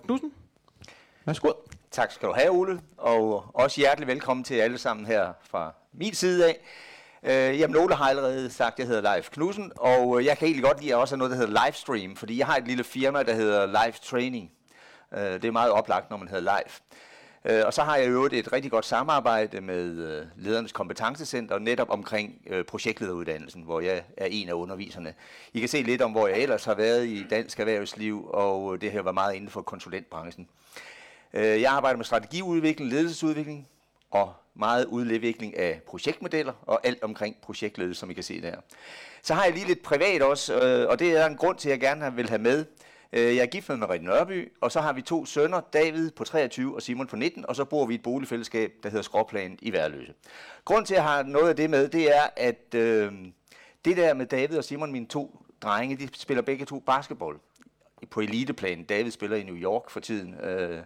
Knudsen. Værsgo. Tak skal du have, Ole, og også hjertelig velkommen til alle sammen her fra min side af. Øh, jamen, Ole har allerede sagt, at jeg hedder Live Knudsen, og øh, jeg kan egentlig godt lide, at jeg også har noget, der hedder Livestream, fordi jeg har et lille firma, der hedder Live Training. Øh, det er meget oplagt, når man hedder live. Øh, og så har jeg jo et rigtig godt samarbejde med øh, Ledernes Kompetencecenter, netop omkring øh, projektlederuddannelsen, hvor jeg er en af underviserne. I kan se lidt om, hvor jeg ellers har været i dansk erhvervsliv, og øh, det her var meget inden for konsulentbranchen. Øh, jeg arbejder med strategiudvikling, ledelsesudvikling og meget udvikling af projektmodeller og alt omkring projektledelse, som I kan se der. Så har jeg lige lidt privat også, øh, og det er en grund til, at jeg gerne vil have med. Øh, jeg er gift med Marie Nørby, og så har vi to sønner, David på 23 og Simon på 19, og så bor vi i et boligfællesskab, der hedder Skråplan i Værløse. Grund til, at jeg har noget af det med, det er, at øh, det der med David og Simon, mine to drenge, de spiller begge to basketball på eliteplan. David spiller i New York for tiden. Øh,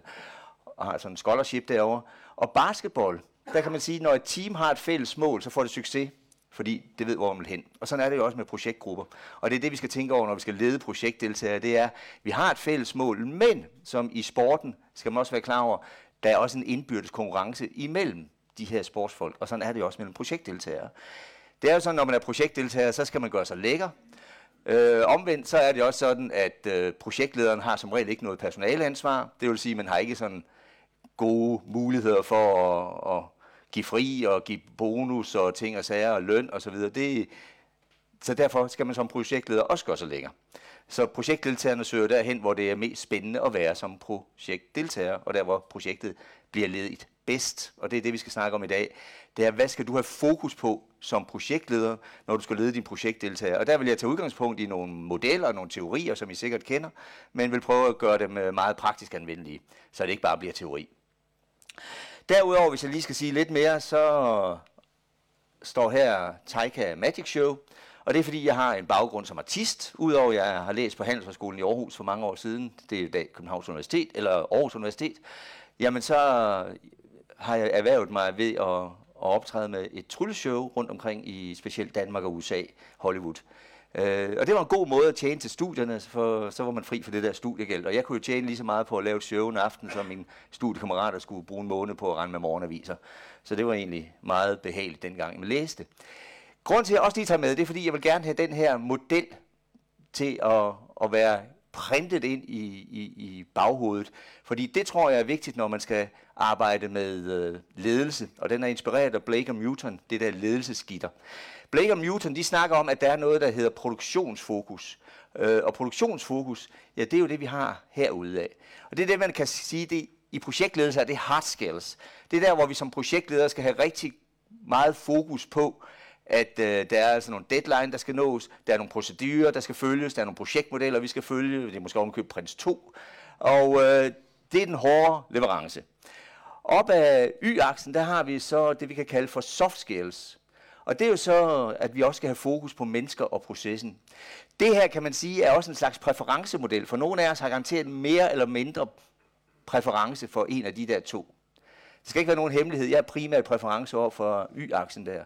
og har sådan en scholarship derovre. Og basketball, der kan man sige, når et team har et fælles mål, så får det succes, fordi det ved, hvor man vil hen. Og sådan er det jo også med projektgrupper. Og det er det, vi skal tænke over, når vi skal lede projektdeltagere. Det er, vi har et fælles mål, men som i sporten skal man også være klar over, der er også en indbyrdes konkurrence imellem de her sportsfolk, og sådan er det jo også mellem projektdeltagere. Det er jo sådan, når man er projektdeltager, så skal man gøre sig lækker. Øh, omvendt så er det også sådan, at øh, projektlederen har som regel ikke noget personaleansvar. Det vil sige, at man har ikke sådan gode muligheder for at, at give fri og give bonus og ting og sager og løn osv. Så, det, så derfor skal man som projektleder også gøre sig længere. Så projektdeltagerne søger derhen, hvor det er mest spændende at være som projektdeltager, og der hvor projektet bliver ledet bedst. Og det er det, vi skal snakke om i dag. Det er, hvad skal du have fokus på som projektleder, når du skal lede din projektdeltager? Og der vil jeg tage udgangspunkt i nogle modeller og nogle teorier, som I sikkert kender, men vil prøve at gøre dem øh, meget praktisk anvendelige, så det ikke bare bliver teori. Derudover, hvis jeg lige skal sige lidt mere, så står her Taika Magic Show. Og det er fordi, jeg har en baggrund som artist, udover at jeg har læst på Handelshøjskolen i Aarhus for mange år siden. Det er i dag Københavns Universitet, eller Aarhus Universitet. Jamen så har jeg erhvervet mig ved at, at optræde med et trylleshow rundt omkring i specielt Danmark og USA, Hollywood. Øh, og det var en god måde at tjene til studierne, for så var man fri for det der studiegæld. Og jeg kunne jo tjene lige så meget på at lave et show en aften, som mine studiekammerater skulle bruge en måned på at rende med morgenaviser. Så det var egentlig meget behageligt dengang, man læste. Grunden til, at jeg også lige tager med, det er, fordi jeg vil gerne have den her model til at, at være printet ind i, i, i baghovedet. Fordi det tror jeg er vigtigt, når man skal arbejde med øh, ledelse. Og den er inspireret af Blake og Newton, det der ledelsesgitter. Blake og Newton, de snakker om, at der er noget, der hedder produktionsfokus. Øh, og produktionsfokus, ja, det er jo det, vi har herude af. Og det er det, man kan sige, det i projektledelse er det hard skills. Det er der, hvor vi som projektleder skal have rigtig meget fokus på, at øh, der er altså nogle deadline, der skal nås, der er nogle procedurer, der skal følges, der er nogle projektmodeller, vi skal følge, det er måske ovenkøbe Prins 2, og øh, det er den hårde leverance. Op ad Y-aksen, der har vi så det, vi kan kalde for soft skills. Og det er jo så, at vi også skal have fokus på mennesker og processen. Det her, kan man sige, er også en slags præferencemodel, for nogle af os har garanteret mere eller mindre præference for en af de der to. Det skal ikke være nogen hemmelighed. Jeg er primært præference over for Y-aksen der.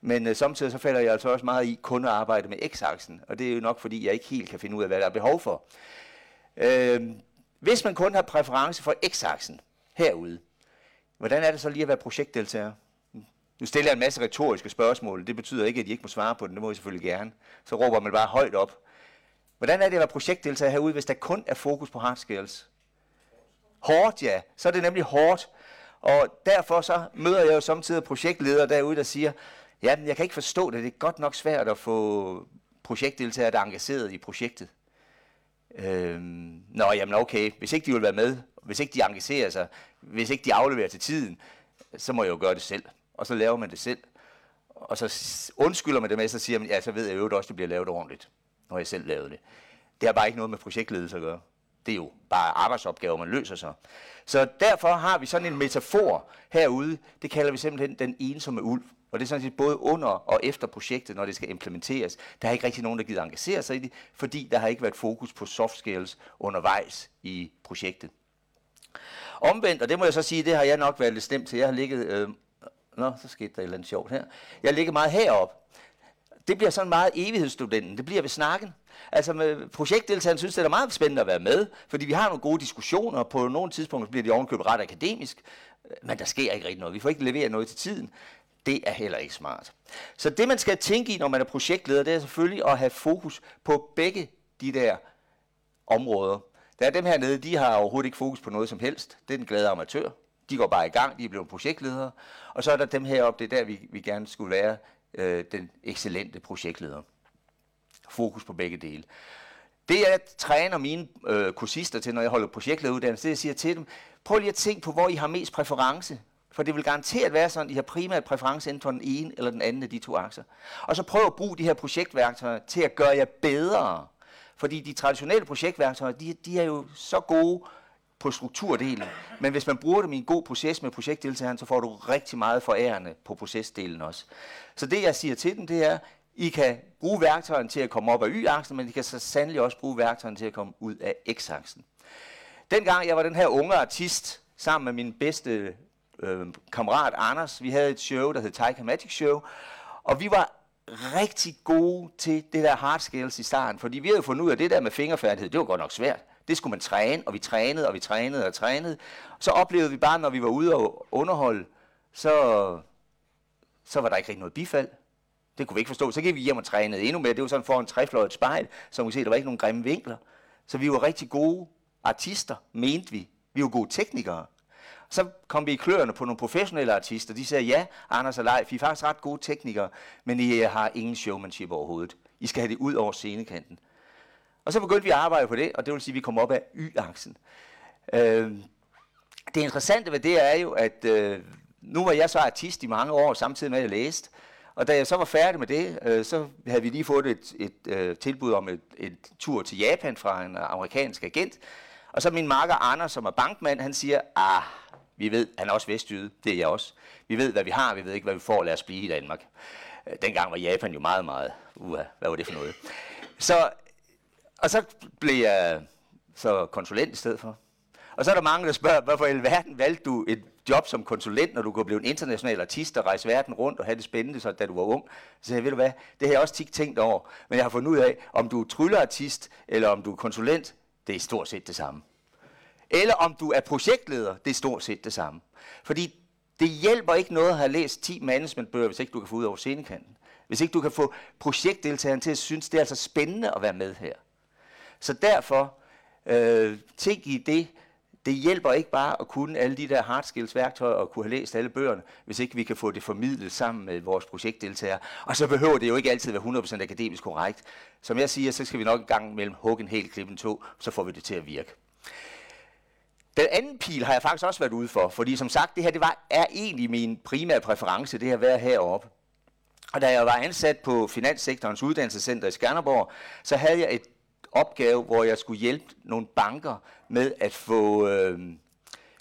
Men øh, samtidig så falder jeg altså også meget i kun at arbejde med X-aksen, og det er jo nok fordi, jeg ikke helt kan finde ud af, hvad der er behov for. Øh, hvis man kun har præference for X-aksen herude, hvordan er det så lige at være projektdeltager? Nu stiller jeg en masse retoriske spørgsmål. Det betyder ikke, at I ikke må svare på den. Det må I selvfølgelig gerne. Så råber man bare højt op. Hvordan er det at være projektdeltager herude, hvis der kun er fokus på hard skills? Hårdt, ja. Så er det nemlig hårdt. Og derfor så møder jeg jo samtidig projektledere derude, der siger, ja, jeg kan ikke forstå det. Det er godt nok svært at få projektdeltagere, der er engageret i projektet. Øhm, nå, jamen okay, hvis ikke de vil være med, hvis ikke de engagerer sig, hvis ikke de afleverer til tiden, så må jeg jo gøre det selv og så laver man det selv. Og så undskylder man det med, så siger man, ja, så ved jeg jo også, at det bliver lavet ordentligt, når jeg selv lavede det. Det har bare ikke noget med projektledelse at gøre. Det er jo bare arbejdsopgaver, man løser så. Så derfor har vi sådan en metafor herude, det kalder vi simpelthen den ensomme ulv. Og det er sådan set både under og efter projektet, når det skal implementeres. Der er ikke rigtig nogen, der gider engagere sig i det, fordi der har ikke været fokus på soft skills undervejs i projektet. Omvendt, og det må jeg så sige, det har jeg nok været lidt stemt til. Jeg har ligget øh, Nå, så skete der et eller andet sjovt her. Jeg ligger meget herop. Det bliver sådan meget evighedsstudenten. Det bliver ved snakken. Altså med projektdeltagerne synes, det er meget spændende at være med, fordi vi har nogle gode diskussioner, og på nogle tidspunkter bliver de ovenkøbet ret akademisk, men der sker ikke rigtig noget. Vi får ikke leveret noget til tiden. Det er heller ikke smart. Så det, man skal tænke i, når man er projektleder, det er selvfølgelig at have fokus på begge de der områder. Der er dem her nede, de har overhovedet ikke fokus på noget som helst. Det er den glade amatør. De går bare i gang, de er blevet projektledere. Og så er der dem heroppe, det er der, vi, vi gerne skulle være øh, den excellente projektleder. Fokus på begge dele. Det jeg træner mine øh, kursister til, når jeg holder projektlederuddannelse, det jeg siger til dem, prøv lige at tænke på, hvor I har mest præference. For det vil garanteret være sådan, at I har primært præference inden for den ene eller den anden af de to akser. Og så prøv at bruge de her projektværktøjer til at gøre jer bedre. Fordi de traditionelle projektværktøjer, de, de er jo så gode på strukturdelen. Men hvis man bruger dem i en god proces med projektdeltageren, så får du rigtig meget forærende på procesdelen også. Så det jeg siger til dem, det er, I kan bruge værktøjerne til at komme op af y-aksen, men I kan så sandelig også bruge værktøjerne til at komme ud af x-aksen. Dengang jeg var den her unge artist, sammen med min bedste øh, kammerat Anders, vi havde et show, der hed Taika Magic Show, og vi var rigtig gode til det der hard skills i starten, fordi vi havde fundet ud af, at det der med fingerfærdighed, det var godt nok svært. Det skulle man træne, og vi trænede, og vi trænede og trænede. Så oplevede vi bare, når vi var ude og underholde, så, så var der ikke rigtig noget bifald. Det kunne vi ikke forstå. Så gik vi hjem og trænede endnu mere. Det var sådan for en spejl, så man kunne se, der var ikke nogen grimme vinkler. Så vi var rigtig gode artister, mente vi. Vi var gode teknikere. Så kom vi i kløerne på nogle professionelle artister. De sagde, ja, Anders og Leif, I er faktisk ret gode teknikere, men I har ingen showmanship overhovedet. I skal have det ud over scenekanten. Og så begyndte vi at arbejde på det, og det vil sige, at vi kom op af y-aksen. Øh, det interessante ved det er jo, at øh, nu var jeg så artist i mange år, samtidig med at jeg læste. Og da jeg så var færdig med det, øh, så havde vi lige fået et, et øh, tilbud om et, et tur til Japan fra en øh, amerikansk agent. Og så min marker Anders, som er bankmand, han siger, ah, vi ved, han er også vestjyde, det er jeg også. Vi ved, hvad vi har, vi ved ikke, hvad vi får, lad os blive i Danmark. Øh, dengang var Japan jo meget, meget, uha, hvad var det for noget? Så, og så blev jeg så konsulent i stedet for. Og så er der mange, der spørger, hvorfor i alverden valgte du et job som konsulent, når du kunne blive en international artist og rejse verden rundt og have det spændende, så da du var ung. Så sagde jeg, ved du hvad, det har jeg også tit tænkt over. Men jeg har fundet ud af, om du er trylleartist eller om du er konsulent, det er stort set det samme. Eller om du er projektleder, det er stort set det samme. Fordi det hjælper ikke noget at have læst 10 managementbøger, hvis ikke du kan få ud over scenekanten. Hvis ikke du kan få projektdeltageren til at synes, det er altså spændende at være med her. Så derfor, øh, tænk i det, det hjælper ikke bare at kunne alle de der hard skills værktøjer og kunne have læst alle bøgerne, hvis ikke vi kan få det formidlet sammen med vores projektdeltagere. Og så behøver det jo ikke altid være 100% akademisk korrekt. Som jeg siger, så skal vi nok en gang mellem hugge en hel klippen to, så får vi det til at virke. Den anden pil har jeg faktisk også været ude for, fordi som sagt, det her det var, er egentlig min primære præference, det her at være heroppe. Og da jeg var ansat på Finanssektorens uddannelsescenter i Skanderborg, så havde jeg et opgave, hvor jeg skulle hjælpe nogle banker med at få, øh,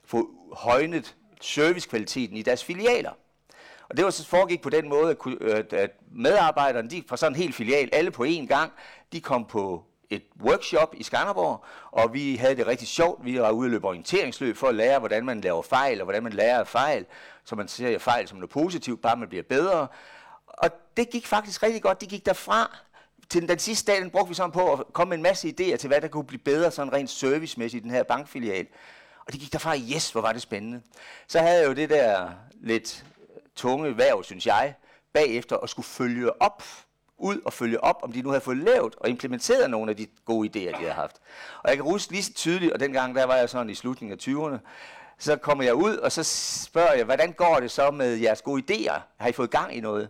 få højnet servicekvaliteten i deres filialer. Og det var så foregik på den måde, at, at medarbejderne de, fra sådan en hel filial, alle på én gang, de kom på et workshop i Skanderborg, og vi havde det rigtig sjovt. Vi var ude og løbe orienteringsløb for at lære, hvordan man laver fejl, og hvordan man lærer af fejl, så man ser fejl som noget positivt, bare man bliver bedre. Og det gik faktisk rigtig godt. Det gik derfra til den sidste dag, den brugte vi sådan på at komme med en masse idéer til, hvad der kunne blive bedre sådan rent servicemæssigt i den her bankfilial. Og det gik derfra, yes, hvor var det spændende. Så havde jeg jo det der lidt tunge værv, synes jeg, bagefter at skulle følge op ud og følge op, om de nu havde fået lavet og implementeret nogle af de gode idéer, de havde haft. Og jeg kan huske lige så tydeligt, og dengang der var jeg sådan i slutningen af 20'erne, så kommer jeg ud, og så spørger jeg, hvordan går det så med jeres gode idéer? Har I fået gang i noget?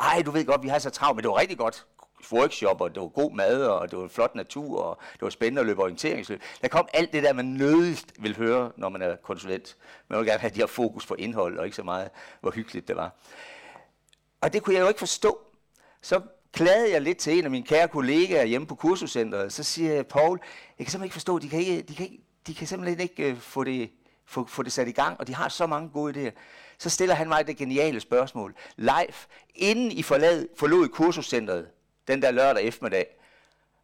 Ej, du ved godt, vi har så travlt, men det var rigtig godt workshop, og det var god mad, og det var flot natur, og det var spændende at løbe orienteringsløb. Der kom alt det der, man nødigst vil høre, når man er konsulent. Man vil gerne have de her fokus på indhold, og ikke så meget, hvor hyggeligt det var. Og det kunne jeg jo ikke forstå. Så klagede jeg lidt til en af mine kære kollegaer hjemme på kursuscenteret. Så siger jeg, Paul, jeg kan simpelthen ikke forstå, de kan, ikke, de kan, ikke, de kan simpelthen ikke øh, få, det, få, få det sat i gang, og de har så mange gode idéer. Så stiller han mig det geniale spørgsmål. Live, inden I forlad, forlod kursuscenteret, den der lørdag eftermiddag,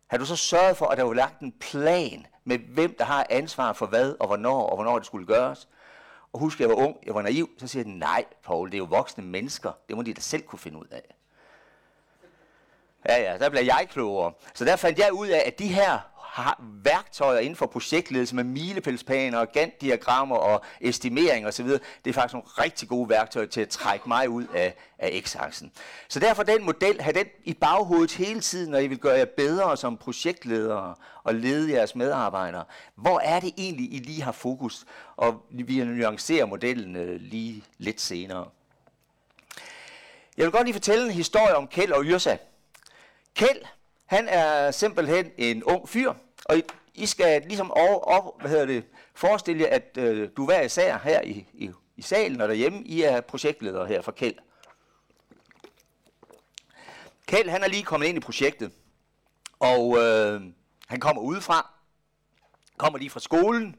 har du så sørget for, at der var lagt en plan med, hvem der har ansvar for hvad, og hvornår, og hvornår det skulle gøres? Og husk, jeg var ung, jeg var naiv, så siger jeg, nej, Paul, det er jo voksne mennesker, det må de da selv kunne finde ud af. Ja, ja, der blev jeg klogere. Så der fandt jeg ud af, at de her har værktøjer inden for projektledelse med milepælsplaner og Gantt-diagrammer og estimering osv., det er faktisk nogle rigtig gode værktøjer til at trække mig ud af, af x-aksen. Så derfor den model, have den i baghovedet hele tiden, når I vil gøre jer bedre som projektledere og lede jeres medarbejdere. Hvor er det egentlig, I lige har fokus? Og vi nuancerer modellen øh, lige lidt senere. Jeg vil godt lige fortælle en historie om Kjeld og Yrsa. Kjeld, han er simpelthen en ung fyr, og I, I skal ligesom over, over, hvad hedder det, forestille jer, at øh, du hver især her i, i, i salen og derhjemme, I er projektledere her for Kjeld. Kjeld, han er lige kommet ind i projektet, og øh, han kommer udefra, kommer lige fra skolen,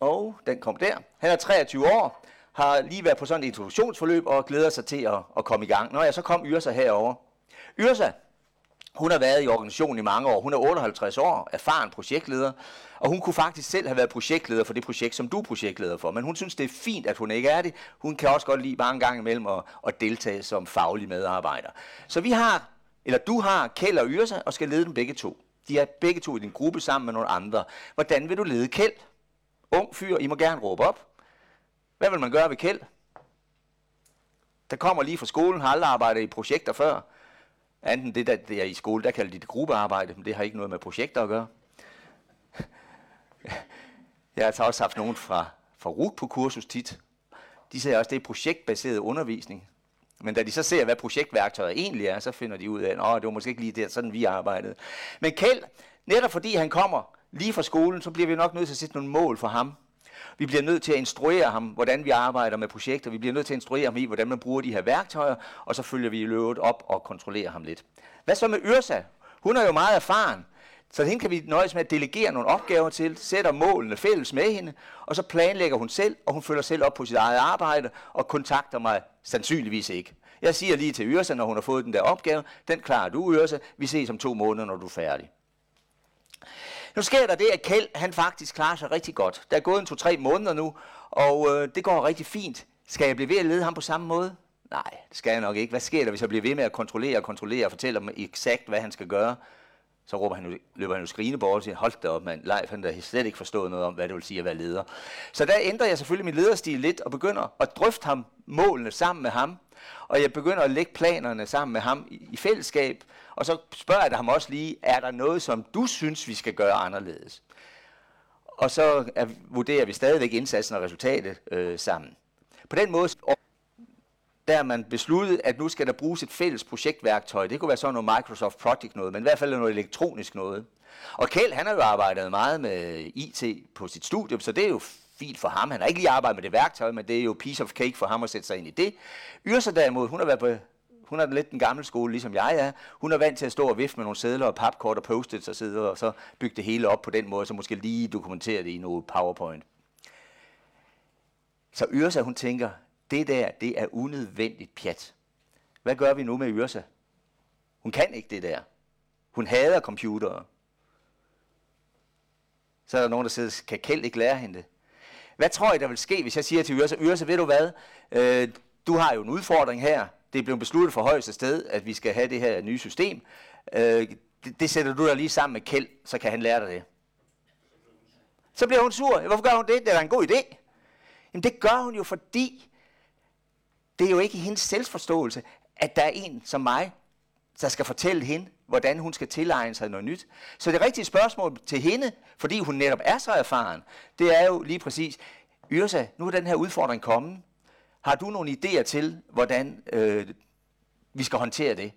og den kom der. Han er 23 år, har lige været på sådan et introduktionsforløb og glæder sig til at, at komme i gang. Når jeg så kom Yrsa herover. Yrsa, hun har været i organisationen i mange år. Hun er 58 år, erfaren projektleder, og hun kunne faktisk selv have været projektleder for det projekt, som du er projektleder for. Men hun synes, det er fint, at hun ikke er det. Hun kan også godt lide bare en gang imellem at, at deltage som faglig medarbejder. Så vi har, eller du har Kjeld og Yrsa, og skal lede dem begge to. De er begge to i din gruppe sammen med nogle andre. Hvordan vil du lede Kjeld? Ung fyr, I må gerne råbe op. Hvad vil man gøre ved Kjeld? Der kommer lige fra skolen, har aldrig arbejdet i projekter før. Enten det, der, det er i skole, der kalder de det gruppearbejde, men det har ikke noget med projekter at gøre. Jeg har altså også haft nogen fra, fra RUG på kursus tit. De siger også, at det er projektbaseret undervisning. Men da de så ser, hvad projektværktøjet egentlig er, så finder de ud af, at det var måske ikke lige der, sådan vi arbejdede. Men Kjeld, netop fordi han kommer lige fra skolen, så bliver vi nok nødt til at sætte nogle mål for ham. Vi bliver nødt til at instruere ham, hvordan vi arbejder med projekter. Vi bliver nødt til at instruere ham i, hvordan man bruger de her værktøjer, og så følger vi i løbet op og kontrollerer ham lidt. Hvad så med Yrsa? Hun er jo meget erfaren, så hende kan vi nøjes med at delegere nogle opgaver til, sætter målene fælles med hende, og så planlægger hun selv, og hun følger selv op på sit eget arbejde, og kontakter mig sandsynligvis ikke. Jeg siger lige til Yrsa, når hun har fået den der opgave, den klarer du, Yrsa, vi ses om to måneder, når du er færdig. Nu sker der det, at Kjeld han faktisk klarer sig rigtig godt. Der er gået en to-tre måneder nu, og øh, det går rigtig fint. Skal jeg blive ved at lede ham på samme måde? Nej, det skal jeg nok ikke. Hvad sker der, hvis jeg bliver ved med at kontrollere og kontrollere og fortælle ham eksakt, hvad han skal gøre? Så råber han, løber han jo skrigende bort og siger, hold da op mand, Leif han har slet ikke forstået noget om, hvad det vil sige at være leder. Så der ændrer jeg selvfølgelig min lederstil lidt og begynder at drøfte ham målene sammen med ham. Og jeg begynder at lægge planerne sammen med ham i, i fællesskab. Og så spørger jeg ham også lige, er der noget, som du synes, vi skal gøre anderledes? Og så er, vurderer vi stadigvæk indsatsen og resultatet øh, sammen. På den måde der man besluttet, at nu skal der bruges et fælles projektværktøj. Det kunne være sådan noget Microsoft Project noget, men i hvert fald noget elektronisk noget. Og Kjeld, han har jo arbejdet meget med IT på sit studium, så det er jo fint for ham. Han har ikke lige arbejdet med det værktøj, men det er jo piece of cake for ham at sætte sig ind i det. Yrsa derimod, hun har været på hun er lidt den gamle skole, ligesom jeg er. Hun er vant til at stå og vifte med nogle sædler og papkort og post-its og sidde og så bygge det hele op på den måde, så måske lige dokumentere det i noget PowerPoint. Så Yrsa, hun tænker, det der, det er unødvendigt pjat. Hvad gør vi nu med Yrsa? Hun kan ikke det der. Hun hader computere. Så er der nogen, der siger, kan Kjeld ikke lære hende det? Hvad tror I, der vil ske, hvis jeg siger til Yrsa, Yrsa, ved du hvad? Øh, du har jo en udfordring her. Det er blevet besluttet for højeste sted, at vi skal have det her nye system. Øh, det, det sætter du der lige sammen med Kjeld, så kan han lære dig det. Så bliver hun sur. Hvorfor gør hun det? Det er da en god idé. Jamen det gør hun jo, fordi det er jo ikke hendes selvforståelse, at der er en som mig, der skal fortælle hende, hvordan hun skal tilegne sig noget nyt. Så det rigtige spørgsmål til hende, fordi hun netop er så erfaren, det er jo lige præcis, Yrsa, nu er den her udfordring kommet. Har du nogle idéer til, hvordan øh, vi skal håndtere det?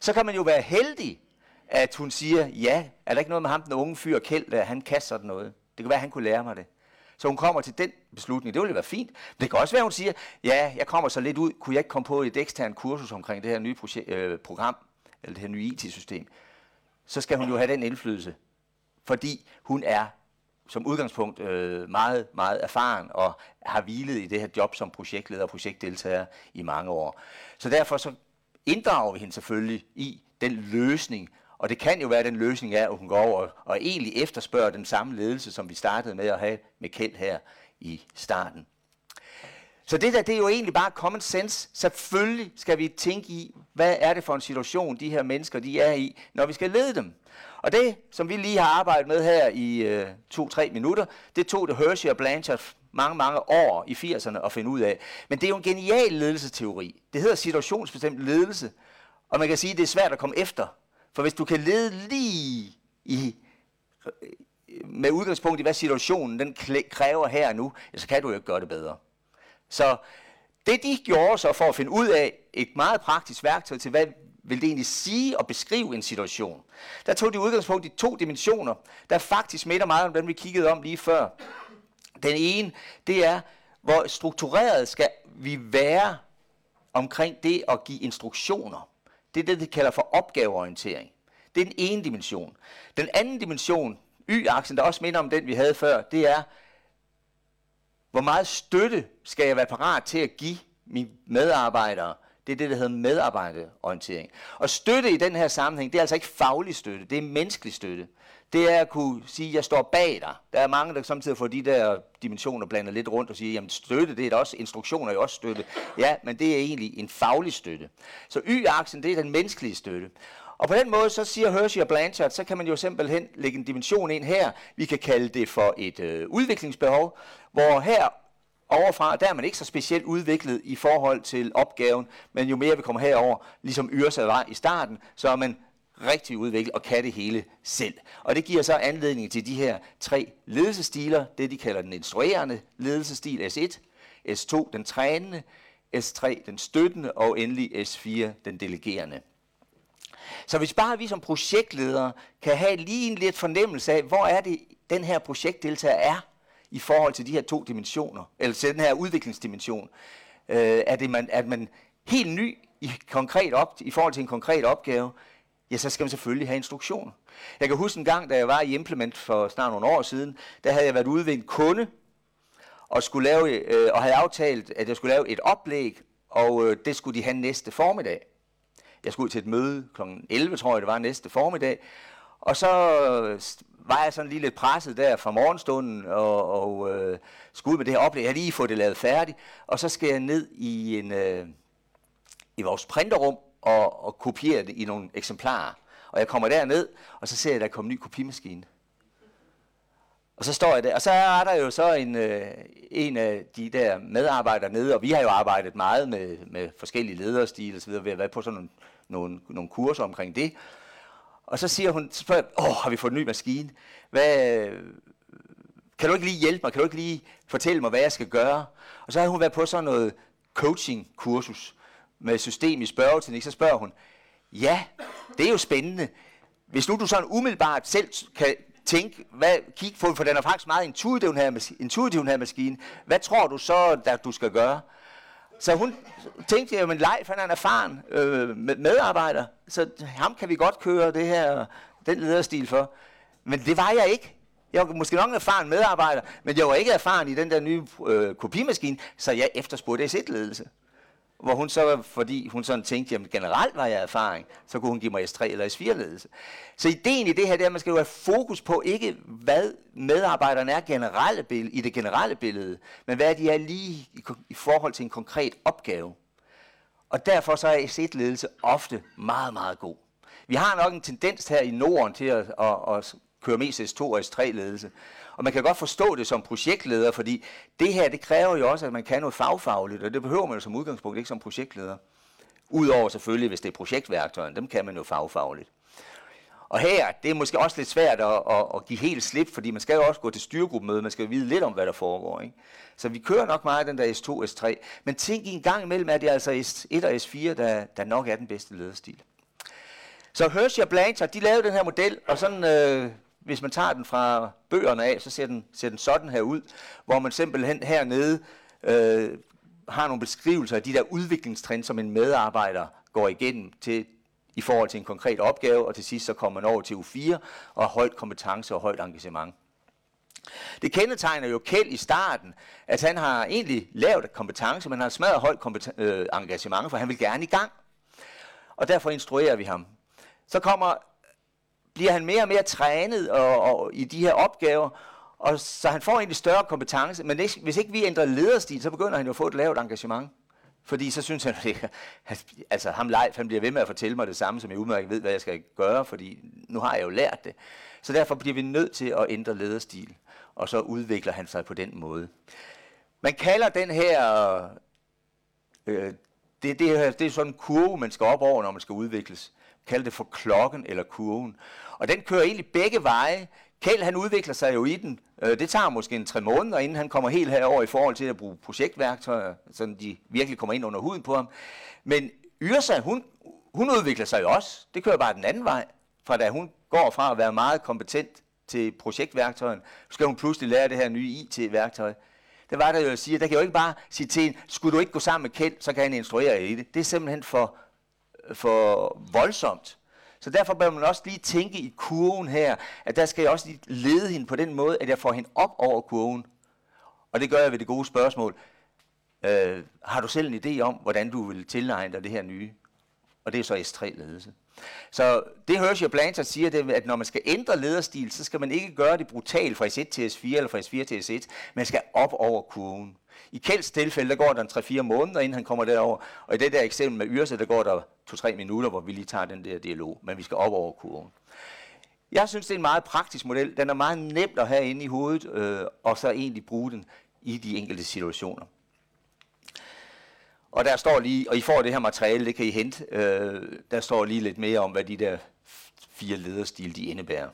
Så kan man jo være heldig, at hun siger, ja, er der ikke noget med ham, den unge fyr Kjeld, der han kaster sådan noget? Det kan være, at han kunne lære mig det. Så hun kommer til den beslutning. Det ville være fint. Men det kan også være, at hun siger, ja, jeg kommer så lidt ud. Kunne jeg ikke komme på et eksternt kursus omkring det her nye projekt, øh, program, eller det her nye IT-system? Så skal hun jo have den indflydelse. Fordi hun er som udgangspunkt øh, meget, meget erfaren og har hvilet i det her job som projektleder og projektdeltager i mange år. Så derfor så inddrager vi hende selvfølgelig i den løsning, og det kan jo være, at den løsning er, at hun går over og egentlig efterspørger den samme ledelse, som vi startede med at have med Kjeld her i starten. Så det der, det er jo egentlig bare common sense. Selvfølgelig skal vi tænke i, hvad er det for en situation, de her mennesker de er i, når vi skal lede dem. Og det, som vi lige har arbejdet med her i øh, to-tre minutter, det tog det Hershey og Blanchard mange, mange år i 80'erne at finde ud af. Men det er jo en genial ledelsesteori. Det hedder situationsbestemt ledelse. Og man kan sige, at det er svært at komme efter. For hvis du kan lede lige i, øh, med udgangspunkt i, hvad situationen den kræver her og nu, ja, så kan du jo ikke gøre det bedre. Så det de gjorde så for at finde ud af et meget praktisk værktøj til, hvad vil det egentlig sige at beskrive en situation, der tog de udgangspunkt i to dimensioner, der faktisk minder meget om den, vi kiggede om lige før. Den ene, det er, hvor struktureret skal vi være omkring det at give instruktioner. Det er det, de kalder for opgaveorientering. Det er den ene dimension. Den anden dimension, Y-aksen, der også minder om den, vi havde før, det er, hvor meget støtte skal jeg være parat til at give mine medarbejdere? Det er det, der hedder medarbejderorientering. Og støtte i den her sammenhæng, det er altså ikke faglig støtte, det er menneskelig støtte. Det er at kunne sige, at jeg står bag dig. Der er mange, der samtidig får de der dimensioner blandet lidt rundt og siger, jamen støtte, det er da også, instruktioner er også støtte. Ja, men det er egentlig en faglig støtte. Så Y-aksen, det er den menneskelige støtte. Og på den måde, så siger Hershey og Blanchard, så kan man jo simpelthen lægge en dimension ind her. Vi kan kalde det for et øh, udviklingsbehov, hvor her overfra, der er man ikke så specielt udviklet i forhold til opgaven, men jo mere vi kommer herover, ligesom Yrsa var i starten, så er man rigtig udviklet og kan det hele selv. Og det giver så anledning til de her tre ledelsestiler, det de kalder den instruerende ledelsestil S1, S2 den trænende, S3 den støttende og endelig S4 den delegerende. Så hvis bare vi som projektledere kan have lige en lidt fornemmelse af, hvor er det, den her projektdeltager er i forhold til de her to dimensioner, eller til den her udviklingsdimension, øh, er det man, at man helt ny i, konkret op, i forhold til en konkret opgave, ja, så skal man selvfølgelig have instruktioner. Jeg kan huske en gang, da jeg var i Implement for snart nogle år siden, der havde jeg været ude ved en kunde, og, skulle lave, øh, og havde aftalt, at jeg skulle lave et oplæg, og øh, det skulle de have næste formiddag. Jeg skulle ud til et møde kl. 11, tror jeg det var, næste formiddag. Og så var jeg sådan lige lidt presset der fra morgenstunden, og, og øh, skulle ud med det her oplæg. Jeg har lige fået det lavet færdigt. Og så skal jeg ned i, en, øh, i vores printerrum og, og kopiere det i nogle eksemplarer. Og jeg kommer derned, og så ser jeg, at der kommer en ny kopimaskine. Og så står jeg der, og så er der jo så en, øh, en af de der medarbejdere nede, og vi har jo arbejdet meget med, med forskellige lederstil og så videre, ved at være på sådan nogle, nogle, nogle kurser omkring det. Og så siger hun, spørger, åh, har vi fået en ny maskine? Hvad, kan du ikke lige hjælpe mig? Kan du ikke lige fortælle mig, hvad jeg skal gøre? Og så har hun været på sådan noget coaching-kursus med system i spørgeteknik. Så spørger hun, ja, det er jo spændende. Hvis nu du sådan umiddelbart selv kan tænke, hvad, kig på, for den er faktisk meget intuitiv, den her, intuitiv, den her maskine. Hvad tror du så, at du skal gøre? Så hun tænkte, at Leif han er en erfaren øh, medarbejder, så ham kan vi godt køre det her, den lederstil for. Men det var jeg ikke. Jeg var måske nok en erfaren medarbejder, men jeg var ikke erfaren i den der nye øh, kopimaskine, så jeg efterspurgte S1-ledelse. Hvor hun så, fordi hun sådan tænkte, jamen generelt var jeg erfaring, så kunne hun give mig S3 eller S4-ledelse. Så ideen i det her, det er, at man skal jo have fokus på ikke, hvad medarbejderne er generelle billede, i det generelle billede, men hvad de er lige i, i forhold til en konkret opgave. Og derfor så er S1-ledelse ofte meget, meget god. Vi har nok en tendens her i Norden til at, at, at køre mest S2 og S3-ledelse. Og man kan godt forstå det som projektleder, fordi det her, det kræver jo også, at man kan noget fagfagligt, og det behøver man jo som udgangspunkt ikke som projektleder. Udover selvfølgelig, hvis det er projektværktøjen, dem kan man jo fagfagligt. Og her, det er måske også lidt svært at, at, at give helt slip, fordi man skal jo også gå til styregruppemøde, man skal jo vide lidt om, hvad der foregår. Ikke? Så vi kører nok meget den der S2, S3, men tænk i en gang imellem, at det er altså S1 og S4, der, der nok er den bedste lederstil. Så Hershey og Blanchard, de lavede den her model, og sådan øh, hvis man tager den fra bøgerne af, så ser den, ser den sådan her ud, hvor man simpelthen hernede øh, har nogle beskrivelser af de der udviklingstrin, som en medarbejder går igennem til, i forhold til en konkret opgave, og til sidst så kommer man over til U4 og højt kompetence og højt engagement. Det kendetegner jo Kjeld i starten, at han har egentlig lavet kompetence, men han har smadret højt øh, engagement, for han vil gerne i gang. Og derfor instruerer vi ham. Så kommer bliver han mere og mere trænet og, og, i de her opgaver, Og så han får egentlig større kompetence, men hvis ikke vi ændrer lederstil, så begynder han jo at få et lavt engagement. Fordi så synes han, at altså ham Leif, han bliver ved med at fortælle mig det samme, som jeg udmærket ved, hvad jeg skal gøre, fordi nu har jeg jo lært det. Så derfor bliver vi nødt til at ændre lederstil, og så udvikler han sig på den måde. Man kalder den her, øh, det, det, det er sådan en kurve, man skal op over, når man skal udvikles. Kald det for klokken eller kurven. Og den kører egentlig begge veje. Kjeld han udvikler sig jo i den. Øh, det tager måske en tre måneder, inden han kommer helt herover i forhold til at bruge projektværktøjer, så de virkelig kommer ind under huden på ham. Men Yrsa, hun, hun udvikler sig jo også. Det kører bare den anden vej. Fra da hun går fra at være meget kompetent til projektværktøjen, så skal hun pludselig lære det her nye IT-værktøj. Det var der jo at sige, der kan jo ikke bare sige til en, skulle du ikke gå sammen med Kjeld, så kan han instruere i det. Det er simpelthen for, for voldsomt. Så derfor bør man også lige tænke i kurven her, at der skal jeg også lige lede hende på den måde, at jeg får hende op over kurven. Og det gør jeg ved det gode spørgsmål. Øh, har du selv en idé om, hvordan du vil tilegne dig det her nye? Og det er så S3-ledelse. Så det Hershey og Blanchard siger, det, at når man skal ændre lederstil, så skal man ikke gøre det brutalt fra S1 til S4 eller fra S4 til S1. Man skal op over kurven. I Kjelds tilfælde, der går der en 3-4 måneder, inden han kommer derover. Og i det der eksempel med Yrse, der går der 2-3 minutter, hvor vi lige tager den der dialog. Men vi skal op over kurven. Jeg synes, det er en meget praktisk model. Den er meget nemt at have inde i hovedet, øh, og så egentlig bruge den i de enkelte situationer. Og der står lige, og I får det her materiale, det kan I hente, øh, der står lige lidt mere om, hvad de der fire lederstil, de indebærer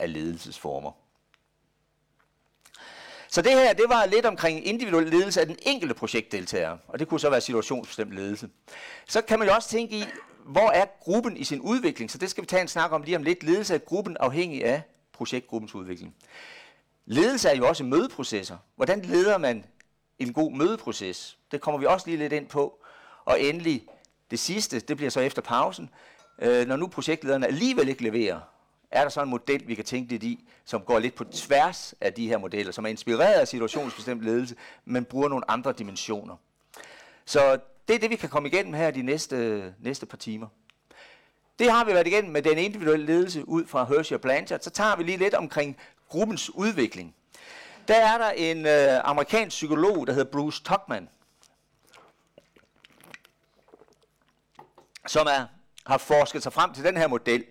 af ledelsesformer. Så det her, det var lidt omkring individuel ledelse af den enkelte projektdeltager, og det kunne så være situationsbestemt ledelse. Så kan man jo også tænke i, hvor er gruppen i sin udvikling? Så det skal vi tage en snak om lige om lidt. Ledelse af gruppen afhængig af projektgruppens udvikling. Ledelse er jo også mødeprocesser. Hvordan leder man en god mødeproces? Det kommer vi også lige lidt ind på. Og endelig, det sidste, det bliver så efter pausen. Øh, når nu projektlederne alligevel ikke leverer, er der så en model, vi kan tænke lidt i, som går lidt på tværs af de her modeller, som er inspireret af situationsbestemt ledelse, men bruger nogle andre dimensioner. Så det er det, vi kan komme igennem her de næste, næste par timer. Det har vi været igennem med den individuelle ledelse ud fra Hershey og Blanchard. Så tager vi lige lidt omkring gruppens udvikling. Der er der en øh, amerikansk psykolog, der hedder Bruce Tuckman, som er, har forsket sig frem til den her model,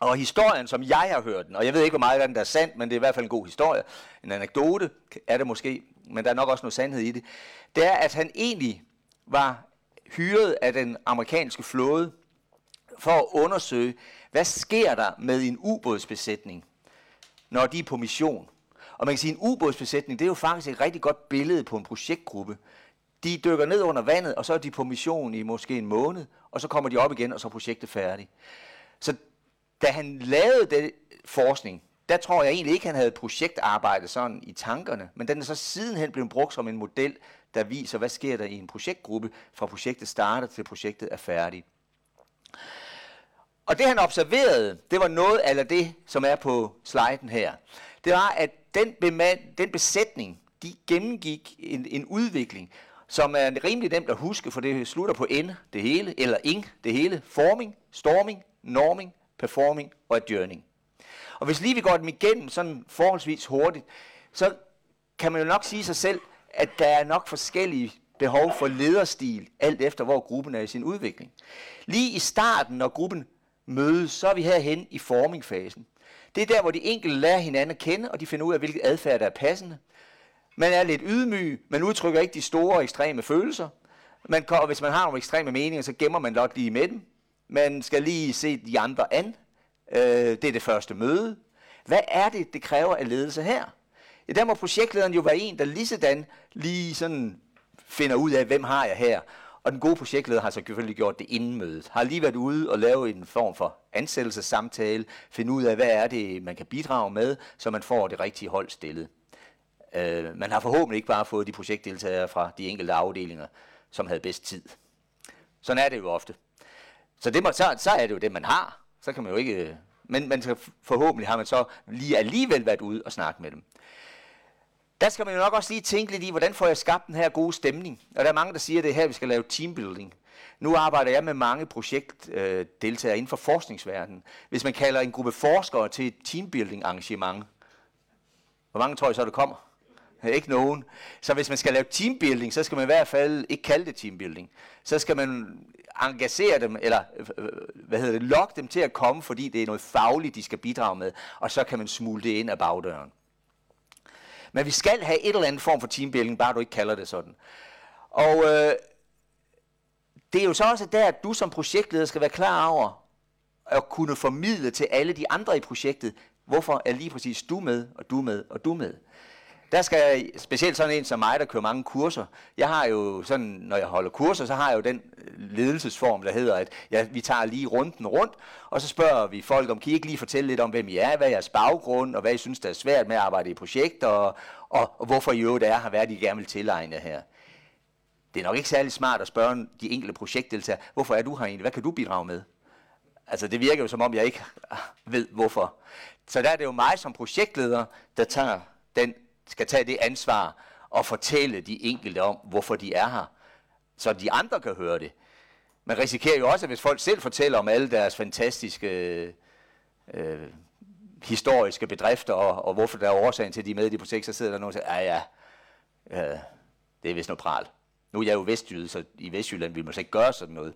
og historien, som jeg har hørt den, og jeg ved ikke, hvor meget af den der er sandt, men det er i hvert fald en god historie, en anekdote er det måske, men der er nok også noget sandhed i det, det er, at han egentlig var hyret af den amerikanske flåde for at undersøge, hvad sker der med en ubådsbesætning, når de er på mission. Og man kan sige, at en ubådsbesætning, det er jo faktisk et rigtig godt billede på en projektgruppe. De dykker ned under vandet, og så er de på mission i måske en måned, og så kommer de op igen, og så er projektet færdigt. Så da han lavede den forskning, der tror jeg egentlig ikke, han havde projektarbejde sådan i tankerne, men den er så sidenhen blevet brugt som en model, der viser, hvad sker der i en projektgruppe, fra projektet starter til projektet er færdigt. Og det han observerede, det var noget af det, som er på sliden her. Det var, at den, bemand, den besætning, de gennemgik en, en udvikling, som er rimelig nemt at huske, for det slutter på N, det hele, eller ing, det hele. Forming, storming, norming, performing og adjourning. Og hvis lige vi går dem igennem sådan forholdsvis hurtigt, så kan man jo nok sige sig selv, at der er nok forskellige behov for lederstil, alt efter hvor gruppen er i sin udvikling. Lige i starten, når gruppen mødes, så er vi herhen i formingfasen. Det er der, hvor de enkelte lærer hinanden at kende, og de finder ud af, hvilket adfærd, der er passende. Man er lidt ydmyg, man udtrykker ikke de store ekstreme følelser. Man og hvis man har nogle ekstreme meninger, så gemmer man nok lige med dem. Man skal lige se de andre an. Øh, det er det første møde. Hvad er det, det kræver af ledelse her? Ja, der må projektlederen jo være en, der lige sådan lige sådan finder ud af, hvem har jeg her. Og den gode projektleder har så selvfølgelig gjort det inden mødet. Har lige været ude og lave en form for ansættelsessamtale, finde ud af, hvad er det, man kan bidrage med, så man får det rigtige hold stillet. Øh, man har forhåbentlig ikke bare fået de projektdeltagere fra de enkelte afdelinger, som havde bedst tid. Sådan er det jo ofte. Så, det må, så, så er det jo det, man har. Så kan man jo ikke... Øh, men, men forhåbentlig har man så lige alligevel været ude og snakke med dem. Der skal man jo nok også lige tænke lidt i, hvordan får jeg skabt den her gode stemning. Og der er mange, der siger, at det er her, vi skal lave teambuilding. Nu arbejder jeg med mange projektdeltagere inden for forskningsverdenen. Hvis man kalder en gruppe forskere til et teambuilding arrangement, Hvor mange tror I så, der kommer? Ikke nogen. Så hvis man skal lave teambuilding, så skal man i hvert fald ikke kalde det teambuilding. Så skal man engagere dem, eller øh, øh, hvad hedder det, lokke dem til at komme, fordi det er noget fagligt, de skal bidrage med, og så kan man smule det ind af bagdøren. Men vi skal have et eller andet form for teambuilding, bare du ikke kalder det sådan. Og øh, det er jo så også der, at du som projektleder skal være klar over at kunne formidle til alle de andre i projektet, hvorfor er lige præcis du med, og du med, og du med. Der skal specielt sådan en som mig, der kører mange kurser. Jeg har jo sådan, når jeg holder kurser, så har jeg jo den øh, ledelsesform, der hedder, at ja, vi tager lige runden rundt, og så spørger vi folk, om kan I ikke lige fortælle lidt om, hvem I er, hvad er jeres baggrund, og hvad I synes, der er svært med at arbejde i projekter, og, og, og hvorfor I øvrigt er her, hvad I gerne vil tilegne her. Det er nok ikke særlig smart at spørge de enkelte projektdeltagere, hvorfor er du her egentlig, hvad kan du bidrage med? Altså det virker jo som om, jeg ikke ved hvorfor. Så der er det jo mig som projektleder, der tager den skal tage det ansvar og fortælle de enkelte om, hvorfor de er her, så de andre kan høre det. Man risikerer jo også, at hvis folk selv fortæller om alle deres fantastiske øh, historiske bedrifter, og, og hvorfor der er årsagen til, at de er med i de projekter, så sidder der nogen og siger, ah, ja, ja, øh, det er vist noget pral. Nu er jeg jo vestjyde, så i Vestjylland vil man så ikke gøre sådan noget.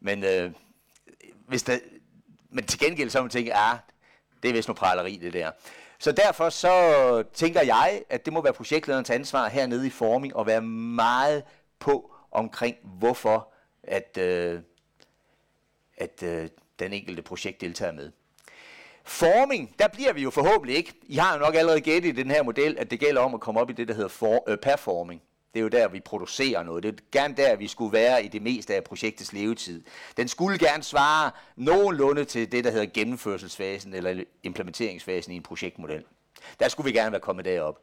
Men, øh, hvis der, men til gengæld så man tænke, ja, det er vist noget praleri, det der. Så derfor så tænker jeg, at det må være projektlederens ansvar hernede i forming at være meget på omkring, hvorfor at, øh, at øh, den enkelte projekt deltager med. Forming, der bliver vi jo forhåbentlig ikke. I har jo nok allerede gættet i den her model, at det gælder om at komme op i det, der hedder for, øh, performing. Det er jo der, vi producerer noget. Det er gerne der, vi skulle være i det meste af projektets levetid. Den skulle gerne svare nogenlunde til det, der hedder gennemførselsfasen eller implementeringsfasen i en projektmodel. Der skulle vi gerne være kommet derop.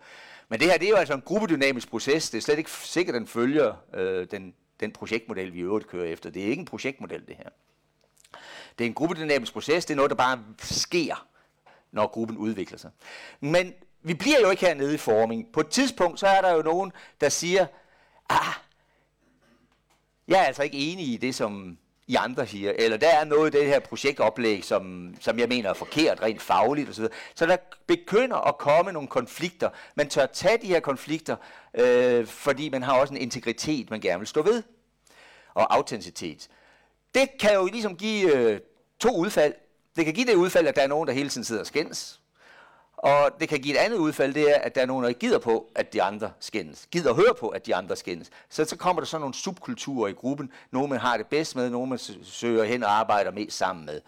Men det her, det er jo altså en gruppedynamisk proces. Det er slet ikke sikkert, at den følger øh, den, den projektmodel, vi i øvrigt kører efter. Det er ikke en projektmodel, det her. Det er en gruppedynamisk proces. Det er noget, der bare sker, når gruppen udvikler sig. Men vi bliver jo ikke hernede i forming. På et tidspunkt, så er der jo nogen, der siger, ah, jeg er altså ikke enig i det, som I andre siger, eller der er noget i det her projektoplæg, som, som jeg mener er forkert, rent fagligt osv. Så der begynder at komme nogle konflikter. Man tør tage de her konflikter, øh, fordi man har også en integritet, man gerne vil stå ved, og autenticitet. Det kan jo ligesom give øh, to udfald. Det kan give det udfald, at der er nogen, der hele tiden sidder og skændes, og det kan give et andet udfald, det er, at der er nogen, der ikke gider på, at de andre skændes. Gider høre på, at de andre skændes. Så, så kommer der sådan nogle subkulturer i gruppen. Nogle man har det bedst med, nogle man søger hen og arbejder mest sammen med.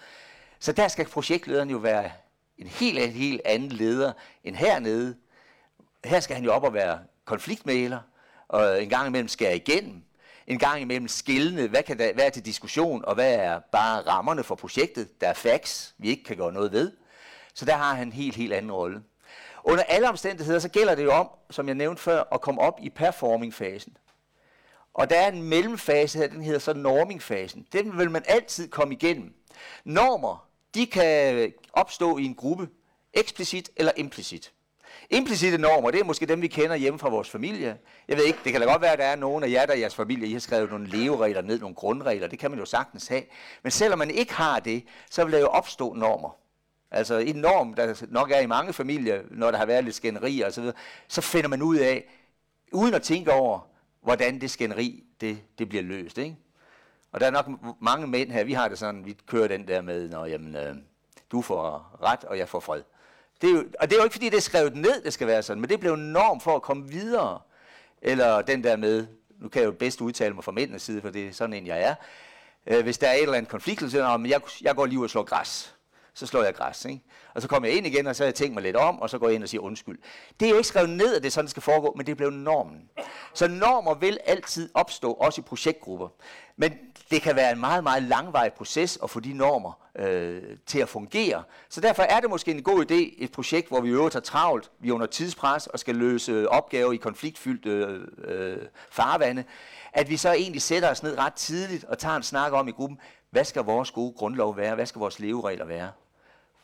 Så der skal projektlederen jo være en helt, en helt anden leder end hernede. Her skal han jo op og være konfliktmæler, og en gang imellem skære igennem. En gang imellem skillende, hvad, kan der, hvad er til diskussion, og hvad er bare rammerne for projektet. Der er facts, vi ikke kan gøre noget ved. Så der har han en helt, helt anden rolle. Under alle omstændigheder, så gælder det jo om, som jeg nævnte før, at komme op i performing-fasen. Og der er en mellemfase her, den hedder så norming-fasen. Den vil man altid komme igennem. Normer, de kan opstå i en gruppe, eksplicit eller implicit. Implicite normer, det er måske dem, vi kender hjemme fra vores familie. Jeg ved ikke, det kan da godt være, at der er nogen af jer, der i jeres familie, I har skrevet nogle leveregler ned, nogle grundregler. Det kan man jo sagtens have. Men selvom man ikke har det, så vil der jo opstå normer. Altså en norm, der nok er i mange familier, når der har været lidt skænderi og så videre, så finder man ud af, uden at tænke over, hvordan det skænderi, det, det bliver løst. Ikke? Og der er nok mange mænd her, vi har det sådan, vi kører den der med, når jamen, øh, du får ret, og jeg får fred. Det er jo, og det er jo ikke fordi, det er skrevet ned, det skal være sådan, men det blev en norm for at komme videre. Eller den der med, nu kan jeg jo bedst udtale mig fra mændenes side, for det er sådan en, jeg er. Øh, hvis der er et eller andet konflikt, så siger jeg, jeg går lige ud og slår græs så slår jeg græs. Ikke? Og så kommer jeg ind igen, og så har jeg tænkt mig lidt om, og så går jeg ind og siger undskyld. Det er jo ikke skrevet ned, at det sådan, skal foregå, men det blev normen. Så normer vil altid opstå, også i projektgrupper. Men det kan være en meget, meget langvarig proces at få de normer øh, til at fungere. Så derfor er det måske en god idé, et projekt, hvor vi øvrigt har travlt, vi er under tidspres og skal løse opgaver i konfliktfyldte øh, farvande, at vi så egentlig sætter os ned ret tidligt og tager en snak om i gruppen, hvad skal vores gode grundlov være, hvad skal vores leveregler være?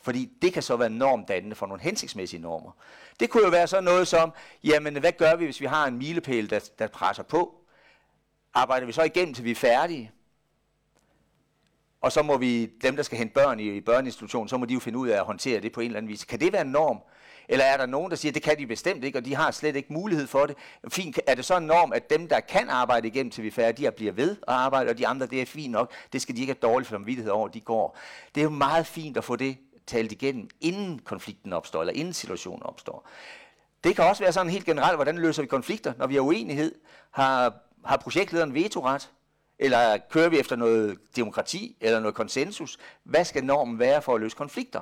Fordi det kan så være normdannende for nogle hensigtsmæssige normer. Det kunne jo være sådan noget som, jamen hvad gør vi, hvis vi har en milepæl, der, der presser på? Arbejder vi så igennem, til vi er færdige? Og så må vi, dem der skal hente børn i, i børneinstitutionen, så må de jo finde ud af at håndtere det på en eller anden vis. Kan det være en norm? Eller er der nogen, der siger, at det kan de bestemt ikke, og de har slet ikke mulighed for det? Fint, er det så en norm, at dem, der kan arbejde igennem til vi er færdige, de bliver ved at arbejde, og de andre, det er fint nok, det skal de ikke have dårlig samvittighed over, de går. Det er jo meget fint at få det talt igennem, inden konflikten opstår, eller inden situationen opstår. Det kan også være sådan helt generelt, hvordan løser vi konflikter, når vi har uenighed? Har, har projektlederen vetoret? Eller kører vi efter noget demokrati eller noget konsensus? Hvad skal normen være for at løse konflikter?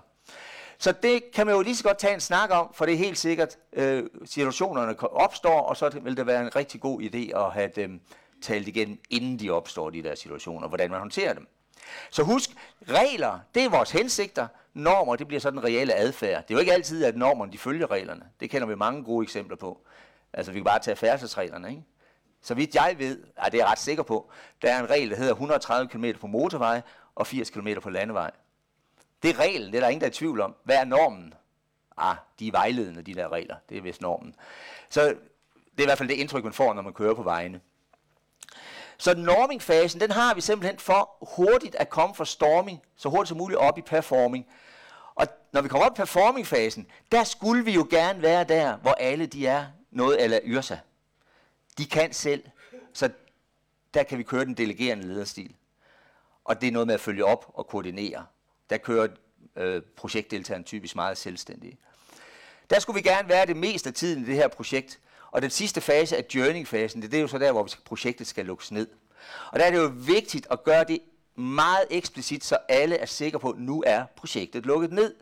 Så det kan man jo lige så godt tage en snak om, for det er helt sikkert, øh, situationerne opstår, og så vil det være en rigtig god idé at have dem talt igen, inden de opstår, de der situationer, hvordan man håndterer dem. Så husk, regler, det er vores hensigter, normer, det bliver sådan en reelle adfærd. Det er jo ikke altid, at normerne de følger reglerne. Det kender vi mange gode eksempler på. Altså, vi kan bare tage færdselsreglerne, ikke? Så vidt jeg ved, er det er jeg ret sikker på, der er en regel, der hedder 130 km på motorvej og 80 km på landevej. Det er reglen, det er der ingen, der er i tvivl om. Hvad er normen? Ah, de er vejledende, de der regler. Det er vist normen. Så det er i hvert fald det indtryk, man får, når man kører på vejene. Så normingfasen, den har vi simpelthen for hurtigt at komme fra storming, så hurtigt som muligt op i performing. Og når vi kommer op i performingfasen, der skulle vi jo gerne være der, hvor alle de er noget eller yrsa. De kan selv, så der kan vi køre den delegerende lederstil. Og det er noget med at følge op og koordinere. Der kører øh, projektdeltageren typisk meget selvstændige. Der skulle vi gerne være det meste af tiden i det her projekt. Og den sidste fase er journey-fasen, det, det er jo så der, hvor projektet skal lukkes ned. Og der er det jo vigtigt at gøre det meget eksplicit, så alle er sikre på, at nu er projektet lukket ned.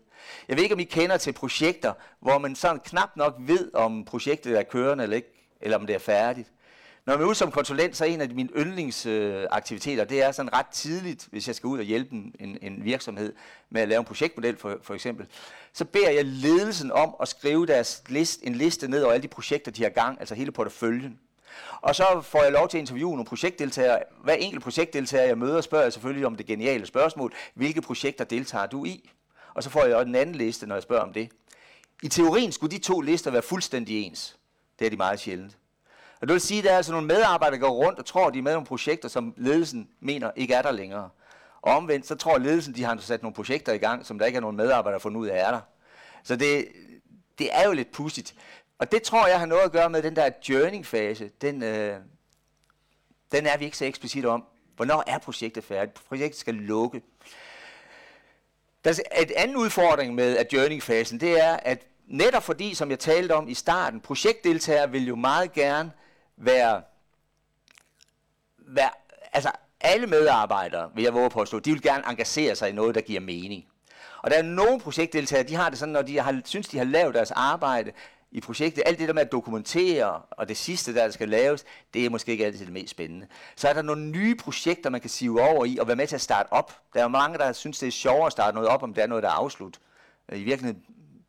Jeg ved ikke, om I kender til projekter, hvor man sådan knap nok ved, om projektet er kørende eller ikke, eller om det er færdigt. Når jeg er ude som konsulent, så er en af mine yndlingsaktiviteter, det er sådan ret tidligt, hvis jeg skal ud og hjælpe en, en virksomhed med at lave en projektmodel for, for eksempel, så beder jeg ledelsen om at skrive deres list, en liste ned over alle de projekter, de har gang, altså hele porteføljen. Og så får jeg lov til at interviewe nogle projektdeltagere. Hver enkelt projektdeltager, jeg møder, spørger jeg selvfølgelig om det geniale spørgsmål. Hvilke projekter deltager du i? Og så får jeg også en anden liste, når jeg spørger om det. I teorien skulle de to lister være fuldstændig ens. Det er de meget sjældent. Og det vil sige, at der er altså nogle medarbejdere, der går rundt og tror, at de er med nogle projekter, som ledelsen mener ikke er der længere. Og omvendt, så tror ledelsen, de har altså sat nogle projekter i gang, som der ikke er nogen medarbejdere, der fundet ud af er der. Så det, det er jo lidt pudsigt. Og det tror jeg har noget at gøre med den der journey-fase. Den, øh, den er vi ikke så eksplicit om. Hvornår er projektet færdigt? Projektet skal lukke. Der er et anden udfordring med journey-fasen, det er, at netop fordi, som jeg talte om i starten, projektdeltagere vil jo meget gerne være, være altså alle medarbejdere, vil jeg våge på at stå, de vil gerne engagere sig i noget, der giver mening. Og der er nogle projektdeltagere, de har det sådan, når de har, synes, de har lavet deres arbejde i projektet, alt det der med at dokumentere, og det sidste, der skal laves, det er måske ikke altid det mest spændende. Så er der nogle nye projekter, man kan sive over i, og være med til at starte op. Der er mange, der synes, det er sjovere at starte noget op, om det er noget, der er afslut. Øh, I virkeligheden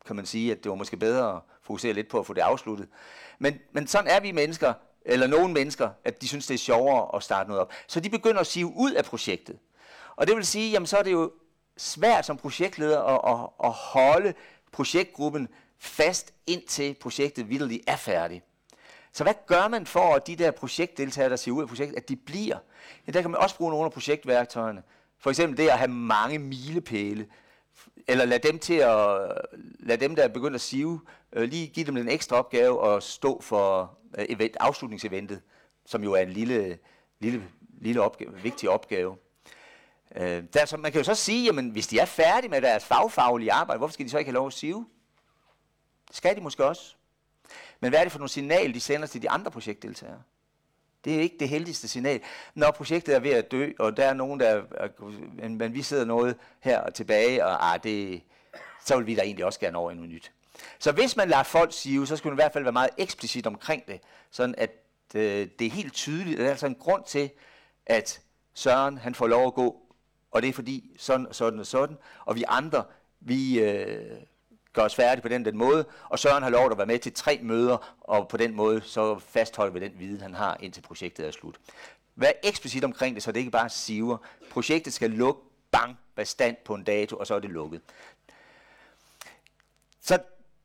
kan man sige, at det var måske bedre at fokusere lidt på at få det afsluttet. Men, men sådan er vi mennesker, eller nogle mennesker, at de synes, det er sjovere at starte noget op. Så de begynder at sive ud af projektet. Og det vil sige, jamen så er det jo svært som projektleder at, at, at holde projektgruppen fast indtil projektet vildt er færdigt. Så hvad gør man for, at de der projektdeltagere, der siger ud af projektet, at de bliver? Ja, der kan man også bruge nogle af projektværktøjerne. For eksempel det at have mange milepæle, eller lad dem til at, lad dem, der er begyndt at sive, øh, lige give dem en ekstra opgave og stå for Øh, event, afslutningseventet, som jo er en lille, lille, lille opgave, vigtig opgave. Øh, der, så man kan jo så sige, jamen hvis de er færdige med deres fagfaglige arbejde, hvorfor skal de så ikke have lov at sive? Det skal de måske også. Men hvad er det for nogle signal, de sender til de andre projektdeltagere? Det er ikke det heldigste signal. Når projektet er ved at dø, og der er nogen, der... Men, men vi sidder noget her og tilbage, og ah, det, så vil vi da egentlig også gerne over i noget nyt. Så hvis man lader folk sige, så skulle man i hvert fald være meget eksplicit omkring det, sådan at øh, det er helt tydeligt, at der er altså en grund til, at Søren han får lov at gå, og det er fordi sådan og sådan og sådan, og vi andre, vi, øh, gør os færdige på den, den måde, og Søren har lov at være med til tre møder, og på den måde så fastholder vi den viden, han har, indtil projektet er slut. Vær eksplicit omkring det, så det ikke bare siver. Projektet skal lukke, bang, bestand på en dato, og så er det lukket. Så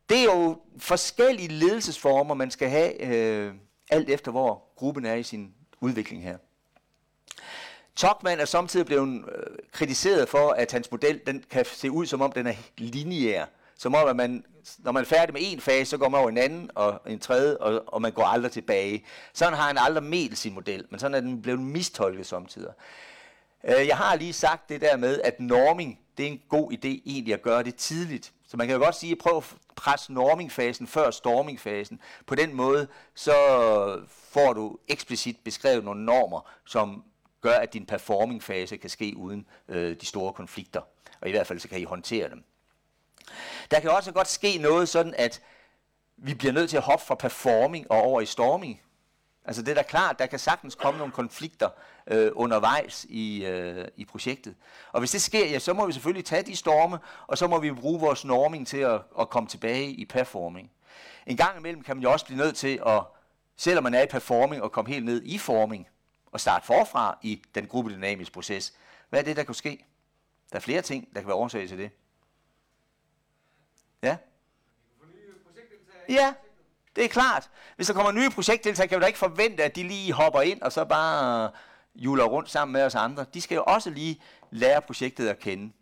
det er jo forskellige ledelsesformer, man skal have, øh, alt efter hvor gruppen er i sin udvikling her. Tokman er samtidig blevet øh, kritiseret for, at hans model den kan se ud som om den er lineær. Som om, at man, når man er færdig med en fase, så går man over en anden og en tredje, og, og man går aldrig tilbage. Sådan har han aldrig mel sin model, men sådan er den blevet mistolket samtidig. Øh, jeg har lige sagt det der med, at norming, det er en god idé egentlig at gøre det tidligt. Så man kan jo godt sige, prøv at presse normingfasen før stormingfasen. På den måde, så får du eksplicit beskrevet nogle normer, som gør, at din performingfase kan ske uden øh, de store konflikter. Og i hvert fald så kan I håndtere dem. Der kan også godt ske noget sådan, at vi bliver nødt til at hoppe fra performing og over i storming. Altså det er da klart, der kan sagtens komme nogle konflikter øh, undervejs i, øh, i projektet. Og hvis det sker, ja, så må vi selvfølgelig tage de storme, og så må vi bruge vores norming til at, at komme tilbage i performing. En gang imellem kan man jo også blive nødt til at, selvom man er i performing, at komme helt ned i forming og starte forfra i den gruppedynamiske proces. Hvad er det, der kan ske? Der er flere ting, der kan være årsag til det. Ja? Ja, det er klart. Hvis der kommer nye projektdeltagere, kan vi da ikke forvente, at de lige hopper ind og så bare juler rundt sammen med os andre. De skal jo også lige lære projektet at kende.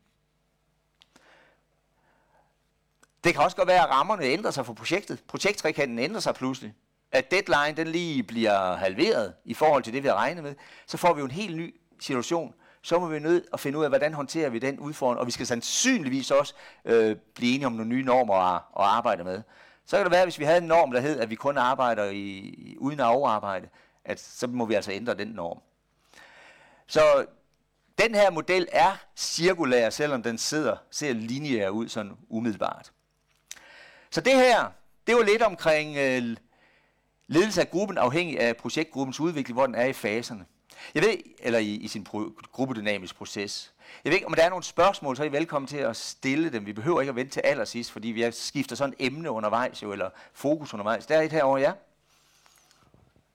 Det kan også godt være, at rammerne ændrer sig for projektet. Projekttrekanten ændrer sig pludselig. At deadline den lige bliver halveret i forhold til det, vi har regnet med. Så får vi jo en helt ny situation. Så må vi nødt at finde ud af, hvordan håndterer vi den udfordring. Og vi skal sandsynligvis også øh, blive enige om nogle nye normer at, at arbejde med. Så kan det være, hvis vi havde en norm, der hed, at vi kun arbejder i, uden at overarbejde, at så må vi altså ændre den norm. Så den her model er cirkulær, selvom den sidder, ser lineær ud sådan umiddelbart. Så det her, det var lidt omkring øh, ledelse af gruppen, afhængig af projektgruppens udvikling, hvor den er i faserne. Jeg ved, eller i, i sin pro, gruppedynamisk proces. Jeg ved ikke, om der er nogle spørgsmål, så er I velkommen til at stille dem. Vi behøver ikke at vente til allersidst, fordi vi skifter sådan emne undervejs, jo, eller fokus undervejs. Der er et herovre, ja?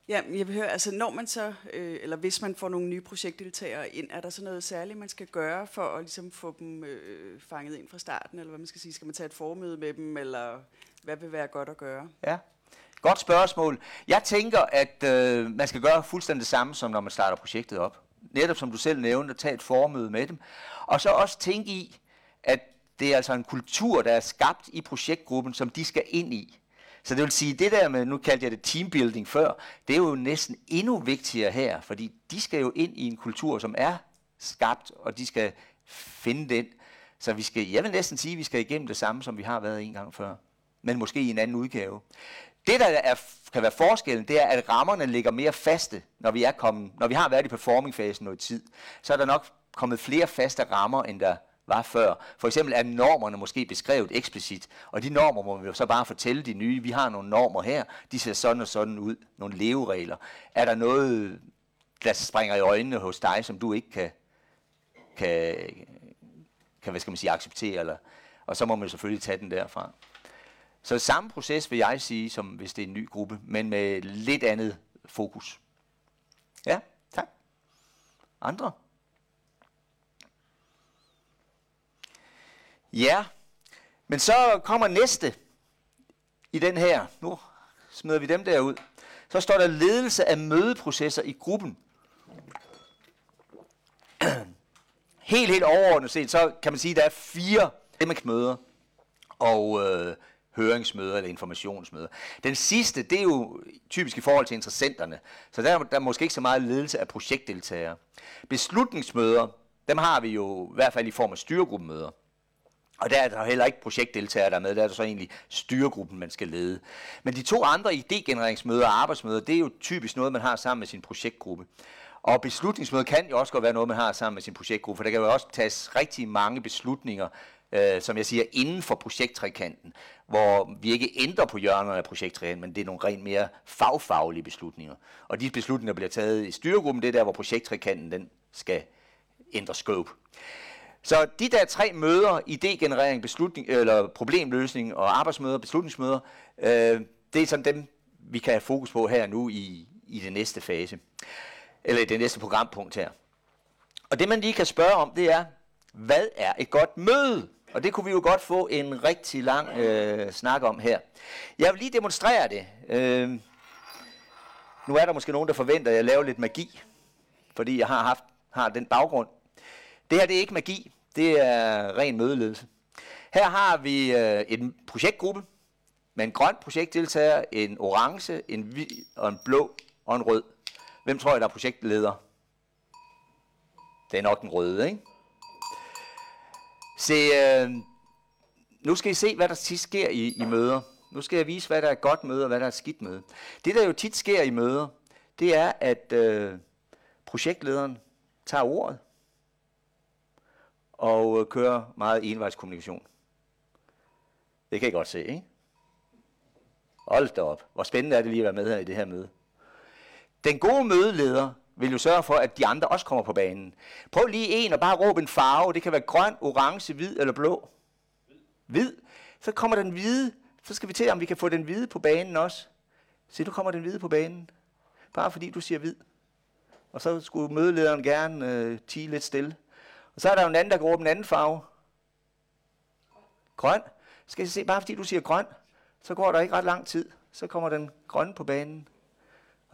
Ja, jeg vil høre, altså når man så, øh, eller hvis man får nogle nye projektdeltagere ind, er der så noget særligt, man skal gøre for at ligesom få dem øh, fanget ind fra starten, eller hvad man skal sige? Skal man tage et formøde med dem, eller hvad vil være godt at gøre? Ja, godt spørgsmål. Jeg tænker, at øh, man skal gøre fuldstændig det samme, som når man starter projektet op. Netop som du selv nævnte, at tage et formøde med dem. Og så også tænke i, at det er altså en kultur, der er skabt i projektgruppen, som de skal ind i. Så det vil sige, det der med, nu kaldte jeg det teambuilding før, det er jo næsten endnu vigtigere her, fordi de skal jo ind i en kultur, som er skabt, og de skal finde den. Så vi skal, jeg vil næsten sige, at vi skal igennem det samme, som vi har været en gang før, men måske i en anden udgave. Det, der er, kan være forskellen, det er, at rammerne ligger mere faste, når vi, er kommet, når vi har været i performingfasen noget tid. Så er der nok kommet flere faste rammer, end der var før. For eksempel er normerne måske beskrevet eksplicit, og de normer må vi jo så bare fortælle de nye. Vi har nogle normer her, de ser sådan og sådan ud, nogle leveregler. Er der noget, der springer i øjnene hos dig, som du ikke kan, kan, kan hvad skal man sige, acceptere, eller, og så må man selvfølgelig tage den derfra. Så samme proces vil jeg sige, som hvis det er en ny gruppe, men med lidt andet fokus. Ja, tak. Andre? Ja, men så kommer næste i den her. Nu smider vi dem derud. Så står der ledelse af mødeprocesser i gruppen. Helt, helt overordnet set, så kan man sige, at der er fire møder og øh, høringsmøder eller informationsmøder. Den sidste, det er jo typisk i forhold til interessenterne, så der, der er måske ikke så meget ledelse af projektdeltagere. Beslutningsmøder, dem har vi jo i hvert fald i form af styregruppemøder. Og der er der heller ikke projektdeltagere der er med, der er der så egentlig styregruppen, man skal lede. Men de to andre idégenereringsmøder og arbejdsmøder, det er jo typisk noget, man har sammen med sin projektgruppe. Og beslutningsmøder kan jo også godt være noget, man har sammen med sin projektgruppe, for der kan jo også tages rigtig mange beslutninger, øh, som jeg siger, inden for projekttrekanten, hvor vi ikke ændrer på hjørnerne af projekttrekanten, men det er nogle rent mere fagfaglige beslutninger. Og de beslutninger bliver taget i styregruppen, det er der, hvor projekttrekanten den skal ændre scope. Så de der tre møder, idégenerering, beslutning, eller problemløsning og arbejdsmøder, beslutningsmøder, øh, det er sådan dem, vi kan have fokus på her nu i, i den næste fase, eller i det næste programpunkt her. Og det man lige kan spørge om, det er, hvad er et godt møde? Og det kunne vi jo godt få en rigtig lang øh, snak om her. Jeg vil lige demonstrere det. Øh, nu er der måske nogen, der forventer, at jeg laver lidt magi, fordi jeg har haft har den baggrund. Det her det er ikke magi, det er ren mødeledelse. Her har vi øh, en projektgruppe med en grøn projektdeltager, en orange, en hvid og en blå og en rød. Hvem tror jeg, der er projektleder? Det er nok den røde, ikke? Se, øh, nu skal I se, hvad der tit sker i, i møder. Nu skal jeg vise, hvad der er et godt møde, og hvad der er et skidt møde. Det, der jo tit sker i møder, det er, at øh, projektlederen tager ordet og øh, kører meget envejskommunikation. Det kan I godt se, ikke? Hold da op. Hvor spændende er det lige at være med her i det her møde. Den gode mødeleder vil jo sørge for, at de andre også kommer på banen. Prøv lige en og bare råb en farve. Det kan være grøn, orange, hvid eller blå. Hvid. Så kommer den hvide. Så skal vi til, om vi kan få den hvide på banen også. Se, nu kommer den hvide på banen. Bare fordi du siger hvid. Og så skulle mødelederen gerne øh, tige lidt stille. Og så er der jo en anden, der kan råbe en anden farve. Grøn. Skal jeg se, bare fordi du siger grøn, så går der ikke ret lang tid. Så kommer den grønne på banen.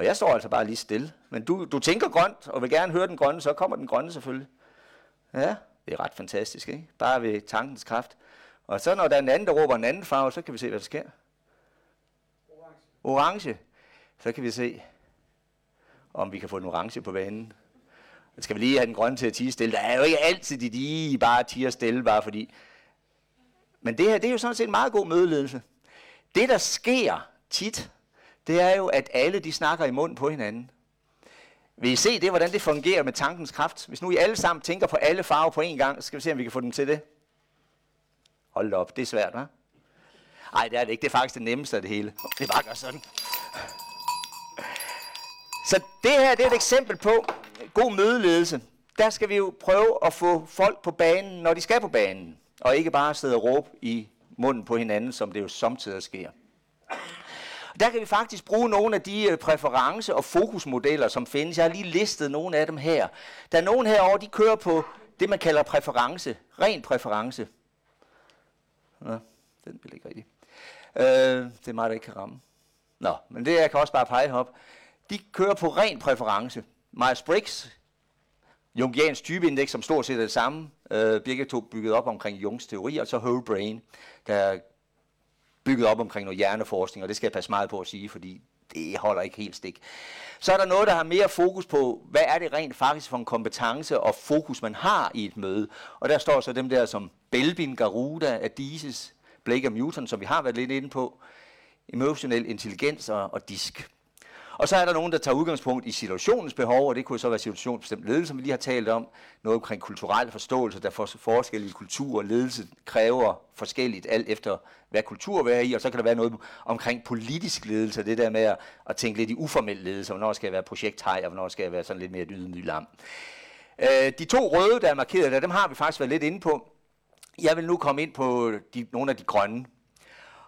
Og jeg står altså bare lige stille. Men du, du tænker grønt, og vil gerne høre den grønne, så kommer den grønne selvfølgelig. Ja, det er ret fantastisk, ikke? Bare ved tankens kraft. Og så når der er en anden, der råber en anden farve, så kan vi se, hvad der sker. Orange. Orange. Så kan vi se, om vi kan få en orange på banen. Skal vi lige have den grønne til at tige stille. Der er jo ikke altid de, lige bare tiger stille, bare fordi. Men det her, det er jo sådan set en meget god mødeledelse. Det, der sker tit, det er jo, at alle de snakker i munden på hinanden. Vil I se det, hvordan det fungerer med tankens kraft? Hvis nu I alle sammen tænker på alle farver på én gang, så skal vi se, om vi kan få dem til det. Hold op, det er svært, hva'? Nej, det er det ikke. Det er faktisk det nemmeste af det hele. Det bare gør sådan. Så det her det er et eksempel på god mødeledelse. Der skal vi jo prøve at få folk på banen, når de skal på banen. Og ikke bare sidde og råbe i munden på hinanden, som det jo samtidig sker. Der kan vi faktisk bruge nogle af de øh, præference- og fokusmodeller, som findes. Jeg har lige listet nogle af dem her. Der er nogle herover, de kører på det, man kalder præference. Ren præference. Nå, den vil ikke rigtig. Øh, det er mig, der ikke kan ramme. Nå, men det jeg kan også bare pege op. De kører på ren præference. Myers-Briggs, Jungians typeindeks, som stort set er det samme, øh, begge to bygget op omkring Jungs teori, og så Whole Brain, der bygget op omkring noget hjerneforskning, og det skal jeg passe meget på at sige, fordi det holder ikke helt stik. Så er der noget, der har mere fokus på, hvad er det rent faktisk for en kompetence og fokus, man har i et møde. Og der står så dem der som Belbin, Garuda, Adisis, Blake og Newton, som vi har været lidt inde på, emotionel intelligens og, og disk. Og så er der nogen, der tager udgangspunkt i situationens behov, og det kunne så være situationsbestemt ledelse, som vi lige har talt om. Noget omkring kulturel forståelse, der for forskellige kulturer og ledelse kræver forskelligt, alt efter hvad kultur er i. Og så kan der være noget omkring politisk ledelse, det der med at, at tænke lidt i uformel ledelse. Hvornår skal jeg være projekthej, og hvornår skal jeg være sådan lidt mere ydmyg lam. Øh, de to røde, der er markeret der, dem har vi faktisk været lidt inde på. Jeg vil nu komme ind på de, nogle af de grønne.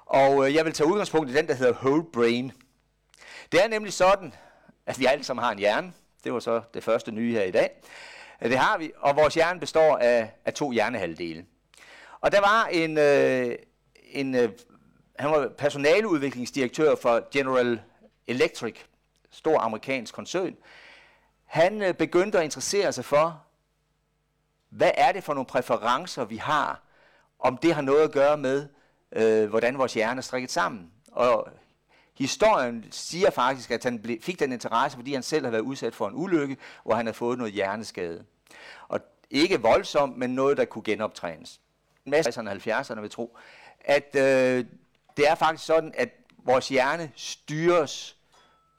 Og øh, jeg vil tage udgangspunkt i den, der hedder whole brain. Det er nemlig sådan, at vi alle sammen har en hjerne. Det var så det første nye her i dag. Det har vi, og vores hjerne består af, af to hjernehalvdele. Og der var en, øh, en øh, han var personaleudviklingsdirektør for General Electric, stor amerikansk koncern. Han øh, begyndte at interessere sig for, hvad er det for nogle præferencer, vi har, om det har noget at gøre med, øh, hvordan vores hjerne er strikket sammen. Og Historien siger faktisk, at han fik den interesse, fordi han selv havde været udsat for en ulykke, hvor han havde fået noget hjerneskade. Og ikke voldsomt, men noget, der kunne genoptrænes. Masser af 70'erne vil tro, at øh, det er faktisk sådan, at vores hjerne styres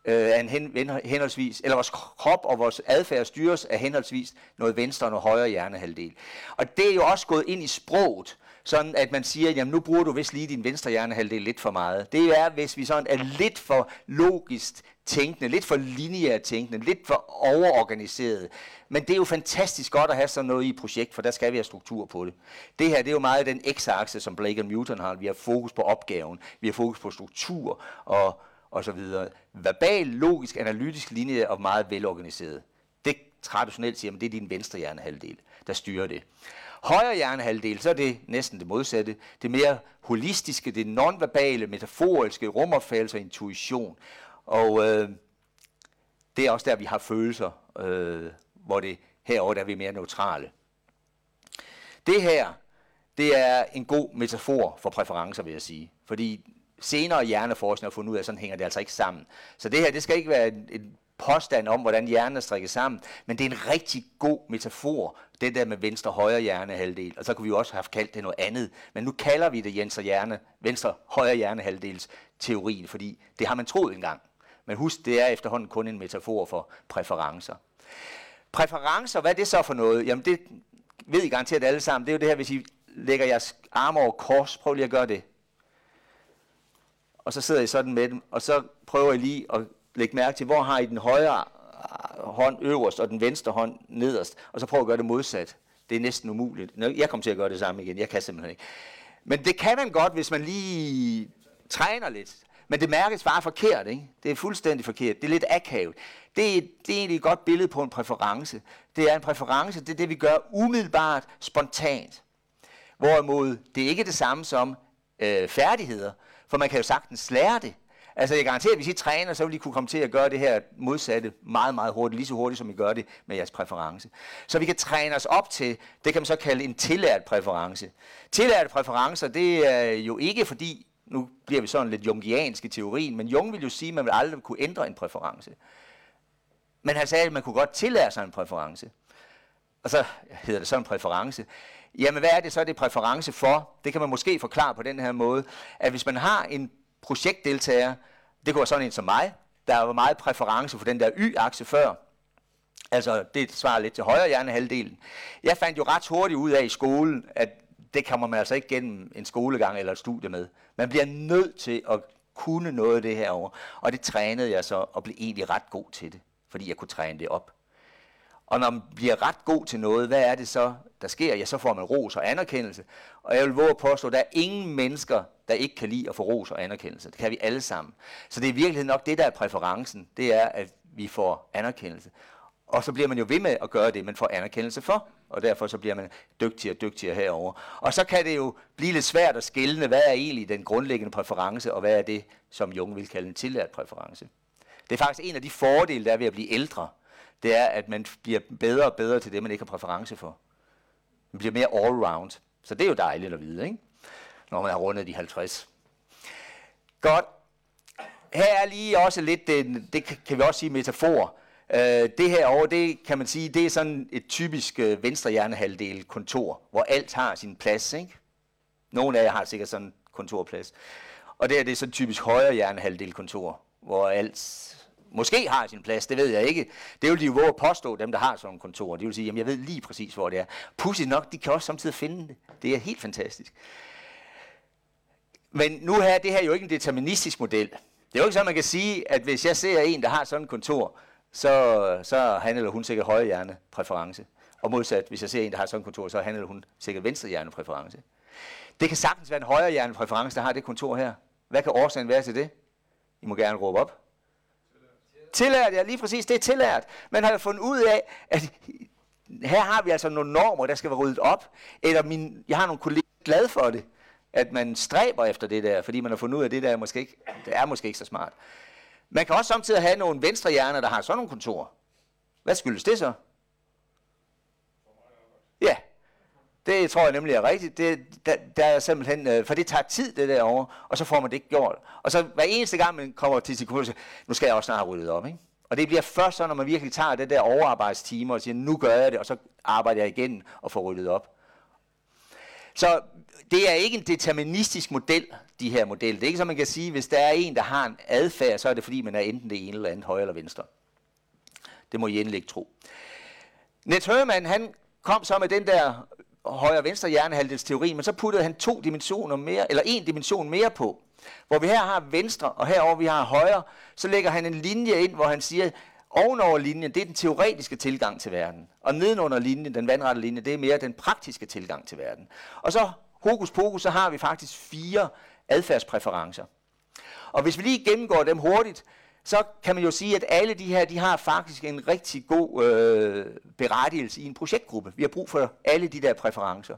øh, af en hen, henholdsvis, eller vores krop og vores adfærd styres af henholdsvis noget venstre og noget højre hjernehalvdel. Og det er jo også gået ind i sproget, sådan at man siger, jamen nu bruger du vist lige din venstre hjernehalvdel lidt for meget. Det er, hvis vi sådan er lidt for logisk tænkende, lidt for lineært tænkende, lidt for overorganiseret. Men det er jo fantastisk godt at have sådan noget i et projekt, for der skal vi have struktur på det. Det her det er jo meget den x-akse, som Blake og Newton har. Vi har fokus på opgaven, vi har fokus på struktur og, og så videre. Verbal, logisk, analytisk linje og meget velorganiseret. Det traditionelt siger man, det er din venstre hjernehalvdel, der styrer det. Højre hjernehalvdel, så er det næsten det modsatte. Det mere holistiske, det nonverbale, metaforiske, rumopfattelse og intuition. Og øh, det er også der, vi har følelser, øh, hvor det herover der er vi mere neutrale. Det her, det er en god metafor for præferencer, vil jeg sige. Fordi senere hjerneforskning har fundet ud af, at sådan hænger det altså ikke sammen. Så det her, det skal ikke være en, en påstand om, hvordan hjernen er strikket sammen, men det er en rigtig god metafor, det der med venstre højre hjernehalvdel. Og så kunne vi jo også have kaldt det noget andet, men nu kalder vi det Jens og hjerne, venstre højre hjernehalvdels teorien, fordi det har man troet engang. Men husk, det er efterhånden kun en metafor for præferencer. Præferencer, hvad er det så for noget? Jamen det ved I garanteret alle sammen. Det er jo det her, hvis I lægger jeres arme over kors. Prøv lige at gøre det. Og så sidder I sådan med dem, og så prøver I lige at læg mærke til, hvor har I den højre øh, hånd øverst og den venstre hånd nederst, og så prøv at gøre det modsat. Det er næsten umuligt. Jeg kommer til at gøre det samme igen. Jeg kan simpelthen ikke. Men det kan man godt, hvis man lige træner lidt. Men det mærkes bare forkert, ikke? Det er fuldstændig forkert. Det er lidt akavet. Det er, det er egentlig et godt billede på en præference. Det er en præference, det er det, vi gør umiddelbart, spontant. Hvorimod det er ikke det samme som øh, færdigheder, for man kan jo sagtens lære det. Altså jeg garanterer, at hvis I træner, så vil I kunne komme til at gøre det her modsatte meget, meget hurtigt, lige så hurtigt, som I gør det med jeres præference. Så vi kan træne os op til, det kan man så kalde en tillært præference. Tillært præferencer, det er jo ikke fordi, nu bliver vi sådan lidt jungianske i teorien, men Jung vil jo sige, at man vil aldrig kunne ændre en præference. Men han sagde, at man kunne godt tillære sig en præference. Og så hedder det så en præference. Jamen, hvad er det så, det er præference for? Det kan man måske forklare på den her måde, at hvis man har en projektdeltager, det kunne være sådan en som mig, der var meget præference for den der y-akse før, altså det svarer lidt til højre hjernehalvdelen. Jeg fandt jo ret hurtigt ud af i skolen, at det kommer man altså ikke gennem en skolegang eller et studie med. Man bliver nødt til at kunne noget af det herover, og det trænede jeg så og blev egentlig ret god til det, fordi jeg kunne træne det op. Og når man bliver ret god til noget, hvad er det så, der sker? Ja, så får man ros og anerkendelse. Og jeg vil våge at påstå, at der er ingen mennesker, der ikke kan lide at få ros og anerkendelse. Det kan vi alle sammen. Så det er i virkeligheden nok det, der er præferencen. Det er, at vi får anerkendelse. Og så bliver man jo ved med at gøre det, man får anerkendelse for. Og derfor så bliver man dygtigere og dygtigere herover. Og så kan det jo blive lidt svært at skille, hvad er egentlig den grundlæggende præference, og hvad er det, som Jung vil kalde en tillært præference. Det er faktisk en af de fordele, der er ved at blive ældre det er, at man bliver bedre og bedre til det, man ikke har præference for. Man bliver mere all-round. Så det er jo dejligt at vide, ikke? når man har rundet de 50. Godt. Her er lige også lidt, øh, det, det kan vi også sige metafor. Uh, det her over, det kan man sige, det er sådan et typisk øh, venstrehjernehalvdel venstre hjernehalvdel kontor, hvor alt har sin plads. Ikke? Nogle af jer har sikkert sådan en kontorplads. Og det er det sådan typisk højre hjernehalvdel kontor, hvor alt måske har sin plads, det ved jeg ikke. Det vil de jo våge at påstå, dem der har sådan en kontor. De vil sige, jamen jeg ved lige præcis, hvor det er. Pudsigt nok, de kan også samtidig finde det. Det er helt fantastisk. Men nu er det her jo ikke en deterministisk model. Det er jo ikke så, man kan sige, at hvis jeg ser en, der har sådan et kontor, så, så han eller hun sikkert højre hjerne præference. Og modsat, hvis jeg ser en, der har sådan et kontor, så han eller hun sikkert venstre hjerne præference. Det kan sagtens være en højre hjerne præference, der har det kontor her. Hvad kan årsagen være til det? I må gerne råbe op. Tillært, ja lige præcis, det er tillært. Man har fundet ud af, at her har vi altså nogle normer, der skal være ryddet op. Eller min, jeg har nogle kolleger glad for det, at man stræber efter det der, fordi man har fundet ud af, at det der er måske ikke, det er måske ikke så smart. Man kan også samtidig have nogle venstre hjerner, der har sådan nogle kontorer. Hvad skyldes det så? Ja, det tror jeg nemlig er rigtigt. Det, der, der er simpelthen, øh, for det tager tid det derovre, og så får man det ikke gjort. Og så hver eneste gang, man kommer til sin kursus, nu skal jeg også snart have ryddet op. Ikke? Og det bliver først så, når man virkelig tager det der overarbejdstimer og siger, nu gør jeg det, og så arbejder jeg igen og får ryddet op. Så det er ikke en deterministisk model, de her modeller. Det er ikke så, man kan sige, hvis der er en, der har en adfærd, så er det fordi, man er enten det ene eller andet, højre eller venstre. Det må I endelig ikke tro. Nets Herman, han kom så med den der højre og venstre hjernehalvdels teori, men så puttede han to dimensioner mere, eller en dimension mere på. Hvor vi her har venstre, og herover vi har højre, så lægger han en linje ind, hvor han siger, ovenover linjen, det er den teoretiske tilgang til verden. Og nedenunder linjen, den vandrette linje, det er mere den praktiske tilgang til verden. Og så hokus pokus, så har vi faktisk fire adfærdspræferencer. Og hvis vi lige gennemgår dem hurtigt, så kan man jo sige, at alle de her, de har faktisk en rigtig god øh, berettigelse i en projektgruppe. Vi har brug for alle de der præferencer.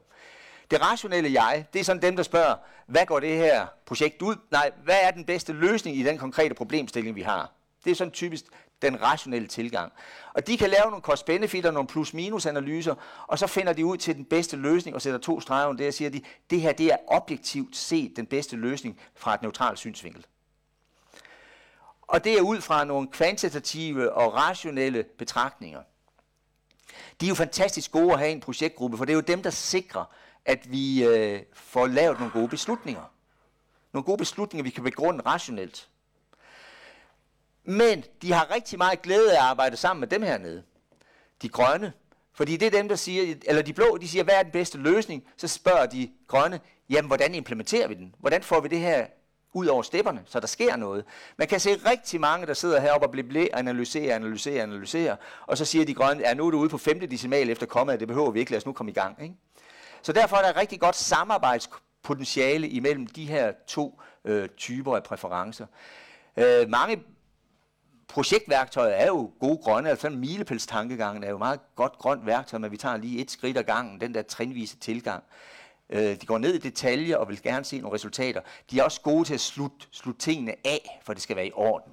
Det rationelle jeg, det er sådan dem, der spørger, hvad går det her projekt ud? Nej, hvad er den bedste løsning i den konkrete problemstilling, vi har? Det er sådan typisk den rationelle tilgang. Og de kan lave nogle cost-benefit og nogle plus-minus-analyser, og så finder de ud til den bedste løsning og sætter to streger under det, og siger de, det her det er objektivt set den bedste løsning fra et neutralt synsvinkel. Og det er ud fra nogle kvantitative og rationelle betragtninger. De er jo fantastisk gode at have i en projektgruppe, for det er jo dem, der sikrer, at vi øh, får lavet nogle gode beslutninger. Nogle gode beslutninger, vi kan begrunde rationelt. Men de har rigtig meget glæde af at arbejde sammen med dem hernede. De grønne. Fordi det er dem, der siger, eller de blå, de siger, hvad er den bedste løsning? Så spørger de grønne, jamen hvordan implementerer vi den? Hvordan får vi det her ud over stepperne, så der sker noget. Man kan se rigtig mange, der sidder heroppe og bliver blæ, analysere, analysere, analysere, og så siger de grønne, ja, nu er du ude på femte decimal efter kommet, det behøver vi ikke, lad os nu komme i gang. Ikke? Så derfor er der et rigtig godt samarbejdspotentiale imellem de her to øh, typer af præferencer. Øh, mange projektværktøjer er jo gode grønne, altså milepælstankegangen er jo meget godt grønt værktøj, men vi tager lige et skridt ad gangen, den der trinvise tilgang. Øh, de går ned i detaljer og vil gerne se nogle resultater. De er også gode til at slutte, slut tingene af, for det skal være i orden.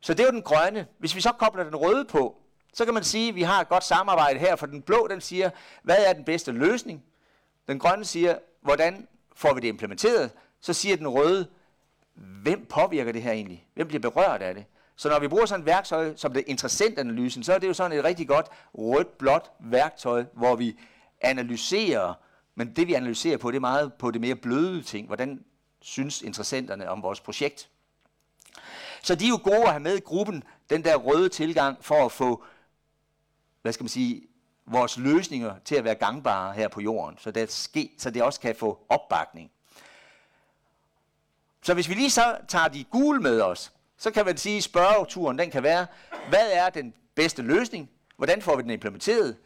Så det er jo den grønne. Hvis vi så kobler den røde på, så kan man sige, at vi har et godt samarbejde her, for den blå den siger, hvad er den bedste løsning? Den grønne siger, hvordan får vi det implementeret? Så siger den røde, hvem påvirker det her egentlig? Hvem bliver berørt af det? Så når vi bruger sådan et værktøj som det interessentanalysen, så er det jo sådan et rigtig godt rødt-blåt værktøj, hvor vi analyserer, men det vi analyserer på, det er meget på det mere bløde ting. Hvordan synes interessenterne om vores projekt? Så de er jo gode at have med i gruppen, den der røde tilgang, for at få, hvad skal man sige, vores løsninger til at være gangbare her på jorden, så det, ske, så det også kan få opbakning. Så hvis vi lige så tager de gule med os, så kan man sige, at spørgeturen den kan være, hvad er den bedste løsning? Hvordan får vi den implementeret?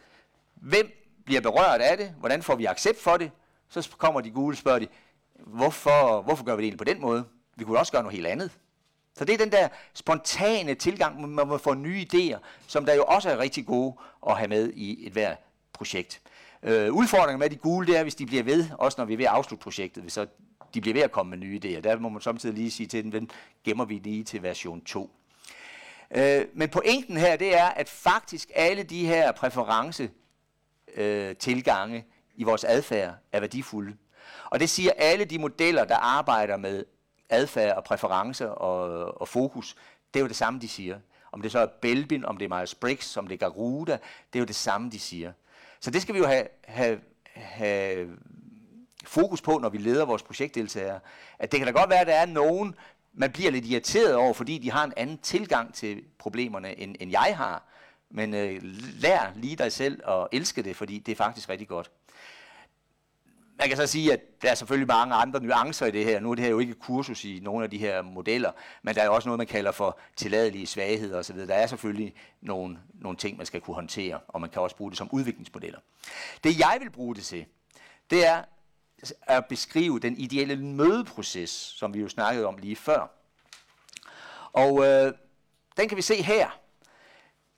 Hvem bliver berørt af det? Hvordan får vi accept for det? Så kommer de gule og spørger de, hvorfor, hvorfor gør vi det egentlig på den måde? Vi kunne også gøre noget helt andet. Så det er den der spontane tilgang, man må få nye idéer, som der jo også er rigtig gode at have med i et hvert projekt. Øh, udfordringen med de gule, det er, hvis de bliver ved, også når vi er ved at afslutte projektet, hvis så de bliver ved at komme med nye idéer. Der må man samtidig lige sige til dem, den gemmer vi lige til version 2. Øh, men pointen her, det er, at faktisk alle de her præference øh, tilgange i vores adfærd er værdifulde. Og det siger alle de modeller, der arbejder med adfærd og præferencer og, og fokus, det er jo det samme, de siger. Om det så er Belbin, om det er Myers-Briggs, om det er Garuda, det er jo det samme, de siger. Så det skal vi jo have, have, have fokus på, når vi leder vores projektdeltagere. At det kan da godt være, at der er nogen, man bliver lidt irriteret over, fordi de har en anden tilgang til problemerne, end, end jeg har. Men øh, lær lige dig selv at elske det, fordi det er faktisk rigtig godt. Man kan så sige, at der er selvfølgelig mange andre nuancer i det her. Nu er det her jo ikke et kursus i nogle af de her modeller, men der er også noget, man kalder for tilladelige svagheder osv. Der er selvfølgelig nogle, nogle ting, man skal kunne håndtere, og man kan også bruge det som udviklingsmodeller. Det jeg vil bruge det til, det er at beskrive den ideelle mødeproces, som vi jo snakkede om lige før. Og øh, den kan vi se her.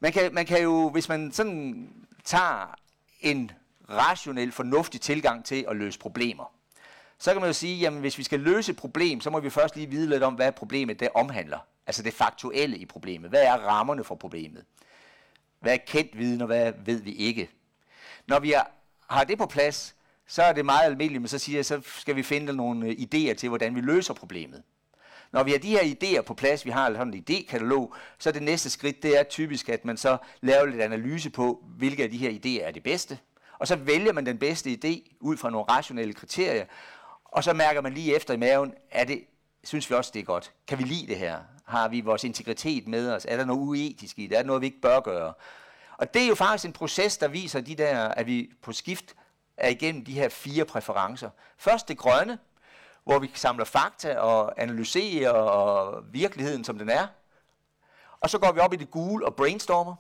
Man kan, man kan jo, hvis man sådan tager en rationel, fornuftig tilgang til at løse problemer, så kan man jo sige, jamen hvis vi skal løse et problem, så må vi først lige vide lidt om, hvad problemet det omhandler. Altså det faktuelle i problemet. Hvad er rammerne for problemet? Hvad er kendt viden, og hvad ved vi ikke? Når vi har det på plads, så er det meget almindeligt, men så siger jeg, så skal vi finde nogle øh, idéer til, hvordan vi løser problemet. Når vi har de her idéer på plads, vi har sådan en idékatalog, så er det næste skridt, det er typisk, at man så laver lidt analyse på, hvilke af de her idéer er det bedste. Og så vælger man den bedste idé ud fra nogle rationelle kriterier, og så mærker man lige efter i maven, er det, synes vi også, det er godt? Kan vi lide det her? Har vi vores integritet med os? Er der noget uetisk i det? Er der noget, vi ikke bør gøre? Og det er jo faktisk en proces, der viser de der, at vi på skift er igennem de her fire præferencer. Først det grønne, hvor vi samler fakta og analyserer og virkeligheden, som den er. Og så går vi op i det gule og brainstormer.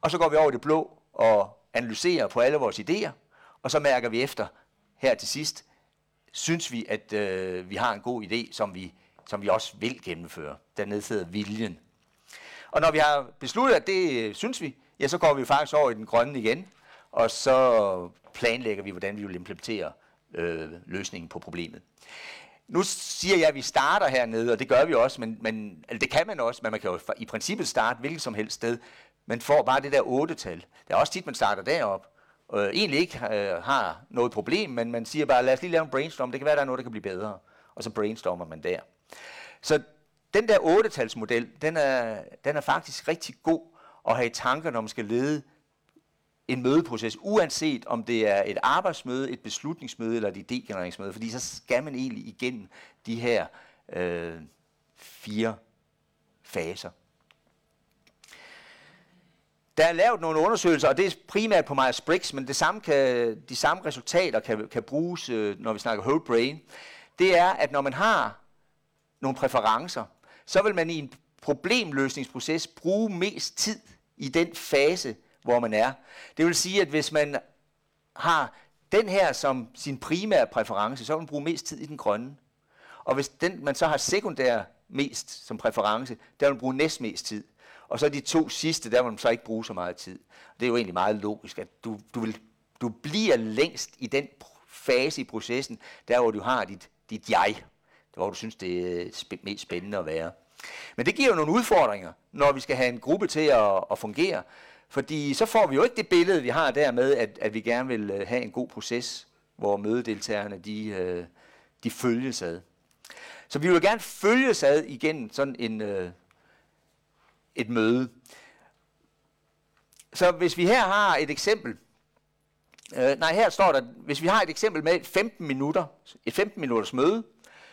Og så går vi over i det blå og analyserer på alle vores idéer. Og så mærker vi efter her til sidst, synes vi, at øh, vi har en god idé, som vi, som vi også vil gennemføre. Dernede sidder viljen. Og når vi har besluttet, at det øh, synes vi, ja, så går vi faktisk over i den grønne igen, og så planlægger vi, hvordan vi vil implementere øh, løsningen på problemet. nu siger jeg, at vi starter hernede, og det gør vi også, men, men altså det kan man også, men man kan jo i princippet starte hvilket som helst sted. Man får bare det der 8-tal. Det er også tit, man starter derop. Og øh, egentlig ikke øh, har noget problem, men man siger bare, lad os lige lave en brainstorm. Det kan være, der er noget, der kan blive bedre. Og så brainstormer man der. Så den der 8-talsmodel, den er, den er faktisk rigtig god at have i tanker, når man skal lede en mødeproces, uanset om det er et arbejdsmøde, et beslutningsmøde eller et idégenereringsmøde, fordi så skal man egentlig igennem de her øh, fire faser. Der er lavet nogle undersøgelser, og det er primært på Myers-Briggs, men det samme kan, de samme resultater kan, kan bruges, øh, når vi snakker whole brain. Det er, at når man har nogle præferencer, så vil man i en problemløsningsproces bruge mest tid i den fase, hvor man er. Det vil sige, at hvis man har den her som sin primære præference, så vil man bruge mest tid i den grønne. Og hvis den, man så har sekundær mest som præference, der vil man bruge næstmest tid. Og så de to sidste, der vil man så ikke bruge så meget tid. Det er jo egentlig meget logisk, at du, du, vil, du bliver længst i den fase i processen, der hvor du har dit, dit jeg, hvor du synes, det er sp- mest spændende at være. Men det giver jo nogle udfordringer, når vi skal have en gruppe til at, at fungere. Fordi så får vi jo ikke det billede, vi har der med, at, at vi gerne vil øh, have en god proces, hvor mødedeltagerne de, øh, de følges ad. Så vi vil gerne følges ad igennem sådan en, øh, et møde. Så hvis vi her har et eksempel, øh, nej her står der, hvis vi har et eksempel med 15 minutter, et 15 minutters møde,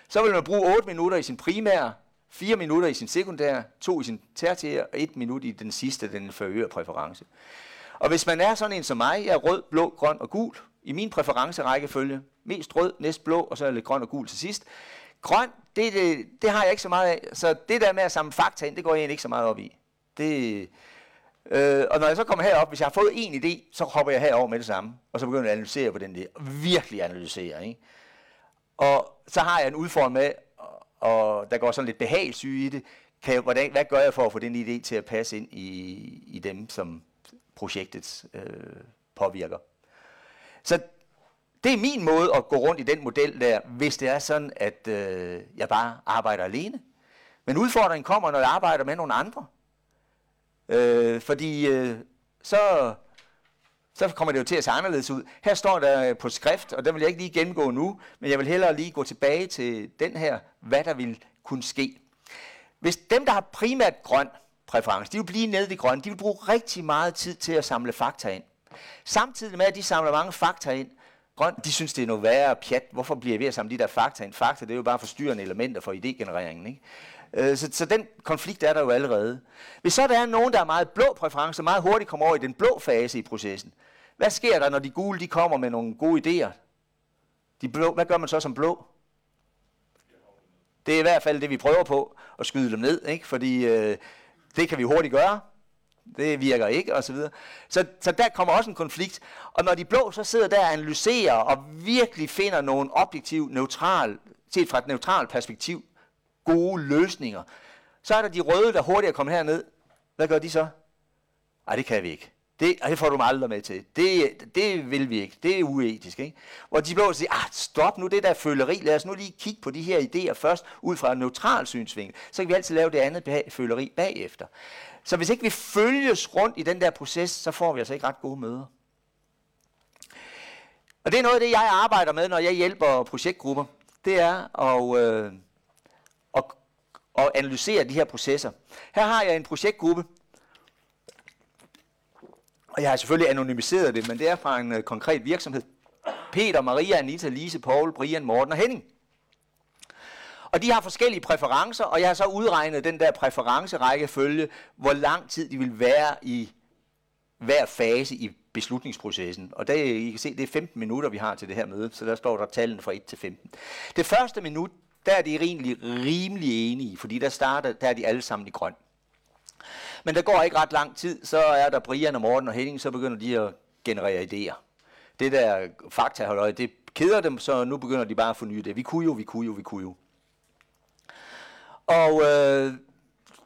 så vil man bruge 8 minutter i sin primære 4 minutter i sin sekundære, 2 i sin tertiære og 1 minut i den sidste, den inferiøre præference. Og hvis man er sådan en som mig, jeg er rød, blå, grøn og gul, i min præferencerækkefølge, mest rød, næst blå, og så er lidt grøn og gul til sidst. Grøn, det, det, det har jeg ikke så meget af, så det der med at samle fakta ind, det går jeg egentlig ikke så meget op i. Det, øh, og når jeg så kommer herop, hvis jeg har fået en idé, så hopper jeg herover med det samme, og så begynder jeg at analysere på den der. Virkelig analysere, ikke? Og så har jeg en udfordring med og der går sådan lidt behagelsyge i det. Kan jeg, hvordan, hvad gør jeg for at få den idé til at passe ind i, i dem, som projektet øh, påvirker? Så det er min måde at gå rundt i den model der, hvis det er sådan, at øh, jeg bare arbejder alene. Men udfordringen kommer, når jeg arbejder med nogle andre. Øh, fordi øh, så, så kommer det jo til at se anderledes ud. Her står der øh, på skrift, og den vil jeg ikke lige gennemgå nu, men jeg vil hellere lige gå tilbage til den her, hvad der vil kunne ske. Hvis dem, der har primært grøn præference, de vil blive nede i grøn, de vil bruge rigtig meget tid til at samle fakta ind. Samtidig med, at de samler mange fakta ind, grøn, de synes, det er noget værre pjat. Hvorfor bliver vi ved at samle de der fakta ind? Fakta, det er jo bare forstyrrende elementer for idégenereringen. Ikke? Øh, så, så den konflikt er der jo allerede. Hvis så der er nogen, der er meget blå præference, meget hurtigt kommer over i den blå fase i processen, hvad sker der, når de gule de kommer med nogle gode idéer? De blå, hvad gør man så som blå? Det er i hvert fald det, vi prøver på, at skyde dem ned, ikke? fordi øh, det kan vi hurtigt gøre. Det virker ikke, og så videre. Så, så der kommer også en konflikt. Og når de blå så sidder der og analyserer, og virkelig finder nogle objektiv, neutral, set fra et neutralt perspektiv, gode løsninger, så er der de røde, der hurtigt er kommet herned. Hvad gør de så? Nej, det kan vi ikke. Det, det får du mig aldrig med til. Det, det vil vi ikke. Det er uetisk. Ikke? Hvor de blå siger, ah, stop nu det der føleri. Lad os nu lige kigge på de her idéer først, ud fra en neutral synsvinkel. Så kan vi altid lave det andet føleri bagefter. Så hvis ikke vi følges rundt i den der proces, så får vi altså ikke ret gode møder. Og det er noget af det, jeg arbejder med, når jeg hjælper projektgrupper. Det er at, øh, at, at analysere de her processer. Her har jeg en projektgruppe, og jeg har selvfølgelig anonymiseret det, men det er fra en øh, konkret virksomhed. Peter, Maria, Anita, Lise, Paul, Brian, Morten og Henning. Og de har forskellige præferencer, og jeg har så udregnet den der præferencerækkefølge, hvor lang tid de vil være i hver fase i beslutningsprocessen. Og der, I kan se, det er 15 minutter, vi har til det her møde, så der står der tallene fra 1 til 15. Det første minut, der er de rimelig, rimelig enige, fordi der starter, der er de alle sammen i grøn. Men der går ikke ret lang tid, så er der Brian og Morten og Henning, så begynder de at generere idéer. Det der fakta, det keder dem, så nu begynder de bare at forny det. Vi kunne jo, vi kunne jo, vi kunne jo. Og øh,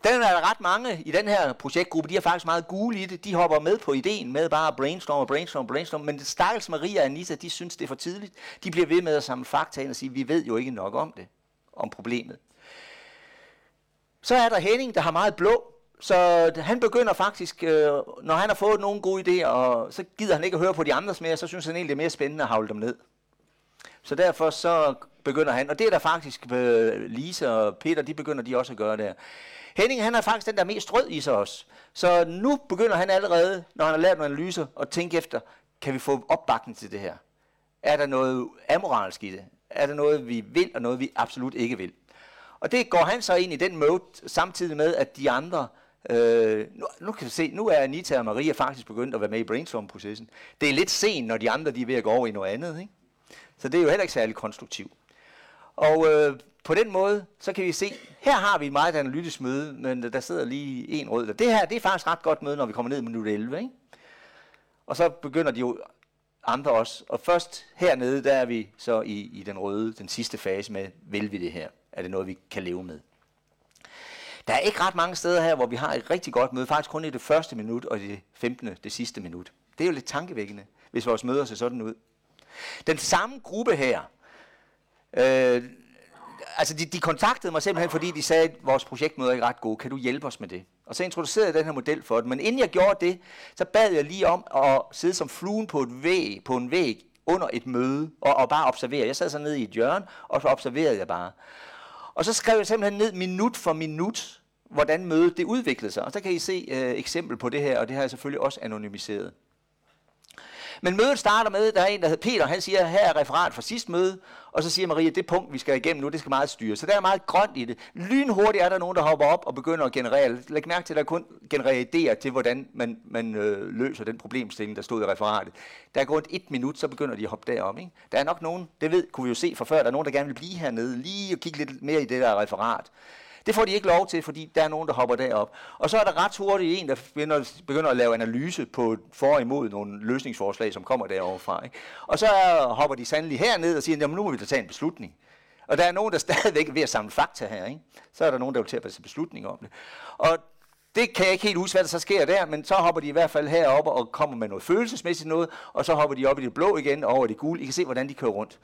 den er der ret mange i den her projektgruppe, de er faktisk meget gule i det. De hopper med på ideen med bare brainstorm brainstorme, brainstorm brainstorme. brainstorm. Men Stakkels Maria og Anita, de synes det er for tidligt. De bliver ved med at samle fakta ind og sige, vi ved jo ikke nok om det. om problemet. Så er der Henning, der har meget blå, så han begynder faktisk, øh, når han har fået nogle gode idéer, og så gider han ikke at høre på de andres mere, så synes han egentlig, det er mere spændende at havle dem ned. Så derfor så begynder han, og det er der faktisk øh, Lise og Peter, de begynder de også at gøre der. Henning, han er faktisk den, der er mest rød i sig også. Så nu begynder han allerede, når han har lavet nogle analyser, at tænke efter, kan vi få opbakning til det her? Er der noget amoralsk i det? Er der noget, vi vil, og noget, vi absolut ikke vil? Og det går han så ind i den mode, samtidig med, at de andre, øh, nu, nu kan vi se, nu er Anita og Maria faktisk begyndt at være med i brainstorm-processen. Det er lidt sent, når de andre de er ved at gå over i noget andet, ikke? Så det er jo heller ikke særlig konstruktivt. Og øh, på den måde, så kan vi se, her har vi et meget analytisk møde, men der sidder lige en rød. Der. Det her, det er faktisk ret godt møde, når vi kommer ned i minut 11, ikke? Og så begynder de jo andre også. Og først hernede, der er vi så i, i den røde, den sidste fase med, vil vi det her? Er det noget, vi kan leve med? Der er ikke ret mange steder her, hvor vi har et rigtig godt møde, faktisk kun i det første minut og i det 15. det sidste minut. Det er jo lidt tankevækkende, hvis vores møder ser sådan ud. Den samme gruppe her, øh, altså de, de kontaktede mig simpelthen, fordi de sagde, at vores projektmøder er ikke ret gode, kan du hjælpe os med det? Og så introducerede jeg den her model for dem. Men inden jeg gjorde det, så bad jeg lige om at sidde som fluen på, et væg, på en væg under et møde og, og bare observere. Jeg sad så nede i et hjørne, og så observerede jeg bare. Og så skrev jeg simpelthen ned minut for minut, hvordan mødet det udviklede sig. Og så kan I se øh, eksempel på det her, og det har jeg selvfølgelig også anonymiseret. Men mødet starter med, der er en, der hedder Peter, han siger, her er referat fra sidste møde, og så siger Maria, det punkt, vi skal igennem nu, det skal meget styre. Så der er meget grønt i det. Lynhurtigt er der nogen, der hopper op og begynder at generere. Læg mærke til, at der kun genererer idéer til, hvordan man, man øh, løser den problemstilling, der stod i referatet. Der er gået et minut, så begynder de at hoppe derop. Ikke? Der er nok nogen, det ved, kunne vi jo se fra før, der er nogen, der gerne vil blive hernede, lige og kigge lidt mere i det der referat. Det får de ikke lov til, fordi der er nogen, der hopper derop. Og så er der ret hurtigt en, der begynder, begynder at lave analyse på for og imod nogle løsningsforslag, som kommer deroverfra. Ikke? Og så hopper de sandelig herned og siger, jamen nu må vi da tage en beslutning. Og der er nogen, der stadigvæk er ved at samle fakta her. Ikke? Så er der nogen, der vil til at tage beslutning om det. Og det kan jeg ikke helt huske, hvad der så sker der, men så hopper de i hvert fald herop og kommer med noget følelsesmæssigt noget, og så hopper de op i det blå igen og over det gule. I kan se, hvordan de kører rundt.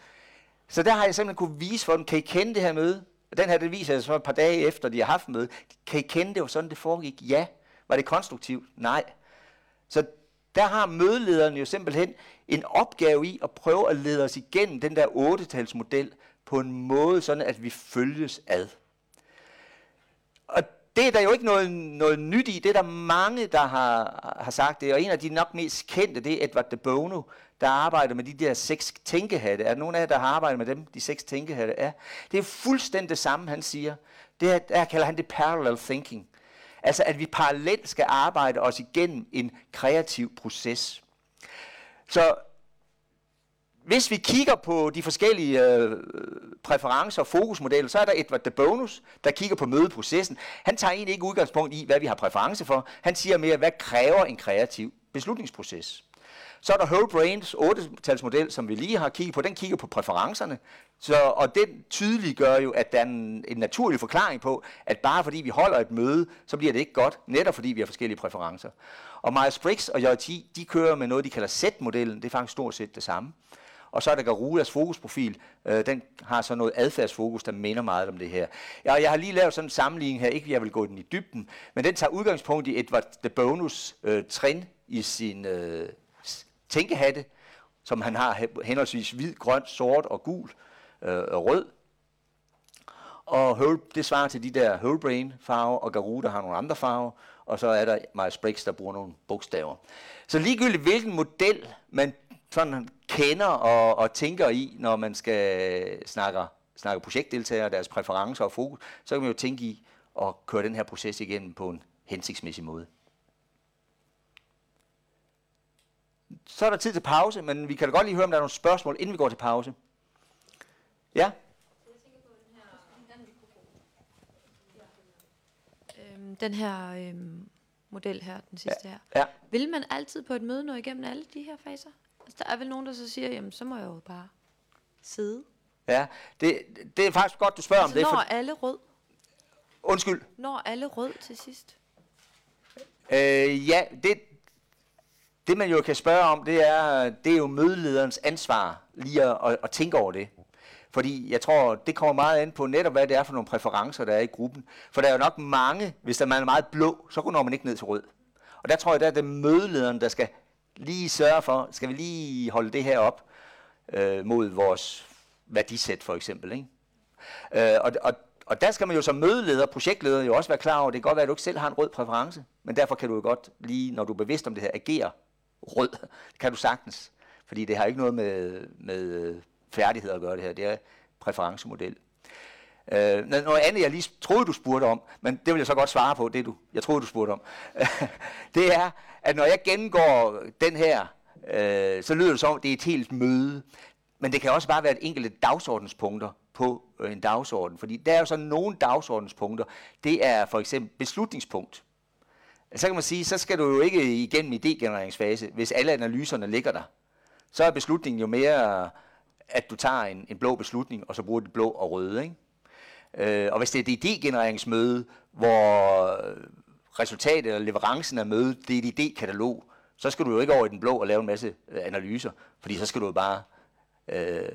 Så der har jeg simpelthen kunne vise for dem, kan I kende det her møde? Og den her, det viser jeg så et par dage efter, de har haft møde. Kan I kende det, var sådan det foregik? Ja. Var det konstruktivt? Nej. Så der har mødelederen jo simpelthen en opgave i at prøve at lede os igennem den der otte på en måde, sådan at vi følges ad. Og det er der jo ikke noget, noget nyt i. Det er der mange, der har, har sagt det. Og en af de nok mest kendte, det er Edward de Bono, der arbejder med de der seks tænkehatte. Er der nogen af jer, der har arbejdet med dem, de seks tænkehatte? Ja. Det er fuldstændig det samme, han siger. Det er, der kalder han det parallel thinking. Altså, at vi parallelt skal arbejde os igennem en kreativ proces. Så hvis vi kigger på de forskellige øh, præferencer og fokusmodeller, så er der Edward de Bonus, der kigger på mødeprocessen. Han tager egentlig ikke udgangspunkt i, hvad vi har præference for. Han siger mere, hvad kræver en kreativ beslutningsproces. Så er der Whole Brains 8-talsmodel, som vi lige har kigget på. Den kigger på præferencerne. Så, og den tydeliggør jo, at der er en, en naturlig forklaring på, at bare fordi vi holder et møde, så bliver det ikke godt, netop fordi vi har forskellige præferencer. Og Myers-Briggs og JT, de kører med noget, de kalder Z-modellen. Det er faktisk stort set det samme. Og så er der Garudas fokusprofil. Øh, den har så noget adfærdsfokus, der minder meget om det her. Ja, jeg har lige lavet sådan en sammenligning her. Ikke, jeg vil gå den i dybden. Men den tager udgangspunkt i Edward de Bonus øh, trin i sin øh, tænkehatte, som han har henholdsvis hvid, grøn, sort og gul øh, og rød. Og whole, det svarer til de der whole farver, og Garuda har nogle andre farver, og så er der Myers-Briggs, der bruger nogle bogstaver. Så ligegyldigt hvilken model man sådan kender og, og tænker i, når man skal snakke, snakke projektdeltagere, deres præferencer og fokus, så kan man jo tænke i at køre den her proces igennem på en hensigtsmæssig måde. Så er der tid til pause, men vi kan da godt lige høre, om der er nogle spørgsmål, inden vi går til pause. Ja? Øhm, den her øhm, model her, den sidste ja. her. Ja. Vil man altid på et møde nå igennem alle de her faser? Altså, der er vel nogen, der så siger, jamen så må jeg jo bare sidde. Ja, det, det er faktisk godt, du spørger altså, om det. Når For... alle rød? Undskyld. Når alle rød til sidst? Øh, ja, det, det man jo kan spørge om, det er, det er jo mødelederens ansvar lige at, at, at tænke over det. Fordi jeg tror, det kommer meget an på netop, hvad det er for nogle præferencer, der er i gruppen. For der er jo nok mange, hvis der man er meget blå, så når man ikke ned til rød. Og der tror jeg, der er det mødelederen, der skal lige sørge for, skal vi lige holde det her op øh, mod vores værdisæt for eksempel. Ikke? Øh, og, og, og der skal man jo som mødeleder, projektleder jo også være klar over, det kan godt være, at du ikke selv har en rød præference, men derfor kan du jo godt lige, når du er bevidst om det her, agere rød. Det kan du sagtens, fordi det har ikke noget med, med øh, færdighed at gøre det her, det er præferencemodel. Øh, noget andet, jeg lige troede, du spurgte om, men det vil jeg så godt svare på, det du, jeg troede, du spurgte om, det er, at når jeg gennemgår den her, øh, så lyder det som, det er et helt møde. Men det kan også bare være et enkelt dagsordenspunkter på øh, en dagsorden. Fordi der er jo så nogle dagsordenspunkter. Det er for eksempel beslutningspunkt. Så kan man sige, så skal du jo ikke igennem idégenereringsfase, hvis alle analyserne ligger der. Så er beslutningen jo mere, at du tager en, en blå beslutning, og så bruger du blå og røde. Ikke? Øh, og hvis det er et idégenereringsmøde, hvor resultatet eller leverancen af mødet, det er et idékatalog, så skal du jo ikke over i den blå og lave en masse øh, analyser, fordi så skal du jo bare øh,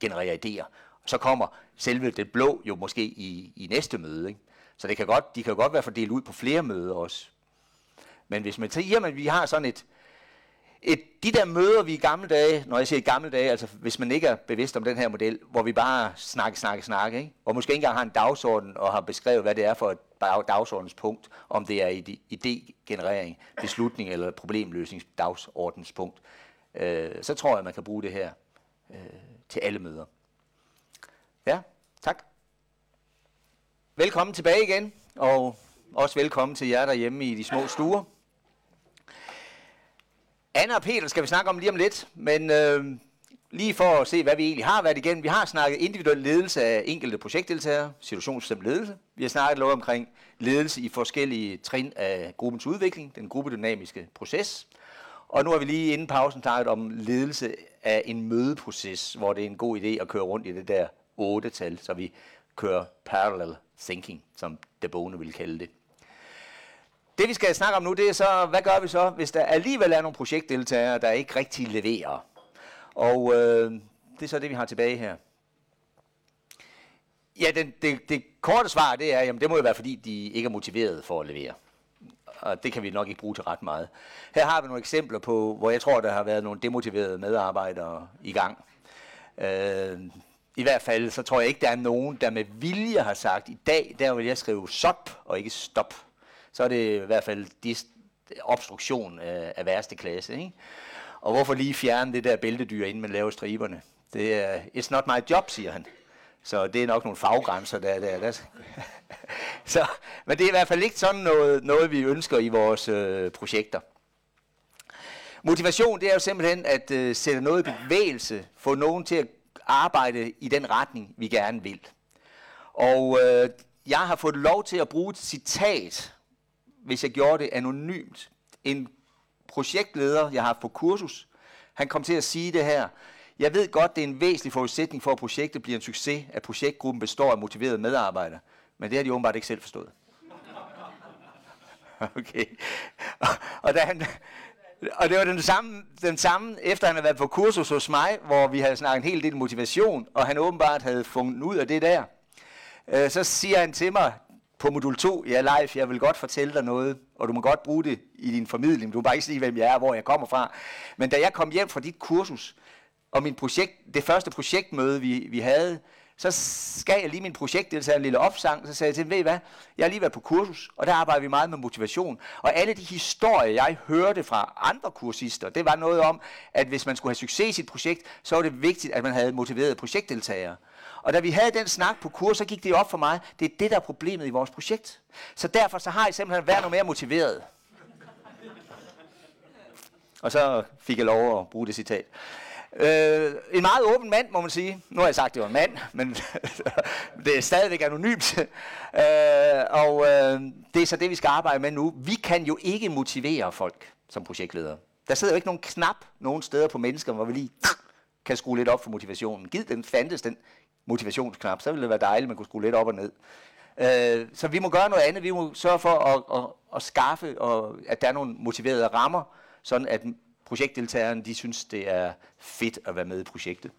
generere idéer. Og så kommer selve det blå jo måske i, i næste møde. Ikke? Så det kan godt, de kan jo godt være fordelt ud på flere møder også. Men hvis man siger, at vi har sådan et, et, de der møder, vi i gamle dage, når jeg siger i gamle dage, altså hvis man ikke er bevidst om den her model, hvor vi bare snakker, snakker, snakker, ikke? og måske ikke engang har en dagsorden og har beskrevet, hvad det er for et dagsordenspunkt, om det er idégenerering, beslutning eller problemløsningsdagsordenspunkt, øh, så tror jeg, at man kan bruge det her øh, til alle møder. Ja, tak. Velkommen tilbage igen, og også velkommen til jer derhjemme i de små stuer. Anna og Peter skal vi snakke om lige om lidt, men øh, lige for at se, hvad vi egentlig har været igennem. Vi har snakket individuel ledelse af enkelte projektdeltagere, situationsbestemt ledelse. Vi har snakket noget omkring ledelse i forskellige trin af gruppens udvikling, den gruppedynamiske proces. Og nu har vi lige inden pausen snakket om ledelse af en mødeproces, hvor det er en god idé at køre rundt i det der 8-tal, så vi kører parallel thinking, som Debone vil kalde det. Det vi skal snakke om nu, det er så, hvad gør vi så, hvis der alligevel er nogle projektdeltagere, der ikke rigtig leverer? Og øh, det er så det, vi har tilbage her. Ja, den, det, det korte svar, det er, jamen det må jo være, fordi de ikke er motiveret for at levere. Og det kan vi nok ikke bruge til ret meget. Her har vi nogle eksempler på, hvor jeg tror, der har været nogle demotiverede medarbejdere i gang. Øh, I hvert fald, så tror jeg ikke, der er nogen, der med vilje har sagt, i dag, der vil jeg skrive stop og ikke stop så er det i hvert fald dis- obstruktion af, af værste klasse. Ikke? Og hvorfor lige fjerne det der bæltedyr, inden man laver striberne? Det er, it's not my job, siger han. Så det er nok nogle faggrænser, der er der. der. så, men det er i hvert fald ikke sådan noget, noget vi ønsker i vores øh, projekter. Motivation, det er jo simpelthen at øh, sætte noget i bevægelse, få nogen til at arbejde i den retning, vi gerne vil. Og øh, jeg har fået lov til at bruge et citat hvis jeg gjorde det anonymt. En projektleder, jeg har haft på kursus, han kom til at sige det her. Jeg ved godt, det er en væsentlig forudsætning for, at projektet bliver en succes, at projektgruppen består af motiverede medarbejdere. Men det har de åbenbart ikke selv forstået. Okay. Og, og, da han, og det var den samme, den samme, efter han havde været på kursus hos mig, hvor vi havde snakket en hel del motivation, og han åbenbart havde fundet ud af det der. Øh, så siger han til mig, på modul 2, ja live, jeg vil godt fortælle dig noget, og du må godt bruge det i din formidling. Du må bare ikke sige, hvem jeg er, hvor jeg kommer fra. Men da jeg kom hjem fra dit kursus, og min projekt, det første projektmøde, vi, vi havde, så skal jeg lige min projektdeltager en lille opsang, så sagde jeg til dem, ved I hvad, jeg har lige været på kursus, og der arbejder vi meget med motivation. Og alle de historier, jeg hørte fra andre kursister, det var noget om, at hvis man skulle have succes i sit projekt, så var det vigtigt, at man havde motiverede projektdeltagere. Og da vi havde den snak på kurs, så gik det op for mig, det er det, der er problemet i vores projekt. Så derfor så har I simpelthen været noget mere motiveret. Og så fik jeg lov at bruge det citat. Øh, en meget åben mand, må man sige. Nu har jeg sagt, at det var en mand, men det er stadigvæk anonymt. øh, og øh, det er så det, vi skal arbejde med nu. Vi kan jo ikke motivere folk som projektledere. Der sidder jo ikke nogen knap nogen steder på mennesker, hvor vi lige kan skrue lidt op for motivationen. Giv den fandtes den motivationsknap, så ville det være dejligt, at man kunne skrue lidt op og ned. Øh, så vi må gøre noget andet. Vi må sørge for at, at, at skaffe, og at der er nogle motiverede rammer, sådan at projektdeltagerne de synes, det er fedt at være med i projektet.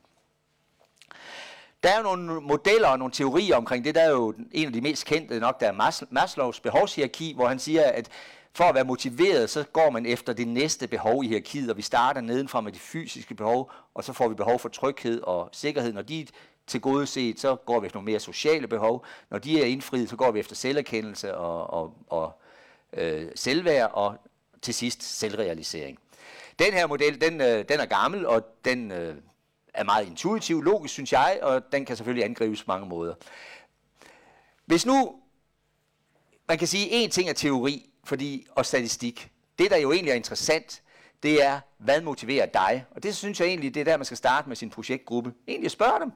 Der er jo nogle modeller og nogle teorier omkring det. Der er jo en af de mest kendte nok, der er Maslows behovshierarki, hvor han siger, at for at være motiveret, så går man efter det næste behov i hierarkiet, og vi starter nedenfra med de fysiske behov, og så får vi behov for tryghed og sikkerhed. Når de er til gode set, så går vi efter nogle mere sociale behov. Når de er indfriet, så går vi efter selverkendelse og, og, og øh, selvværd, og til sidst selvrealisering. Den her model, den, øh, den er gammel, og den øh, er meget intuitiv, logisk, synes jeg, og den kan selvfølgelig angribes på mange måder. Hvis nu, man kan sige, en ting er teori fordi, og statistik. Det, der jo egentlig er interessant, det er, hvad motiverer dig? Og det synes jeg egentlig, det er der, man skal starte med sin projektgruppe. Egentlig spørge dem.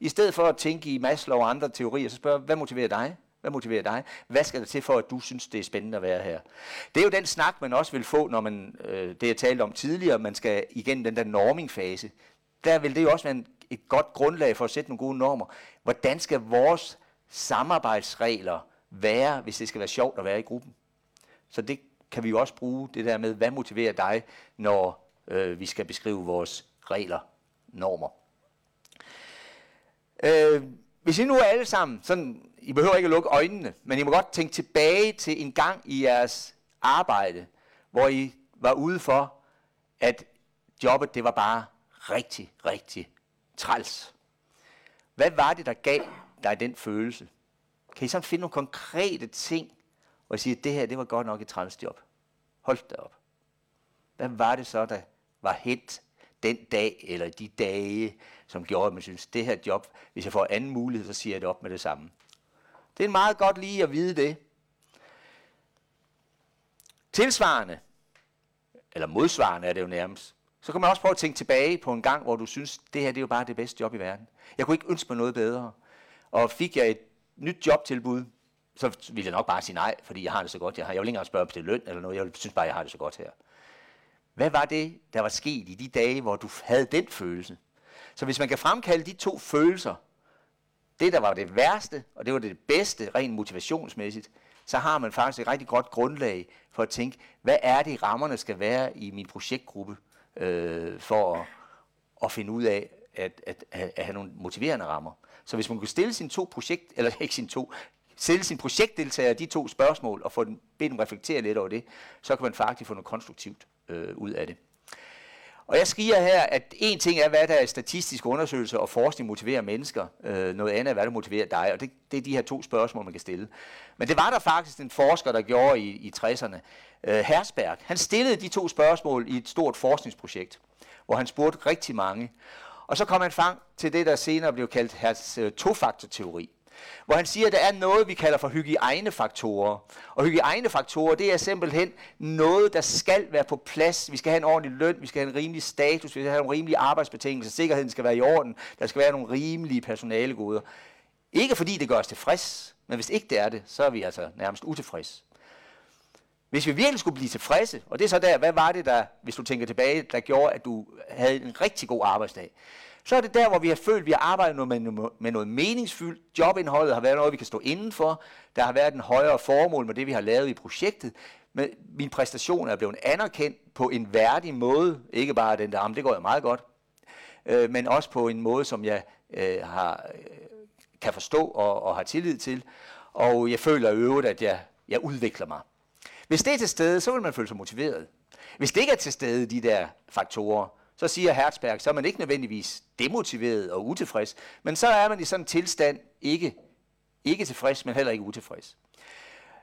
I stedet for at tænke i Maslow og andre teorier, så spørg, hvad motiverer dig? Hvad motiverer dig? Hvad skal der til for, at du synes, det er spændende at være her? Det er jo den snak, man også vil få, når man, øh, det jeg talte om tidligere, man skal igennem den der normingfase. Der vil det jo også være en, et godt grundlag for at sætte nogle gode normer. Hvordan skal vores samarbejdsregler være, hvis det skal være sjovt at være i gruppen? Så det kan vi jo også bruge, det der med, hvad motiverer dig, når øh, vi skal beskrive vores regler, normer. Øh, hvis I nu er alle sammen, sådan, I behøver ikke at lukke øjnene, men I må godt tænke tilbage til en gang i jeres arbejde, hvor I var ude for, at jobbet det var bare rigtig, rigtig træls. Hvad var det, der gav dig den følelse? Kan I så finde nogle konkrete ting, og I siger, at det her det var godt nok et træls job? Hold da op. Hvad var det så, der var hent den dag, eller de dage, som gjorde, at man synes, det her job, hvis jeg får anden mulighed, så siger jeg det op med det samme. Det er meget godt lige at vide det. Tilsvarende, eller modsvarende er det jo nærmest, så kan man også prøve at tænke tilbage på en gang, hvor du synes, det her det er jo bare det bedste job i verden. Jeg kunne ikke ønske mig noget bedre. Og fik jeg et nyt jobtilbud, så ville jeg nok bare sige nej, fordi jeg har det så godt, jeg har. Jeg vil ikke engang spørge, om det løn eller noget. Jeg synes bare, jeg har det så godt her. Hvad var det, der var sket i de dage, hvor du havde den følelse? Så hvis man kan fremkalde de to følelser, det der var det værste, og det var det bedste, rent motivationsmæssigt, så har man faktisk et rigtig godt grundlag for at tænke, hvad er det, rammerne skal være i min projektgruppe, øh, for at, at finde ud af at, at, at, at have nogle motiverende rammer. Så hvis man kunne stille sine to projekt, eller ikke sine to, stille sin projektdeltager de to spørgsmål, og få dem, bede dem reflektere lidt over det, så kan man faktisk få noget konstruktivt øh, ud af det. Og jeg skriver her, at en ting er, hvad der er statistiske undersøgelser og forskning motiverer mennesker. Øh, noget andet er, hvad der motiverer dig. Og det, det er de her to spørgsmål, man kan stille. Men det var der faktisk en forsker, der gjorde i, i 60'erne. Øh, Hersberg. Han stillede de to spørgsmål i et stort forskningsprojekt, hvor han spurgte rigtig mange. Og så kom han frem til det, der senere blev kaldt hans øh, tofaktorteori hvor han siger, at der er noget, vi kalder for hygiejnefaktorer. Og hygiejnefaktorer, det er simpelthen noget, der skal være på plads. Vi skal have en ordentlig løn, vi skal have en rimelig status, vi skal have nogle rimelige arbejdsbetingelser, sikkerheden skal være i orden, der skal være nogle rimelige personalegoder. Ikke fordi det gør os tilfreds, men hvis ikke det er det, så er vi altså nærmest utilfreds. Hvis vi virkelig skulle blive tilfredse, og det er så der, hvad var det, der, hvis du tænker tilbage, der gjorde, at du havde en rigtig god arbejdsdag, så er det der, hvor vi har følt, at vi har arbejdet med, med noget meningsfyldt. Jobindholdet har været noget, vi kan stå indenfor. Der har været en højere formål med det, vi har lavet i projektet. Men min præstation er blevet anerkendt på en værdig måde. Ikke bare den der, det går jo meget godt. Øh, men også på en måde, som jeg øh, har, øh, kan forstå og, og har tillid til. Og jeg føler i øvrigt, at jeg, jeg udvikler mig. Hvis det er til stede, så vil man føle sig motiveret. Hvis det ikke er til stede, de der faktorer, så siger Herzberg, så er man ikke nødvendigvis demotiveret og utilfreds, men så er man i sådan en tilstand ikke, ikke tilfreds, men heller ikke utilfreds.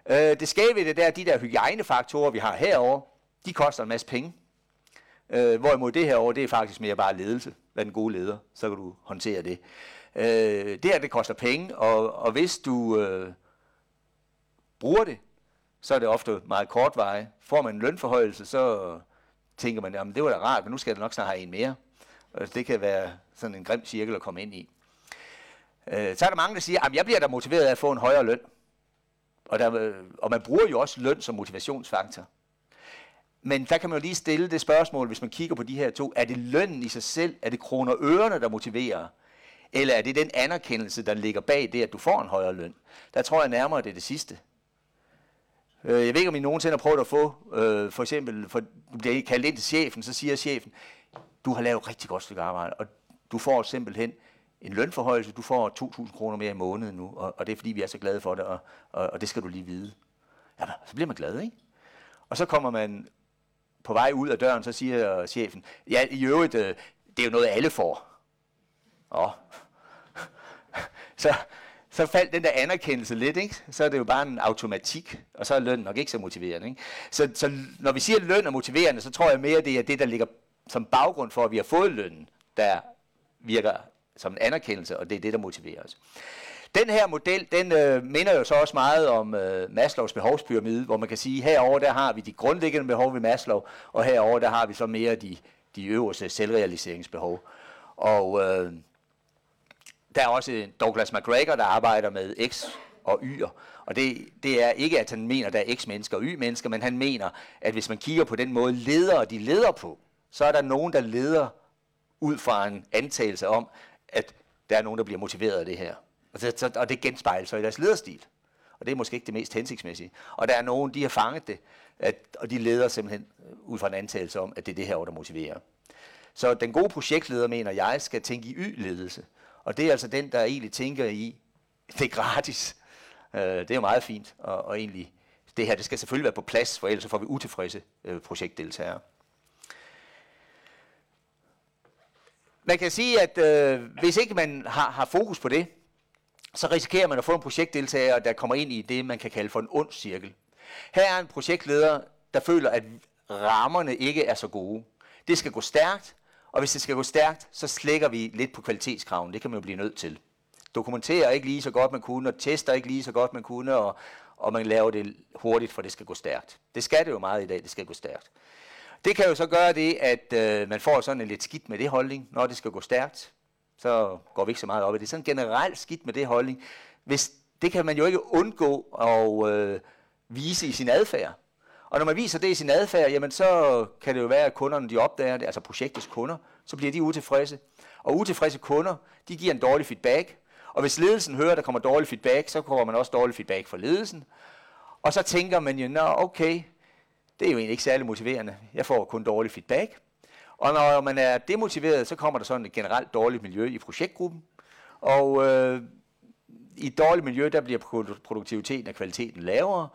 Øh, det skæve det der, de der hygiejnefaktorer, vi har herover, de koster en masse penge. Øh, hvorimod det her år, det er faktisk mere bare ledelse. Vær den gode leder, så kan du håndtere det. Øh, det her, det koster penge, og, og hvis du øh, bruger det, så er det ofte meget kortvarigt. Får man en lønforhøjelse, så tænker man, jamen det var da rart, men nu skal jeg nok snart have en mere. Og det kan være sådan en grim cirkel at komme ind i. Øh, så er der mange, der siger, at jeg bliver da motiveret af at få en højere løn. Og, der, øh, og man bruger jo også løn som motivationsfaktor. Men der kan man jo lige stille det spørgsmål, hvis man kigger på de her to. Er det lønnen i sig selv? Er det kroner og ørerne, der motiverer? Eller er det den anerkendelse, der ligger bag det, at du får en højere løn? Der tror jeg nærmere, det er det sidste. Øh, jeg ved ikke, om I nogensinde har prøvet at få, øh, for eksempel, for du bliver kaldt ind til chefen, så siger chefen, du har lavet rigtig godt stykke arbejde, og du får simpelthen en lønforhøjelse, du får 2.000 kroner mere i måneden nu, og, og det er fordi, vi er så glade for det, og, og, og det skal du lige vide. Ja, så bliver man glad, ikke? Og så kommer man på vej ud af døren, så siger chefen, ja, i øvrigt, øh, det er jo noget, alle får. Åh. så, så faldt den der anerkendelse lidt, ikke? så er det jo bare en automatik, og så er løn nok ikke så motiverende. Ikke? Så, så når vi siger, at løn er motiverende, så tror jeg mere, det er det, der ligger som baggrund for, at vi har fået lønnen, der virker som en anerkendelse, og det er det, der motiverer os. Den her model, den øh, minder jo så også meget om øh, Maslows behovspyramide, hvor man kan sige, herover der har vi de grundlæggende behov ved Maslow, og herover der har vi så mere de, de øverste selvrealiseringsbehov. Og øh, der er også Douglas McGregor, der arbejder med X og Y'er. Og det, det er ikke, at han mener, at der er X-mennesker og Y-mennesker, men han mener, at hvis man kigger på den måde ledere, de leder på, så er der nogen, der leder ud fra en antagelse om, at der er nogen, der bliver motiveret af det her. Og det, og det genspejler sig i deres lederstil. Og det er måske ikke det mest hensigtsmæssige. Og der er nogen, de har fanget det, at, og de leder simpelthen ud fra en antagelse om, at det er det her, der motiverer. Så den gode projektleder, mener jeg, skal tænke i y-ledelse. Og det er altså den, der egentlig tænker i, det er gratis. Øh, det er jo meget fint, og, og egentlig, det her det skal selvfølgelig være på plads, for ellers får vi utilfredse øh, projektdeltagere. Man kan sige, at øh, hvis ikke man har, har fokus på det, så risikerer man at få en projektdeltager, der kommer ind i det, man kan kalde for en ond cirkel. Her er en projektleder, der føler, at rammerne ikke er så gode. Det skal gå stærkt, og hvis det skal gå stærkt, så slækker vi lidt på kvalitetskraven. Det kan man jo blive nødt til. Dokumenterer ikke lige så godt man kunne, og tester ikke lige så godt man kunne, og, og man laver det hurtigt, for det skal gå stærkt. Det skal det jo meget i dag, det skal gå stærkt. Det kan jo så gøre det, at øh, man får sådan en lidt skidt med det holdning, når det skal gå stærkt. Så går vi ikke så meget op i det. Sådan generelt skidt med det holdning. Hvis, det kan man jo ikke undgå at øh, vise i sin adfærd. Og når man viser det i sin adfærd, jamen så kan det jo være, at kunderne de opdager det, altså projektets kunder, så bliver de utilfredse. Og utilfredse kunder, de giver en dårlig feedback. Og hvis ledelsen hører, at der kommer dårlig feedback, så kommer man også dårlig feedback fra ledelsen. Og så tænker man jo, nå okay, det er jo egentlig ikke særlig motiverende. Jeg får kun dårlig feedback. Og når man er demotiveret, så kommer der sådan et generelt dårligt miljø i projektgruppen. Og øh, i et dårligt miljø, der bliver produktiviteten og kvaliteten lavere.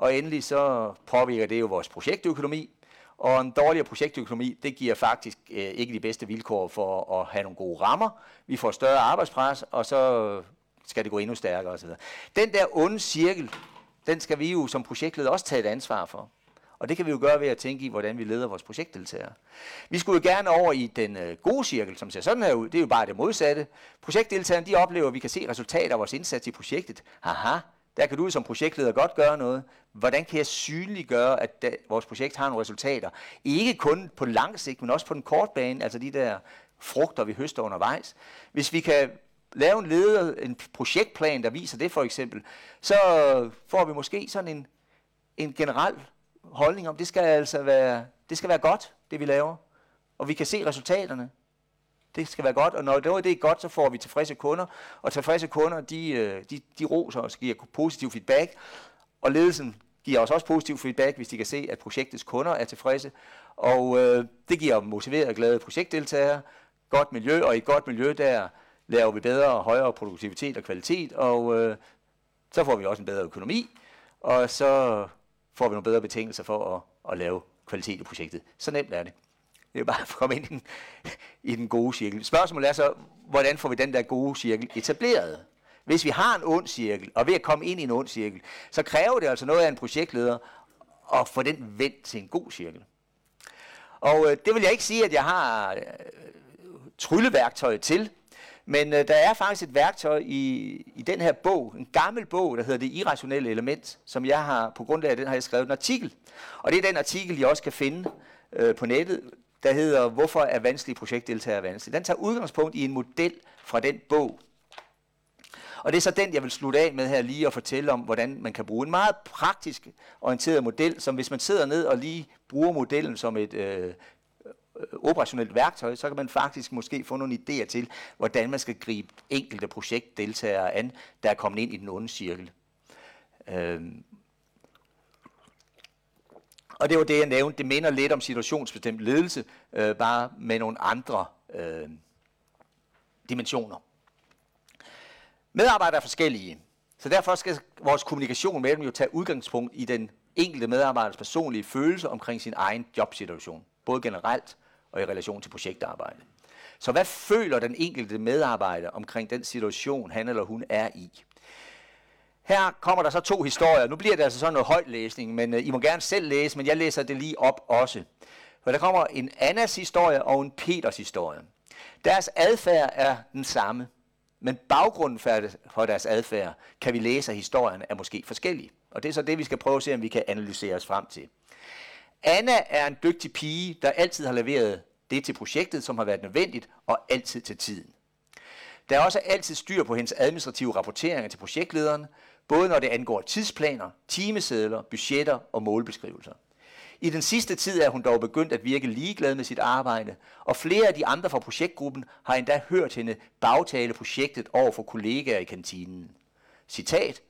Og endelig så påvirker det jo vores projektøkonomi. Og en dårligere projektøkonomi, det giver faktisk øh, ikke de bedste vilkår for at have nogle gode rammer. Vi får større arbejdspres, og så skal det gå endnu stærkere osv. Den der onde cirkel, den skal vi jo som projektleder også tage et ansvar for. Og det kan vi jo gøre ved at tænke i, hvordan vi leder vores projektdeltagere. Vi skulle jo gerne over i den øh, gode cirkel, som ser sådan her ud. Det er jo bare det modsatte. Projektdeltagerne de oplever, at vi kan se resultater af vores indsats i projektet. Haha, der kan du som projektleder godt gøre noget. Hvordan kan jeg synliggøre, at da, vores projekt har nogle resultater? Ikke kun på lang sigt, men også på den korte bane, altså de der frugter, vi høster undervejs. Hvis vi kan lave en leder, en projektplan, der viser det for eksempel, så får vi måske sådan en, en generel holdning om, det skal altså være, det skal være godt, det vi laver. Og vi kan se resultaterne. Det skal være godt, og når det er godt, så får vi tilfredse kunder, og tilfredse kunder, de, øh, de, de roser os, giver positiv feedback, og ledelsen giver os også positiv feedback, hvis de kan se, at projektets kunder er tilfredse, og øh, det giver motiverede og glade projektdeltagere, godt miljø, og i et godt miljø, der laver vi bedre og højere produktivitet og kvalitet, og øh, så får vi også en bedre økonomi, og så får vi nogle bedre betingelser for at, at lave kvalitet i projektet. Så nemt er det. Det er bare at komme ind i den, i den gode cirkel. Spørgsmålet er så, hvordan får vi den der gode cirkel etableret? Hvis vi har en ond cirkel, og ved at komme ind i en ond cirkel, så kræver det altså noget af en projektleder at få den vendt til en god cirkel. Og øh, det vil jeg ikke sige, at jeg har øh, trylleværktøjet til, men øh, der er faktisk et værktøj i, i den her bog, en gammel bog, der hedder Det irrationelle element, som jeg har, på grundlag af den har jeg skrevet en artikel. Og det er den artikel, I også kan finde øh, på nettet, der hedder Hvorfor er vanskelige projektdeltagere vanskelige? Den tager udgangspunkt i en model fra den bog. Og det er så den, jeg vil slutte af med her lige at fortælle om, hvordan man kan bruge en meget praktisk orienteret model, som hvis man sidder ned og lige bruger modellen som et øh, øh operationelt værktøj, så kan man faktisk måske få nogle idéer til, hvordan man skal gribe enkelte projektdeltagere an, der er kommet ind i den onde cirkel. Øhm, og det var det, jeg nævnte. Det minder lidt om situationsbestemt ledelse, øh, bare med nogle andre øh, dimensioner. Medarbejdere er forskellige, så derfor skal vores kommunikation med dem jo tage udgangspunkt i den enkelte medarbejders personlige følelse omkring sin egen jobsituation, både generelt og i relation til projektarbejde. Så hvad føler den enkelte medarbejder omkring den situation, han eller hun er i? Her kommer der så to historier. Nu bliver det altså sådan noget højt læsning, men uh, I må gerne selv læse, men jeg læser det lige op også. For der kommer en Annas historie og en Peters historie. Deres adfærd er den samme, men baggrunden for deres adfærd, kan vi læse af historien, er måske forskellig. Og det er så det, vi skal prøve at se, om vi kan analysere os frem til. Anna er en dygtig pige, der altid har leveret det til projektet, som har været nødvendigt, og altid til tiden. Der er også altid styr på hendes administrative rapporteringer til projektlederen, både når det angår tidsplaner, timesedler, budgetter og målbeskrivelser. I den sidste tid er hun dog begyndt at virke ligeglad med sit arbejde, og flere af de andre fra projektgruppen har endda hørt hende bagtale projektet over for kollegaer i kantinen. Citat.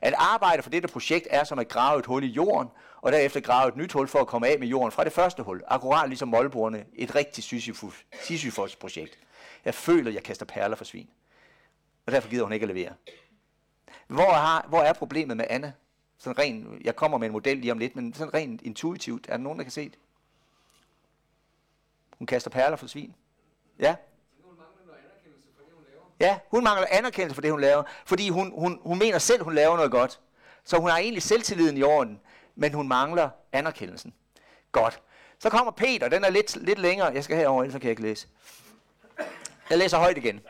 At arbejde for dette projekt er som at grave et hul i jorden, og derefter grave et nyt hul for at komme af med jorden fra det første hul. Akkurat ligesom målbordene. Et rigtigt Sisyfos-projekt. Jeg føler, jeg kaster perler for svin. Og derfor gider hun ikke at levere. Hvor er, hvor er problemet med Anna? Sådan ren, jeg kommer med en model lige om lidt, men sådan rent intuitivt, er der nogen, der kan se det? Hun kaster perler for svin. Ja? Ja, hun mangler anerkendelse for det, hun laver. Fordi hun, hun, hun mener selv, hun laver noget godt. Så hun har egentlig selvtilliden i orden, men hun mangler anerkendelsen. Godt. Så kommer Peter, den er lidt, lidt længere. Jeg skal herover, ellers kan jeg ikke læse. Jeg læser højt igen.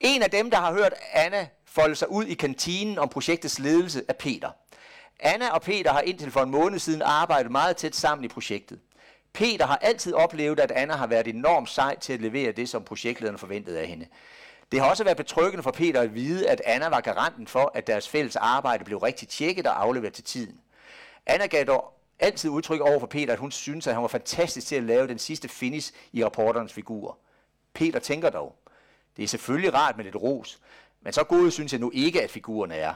En af dem, der har hørt Anna folde sig ud i kantinen om projektets ledelse, er Peter. Anna og Peter har indtil for en måned siden arbejdet meget tæt sammen i projektet. Peter har altid oplevet, at Anna har været enormt sej til at levere det, som projektlederen forventede af hende. Det har også været betryggende for Peter at vide, at Anna var garanten for, at deres fælles arbejde blev rigtig tjekket og afleveret til tiden. Anna gav dog altid udtryk over for Peter, at hun synes, at han var fantastisk til at lave den sidste finish i rapporternes figurer. Peter tænker dog, det er selvfølgelig rart med lidt ros, men så gode synes jeg nu ikke, at figurerne er.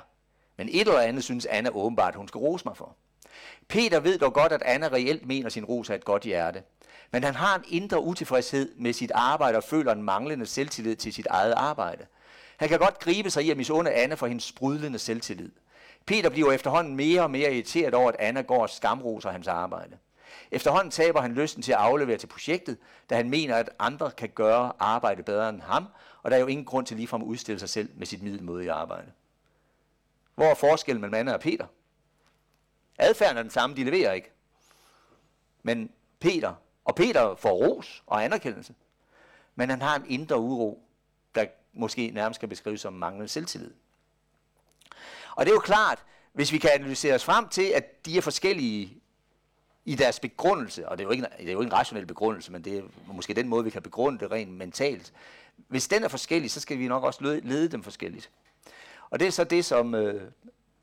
Men et eller andet synes Anna åbenbart, hun skal rose mig for. Peter ved dog godt, at Anna reelt mener sin ros af et godt hjerte. Men han har en indre utilfredshed med sit arbejde og føler en manglende selvtillid til sit eget arbejde. Han kan godt gribe sig i at misunde Anna for hendes sprudlende selvtillid. Peter bliver efterhånden mere og mere irriteret over, at Anna går og skamroser hans arbejde. Efterhånden taber han lysten til at aflevere til projektet, da han mener, at andre kan gøre arbejde bedre end ham, og der er jo ingen grund til ligefrem at udstille sig selv med sit middelmodige arbejde. Hvor er forskellen mellem Anna og Peter? Adfærden er den samme, de leverer ikke. Men Peter, og Peter får ros og anerkendelse, men han har en indre uro, der måske nærmest kan beskrives som manglende selvtillid. Og det er jo klart, hvis vi kan analysere os frem til, at de er forskellige i deres begrundelse, og det er jo ikke, det er jo ikke en rationel begrundelse, men det er måske den måde, vi kan begrunde det rent mentalt. Hvis den er forskellig, så skal vi nok også lede, lede dem forskelligt. Og det er så det, som øh,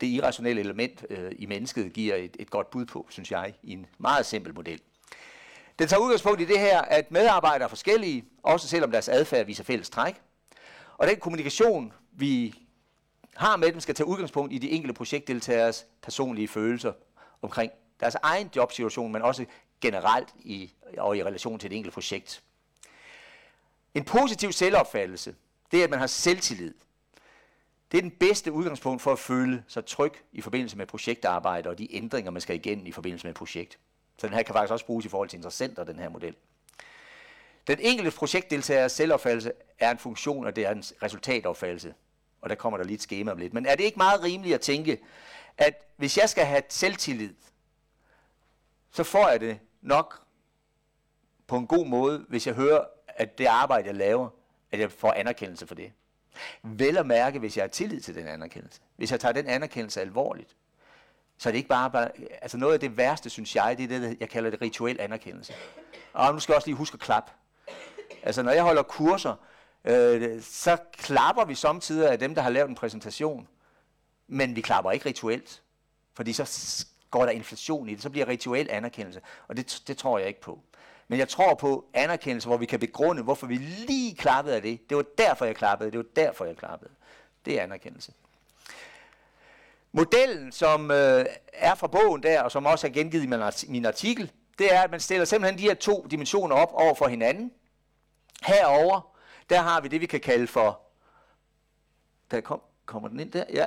det irrationelle element øh, i mennesket giver et, et godt bud på, synes jeg, i en meget simpel model. Den tager udgangspunkt i det her, at medarbejdere er forskellige, også selvom deres adfærd viser fælles træk. Og den kommunikation, vi har med dem, skal tage udgangspunkt i de enkelte projektdeltageres personlige følelser omkring deres egen jobsituation, men også generelt i, og i relation til det enkelte projekt. En positiv selvopfattelse, det er, at man har selvtillid. Det er den bedste udgangspunkt for at føle sig tryg i forbindelse med projektarbejde og de ændringer, man skal igennem i forbindelse med et projekt. Så den her kan faktisk også bruges i forhold til interessenter, den her model. Den enkelte projektdeltagers selvopfattelse er en funktion af en resultatopfattelse. Og der kommer der lige et schema om lidt. Men er det ikke meget rimeligt at tænke, at hvis jeg skal have selvtillid, så får jeg det nok på en god måde, hvis jeg hører, at det arbejde, jeg laver, at jeg får anerkendelse for det. Vel at mærke, hvis jeg har tillid til den anerkendelse. Hvis jeg tager den anerkendelse alvorligt. Så er det ikke bare, bare altså noget af det værste, synes jeg, det er det, jeg kalder det rituel anerkendelse. Og nu skal jeg også lige huske at klappe. Altså når jeg holder kurser, øh, så klapper vi samtidig af dem, der har lavet en præsentation. Men vi klapper ikke rituelt. Fordi så går der inflation i det, så bliver rituel anerkendelse. Og det, det tror jeg ikke på. Men jeg tror på anerkendelse, hvor vi kan begrunde, hvorfor vi lige klappede af det. Det var derfor, jeg klappede. Det var derfor, jeg klappede. Det er anerkendelse. Modellen, som øh, er fra bogen der, og som også er gengivet i min artikel, det er, at man stiller simpelthen de her to dimensioner op over for hinanden. Herover, der har vi det, vi kan kalde for... Der kom kommer den ind der? Ja.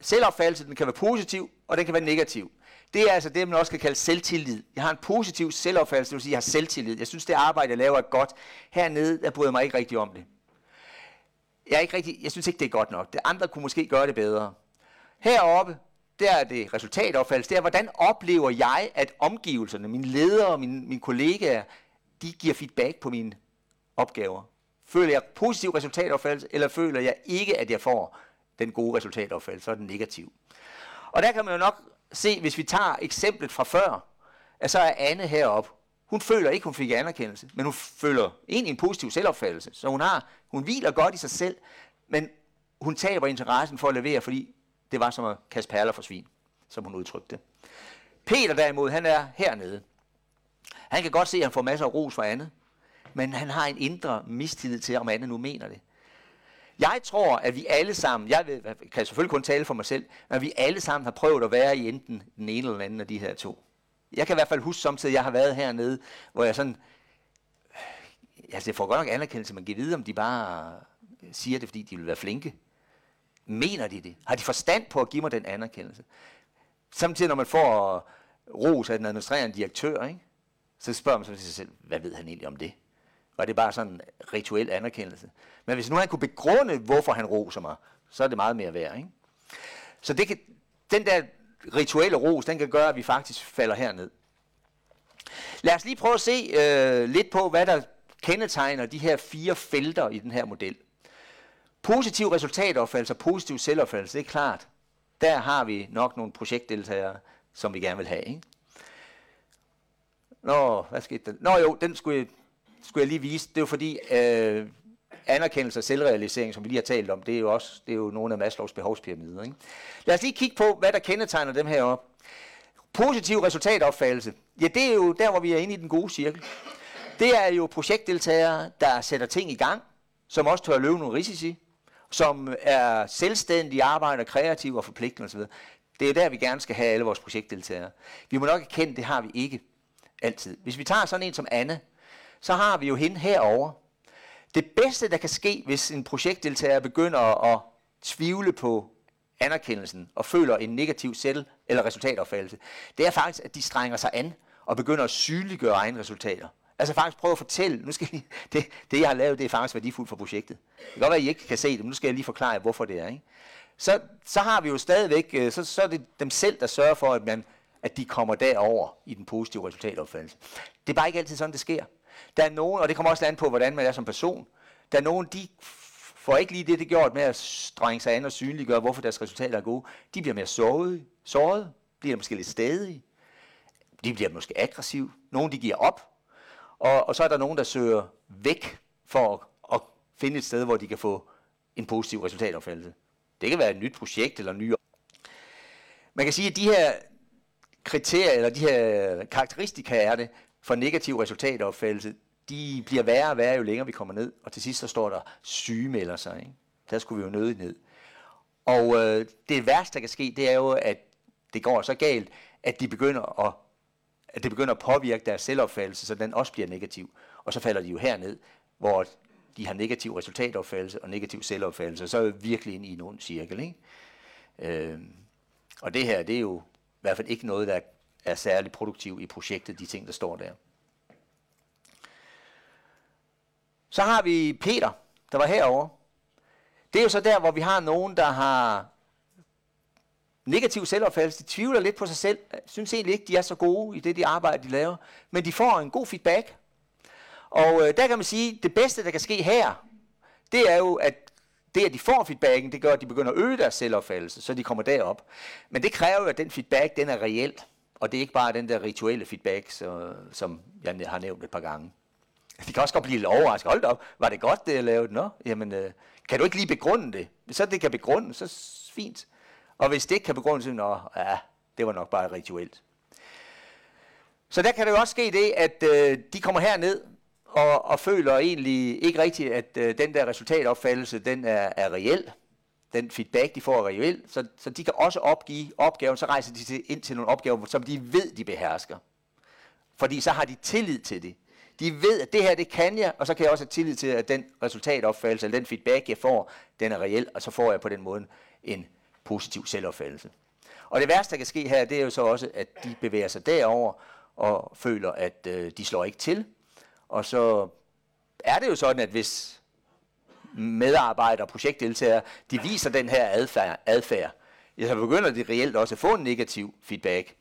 Selvopfattelse, den kan være positiv, og den kan være negativ. Det er altså det, man også kan kalde selvtillid. Jeg har en positiv selvopfattelse, det vil sige, jeg har selvtillid. Jeg synes, det arbejde, jeg laver, er godt. Hernede, der bryder jeg mig ikke rigtig om det. Jeg, er ikke rigtig, jeg synes ikke, det er godt nok. Det andre kunne måske gøre det bedre. Heroppe, der er det resultatopfattelse. Det er, hvordan oplever jeg, at omgivelserne, mine ledere, mine, mine kollegaer, de giver feedback på mine opgaver. Føler jeg positiv resultatopfattelse, eller føler jeg ikke, at jeg får den gode resultatopfattelse, så er den negativ. Og der kan man jo nok se, hvis vi tager eksemplet fra før, at så er Anne heroppe. Hun føler ikke, hun fik anerkendelse, men hun føler egentlig en positiv selvopfattelse. Så hun, har, hun hviler godt i sig selv, men hun taber interessen for at levere, fordi det var som at kaste perler for svin, som hun udtrykte. Peter derimod, han er hernede. Han kan godt se, at han får masser af ros fra Anne, men han har en indre mistillid til, om Anne nu mener det. Jeg tror, at vi alle sammen, jeg ved, kan selvfølgelig kun tale for mig selv, men vi alle sammen har prøvet at være i enten den ene eller den anden af de her to. Jeg kan i hvert fald huske samtidig, at jeg har været hernede, hvor jeg sådan, altså jeg får godt nok anerkendelse, man kan vide, om de bare siger det, fordi de vil være flinke. Mener de det? Har de forstand på at give mig den anerkendelse? Samtidig, når man får ros af den administrerende direktør, ikke? så spørger man sig selv, hvad ved han egentlig om det? Var det bare sådan en rituel anerkendelse? Men hvis nu han kunne begrunde, hvorfor han roser mig, så er det meget mere værd. Ikke? Så det kan, den der rituelle ros, den kan gøre, at vi faktisk falder herned. Lad os lige prøve at se øh, lidt på, hvad der kendetegner de her fire felter i den her model. Positiv resultatopfattelse og positiv selvopfattelse, det er klart. Der har vi nok nogle projektdeltagere, som vi gerne vil have. Ikke? Nå, hvad skete der? Nå jo, den skulle jeg, skulle jeg lige vise. Det er jo fordi, øh, anerkendelse og selvrealisering, som vi lige har talt om, det er jo også det er jo nogle af Maslows behovspyramider. Ikke? Lad os lige kigge på, hvad der kendetegner dem her op. Positiv resultatopfattelse. Ja, det er jo der, hvor vi er inde i den gode cirkel. Det er jo projektdeltagere, der sætter ting i gang, som også tør løbe nogle risici, som er selvstændige, arbejder kreative og forpligtende osv. Det er der, vi gerne skal have alle vores projektdeltagere. Vi må nok erkende, det har vi ikke altid. Hvis vi tager sådan en som Anne, så har vi jo hende herover. Det bedste, der kan ske, hvis en projektdeltager begynder at tvivle på anerkendelsen og føler en negativ selv- eller resultatopfattelse, det er faktisk, at de strænger sig an og begynder at synliggøre egne resultater. Altså faktisk prøve at fortælle, nu skal I, det, det jeg har lavet, det er faktisk værdifuldt for projektet. Det kan godt være, at I ikke kan se det, men nu skal jeg lige forklare hvorfor det er. Ikke? Så, så har vi jo stadigvæk, øh, så, så er det dem selv, der sørger for, at, man, at de kommer derover i den positive resultatopfattelse. Det er bare ikke altid sådan, det sker. Der er nogen, og det kommer også an på, hvordan man er som person, der er nogen, de får ikke lige det, det gjort med at strenge sig an og synliggøre, hvorfor deres resultater er gode. De bliver mere såret, såret bliver måske lidt stadige, de bliver måske aggressive, nogle de giver op, og, og så er der nogen, der søger væk for at, at finde et sted, hvor de kan få en positiv resultatopfattelse. Det kan være et nyt projekt eller nye. Man kan sige, at de her kriterier, eller de her karakteristika er det, for negativ resultatopfattelse, de bliver værre og værre, jo længere vi kommer ned. Og til sidst så står der, syge melder sig. Ikke? Der skulle vi jo nødig ned. Og øh, det værste, der kan ske, det er jo, at det går så galt, at de begynder at, at det begynder at påvirke deres selvopfattelse, så den også bliver negativ. Og så falder de jo herned, hvor de har negativ resultatopfattelse og negativ selvopfattelse, så er vi virkelig inde i en ond cirkel. Ikke? Øh, og det her, det er jo i hvert fald ikke noget, der er særlig produktiv i projektet, de ting, der står der. Så har vi Peter, der var herover. Det er jo så der, hvor vi har nogen, der har negativ selvopfattelse. De tvivler lidt på sig selv. Synes egentlig ikke, de er så gode i det, de arbejder, de laver. Men de får en god feedback. Og øh, der kan man sige, at det bedste, der kan ske her, det er jo, at det, at de får feedbacken, det gør, at de begynder at øge deres selvopfattelse, så de kommer derop. Men det kræver jo, at den feedback, den er reelt. Og det er ikke bare den der rituelle feedback, så, som jeg har nævnt et par gange. De kan også godt blive lidt overrasket. Hold op, var det godt, det jeg lavede? Nå, jamen, øh, kan du ikke lige begrunde det? Hvis så det kan begrunde, så fint. Og hvis det ikke kan begrunde, så nå, ja, det var nok bare rituelt. Så der kan det jo også ske det, at øh, de kommer herned og, og føler egentlig ikke rigtigt, at øh, den der resultatopfattelse, den er, er reel. Den feedback, de får er reel. Så, så de kan også opgive opgaven, så rejser de til, ind til nogle opgaver, som de ved, de behersker. Fordi så har de tillid til det. De ved, at det her, det kan jeg, og så kan jeg også have tillid til, at den resultatopfattelse, eller den feedback, jeg får, den er reel, og så får jeg på den måde en positiv selvopfattelse. Og det værste, der kan ske her, det er jo så også, at de bevæger sig derover og føler, at øh, de slår ikke til. Og så er det jo sådan, at hvis medarbejdere og projektdeltagere, de viser den her adfærd, adfærd ja, så begynder de reelt også at få en negativ feedback,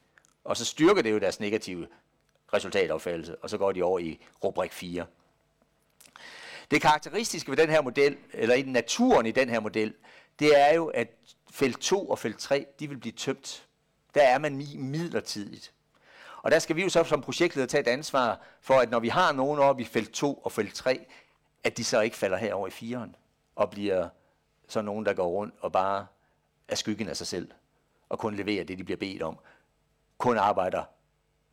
og så styrker det jo deres negative resultatopfattelse, og så går de over i rubrik 4. Det karakteristiske ved den her model, eller i naturen i den her model, det er jo, at felt 2 og felt 3, de vil blive tømt. Der er man midlertidigt. Og der skal vi jo så som projektleder tage et ansvar for, at når vi har nogen oppe i felt 2 og felt 3, at de så ikke falder herover i firen og bliver så nogen, der går rundt og bare er skyggen af sig selv og kun leverer det, de bliver bedt om. Kun arbejder.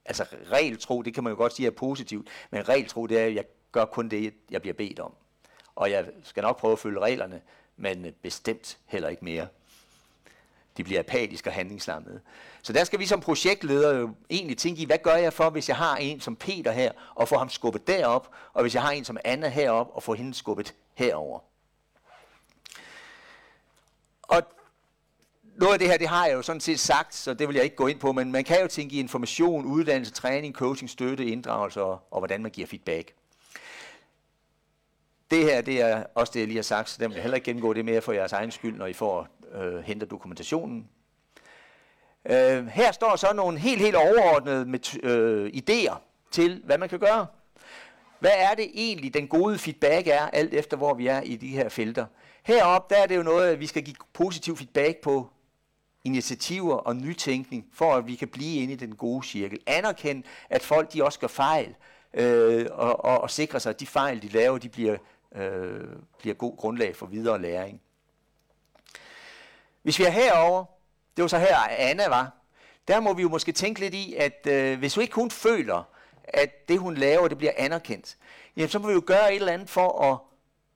Altså regeltro, det kan man jo godt sige er positivt, men regeltro, det er, at jeg gør kun det, jeg bliver bedt om. Og jeg skal nok prøve at følge reglerne, men bestemt heller ikke mere. De bliver apatiske og handlingslammede. Så der skal vi som projektleder jo egentlig tænke i, hvad gør jeg for, hvis jeg har en som Peter her, og får ham skubbet derop, og hvis jeg har en som Anna herop, og får hende skubbet herover. Og noget af det her, det har jeg jo sådan set sagt, så det vil jeg ikke gå ind på, men man kan jo tænke i information, uddannelse, træning, coaching, støtte, inddragelse og, og hvordan man giver feedback. Det her, det er også det, jeg lige har sagt, så den vil heller ikke gennemgå det mere for jeres egen skyld, når I får øh, henter dokumentationen. Øh, her står så nogle helt, helt overordnede med, øh, idéer til, hvad man kan gøre. Hvad er det egentlig, den gode feedback er, alt efter hvor vi er i de her felter? Heroppe, der er det jo noget, at vi skal give positiv feedback på initiativer og nytænkning, for at vi kan blive inde i den gode cirkel. Anerkend, at folk de også gør fejl, øh, og, og, og sikre sig, at de fejl, de laver, de bliver, øh, bliver god grundlag for videre læring. Hvis vi er herover, det var så her Anna var, der må vi jo måske tænke lidt i, at øh, hvis hun ikke hun føler, at det hun laver, det bliver anerkendt, jamen så må vi jo gøre et eller andet for at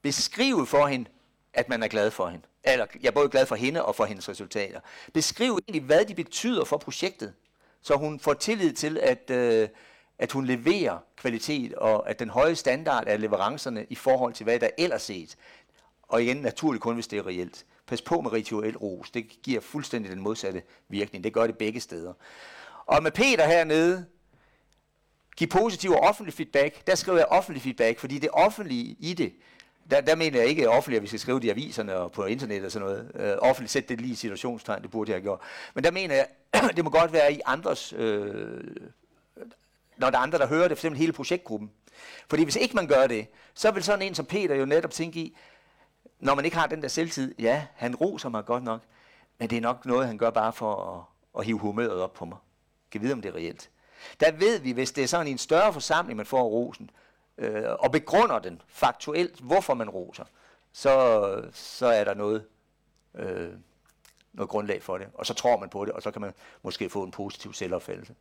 beskrive for hende, at man er glad for hende. Eller jeg er både glad for hende og for hendes resultater. Beskriv egentlig, hvad de betyder for projektet, så hun får tillid til, at, øh, at hun leverer kvalitet, og at den høje standard af leverancerne i forhold til, hvad der ellers set. Og igen, naturligt kun, hvis det er reelt. Pas på med rituel ros. Det giver fuldstændig den modsatte virkning. Det gør det begge steder. Og med Peter hernede, giv positiv og offentlig feedback. Der skriver jeg offentlig feedback, fordi det offentlige i det, der, der mener jeg ikke offentligt, at vi skal skrive det i aviserne og på internet og sådan noget. Øh, offentligt sæt det lige i situationstegn, det burde jeg have gjort. Men der mener jeg, det må godt være i andres, øh, når der er andre, der hører det, for eksempel hele projektgruppen. Fordi hvis ikke man gør det, så vil sådan en som Peter jo netop tænke i, når man ikke har den der selvtid, ja, han roser mig godt nok, men det er nok noget, han gør bare for at, at hive humøret op på mig. Kan vide, om det er reelt. Der ved vi, hvis det er sådan en større forsamling, man får rosen, øh, og begrunder den faktuelt, hvorfor man roser, så, så er der noget, øh, noget grundlag for det. Og så tror man på det, og så kan man måske få en positiv selvopfattelse.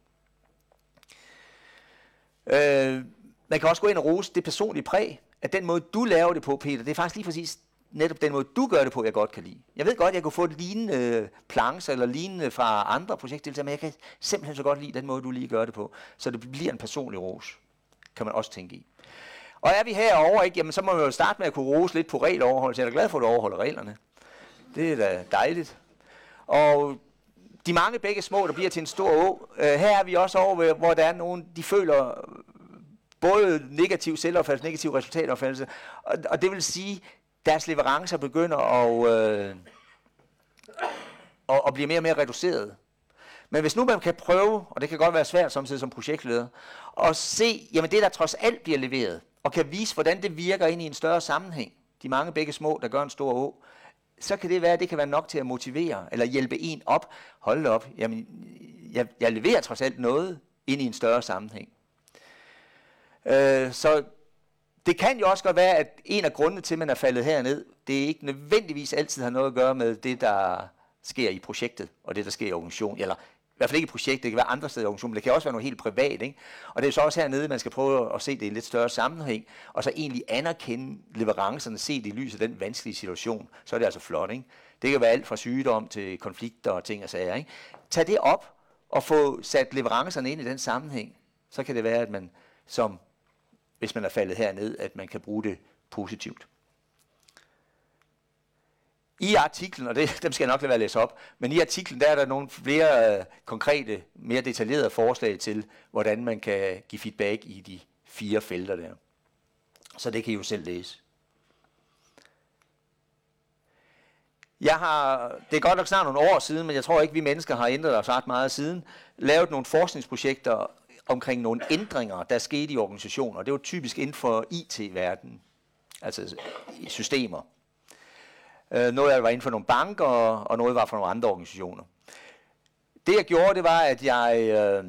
Øh, man kan også gå ind og rose det personlige præg, at den måde, du laver det på, Peter, det er faktisk lige præcis netop den måde, du gør det på, jeg godt kan lide. Jeg ved godt, jeg kunne få et lignende øh, planche eller lignende fra andre projektdeltagere, men jeg kan simpelthen så godt lide den måde, du lige gør det på. Så det bliver en personlig ros, kan man også tænke i. Og er vi herovre, ikke, jamen, så må vi jo starte med at kunne rose lidt på regeloverholdelse. Jeg er glad for, at du overholder reglerne. Det er da dejligt. Og de mange begge små, der bliver til en stor å. Øh, her er vi også over, hvor der er nogen, de føler både negativ selvopfattelse, negativ resultatopfattelse. Og, og det vil sige, deres leverancer begynder at, øh, at, at blive mere og mere reduceret. Men hvis nu man kan prøve, og det kan godt være svært samtidig som projektleder, at se, jamen det der trods alt bliver leveret, og kan vise, hvordan det virker ind i en større sammenhæng, de mange begge små, der gør en stor å, så kan det være, at det kan være nok til at motivere, eller hjælpe en op. Hold op, jamen, jeg, jeg leverer trods alt noget ind i en større sammenhæng. Øh, så det kan jo også godt være, at en af grundene til, at man er faldet herned, det er ikke nødvendigvis altid har noget at gøre med det, der sker i projektet, og det, der sker i organisationen, eller i hvert fald ikke i projektet, det kan være andre steder i organisationen, men det kan også være noget helt privat. Ikke? Og det er så også hernede, man skal prøve at se det i en lidt større sammenhæng, og så egentlig anerkende leverancerne, se det i lyset af den vanskelige situation. Så er det altså flot. Ikke? Det kan være alt fra sygdom til konflikter og ting og sager. Ikke? Tag det op og få sat leverancerne ind i den sammenhæng. Så kan det være, at man som hvis man er faldet herned, at man kan bruge det positivt. I artiklen, og det, dem skal jeg nok lade være at læse op, men i artiklen der er der nogle flere øh, konkrete, mere detaljerede forslag til, hvordan man kan give feedback i de fire felter der. Så det kan I jo selv læse. Jeg har, det er godt nok snart nogle år siden, men jeg tror ikke, vi mennesker har ændret os ret meget siden, lavet nogle forskningsprojekter omkring nogle ændringer, der skete i organisationer. Det var typisk inden for IT-verdenen, altså i systemer. Øh, noget af det var inden for nogle banker, og noget var for nogle andre organisationer. Det jeg gjorde, det var, at jeg øh,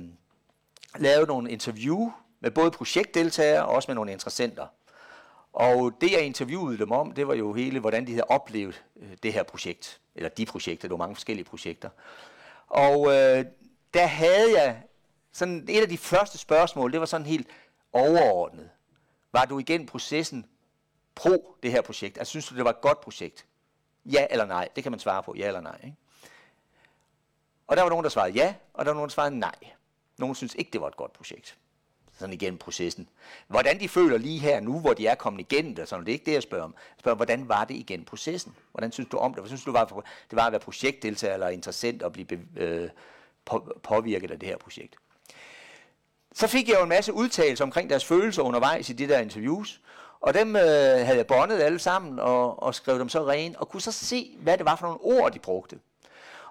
lavede nogle interview med både projektdeltagere og også med nogle interessenter. Og det jeg interviewede dem om, det var jo hele, hvordan de havde oplevet øh, det her projekt. Eller de projekter, det var mange forskellige projekter. Og øh, der havde jeg sådan et af de første spørgsmål, det var sådan helt overordnet. Var du igen processen pro det her projekt? Altså synes du, det var et godt projekt? Ja eller nej? Det kan man svare på, ja eller nej. Ikke? Og der var nogen, der svarede ja, og der var nogen, der svarede nej. Nogen synes ikke, det var et godt projekt. Sådan igennem processen. Hvordan de føler lige her nu, hvor de er kommet igennem det, sådan, det er ikke det, jeg spørger om. Jeg spørger, hvordan var det igen processen? Hvordan synes du om det? Hvad synes du, var, det var at være projektdeltager eller interessant at blive øh, påvirket af det her projekt? Så fik jeg jo en masse udtalelser omkring deres følelser undervejs i de der interviews, og dem øh, havde jeg bondet alle sammen og, og skrev dem så ren, og kunne så se, hvad det var for nogle ord, de brugte.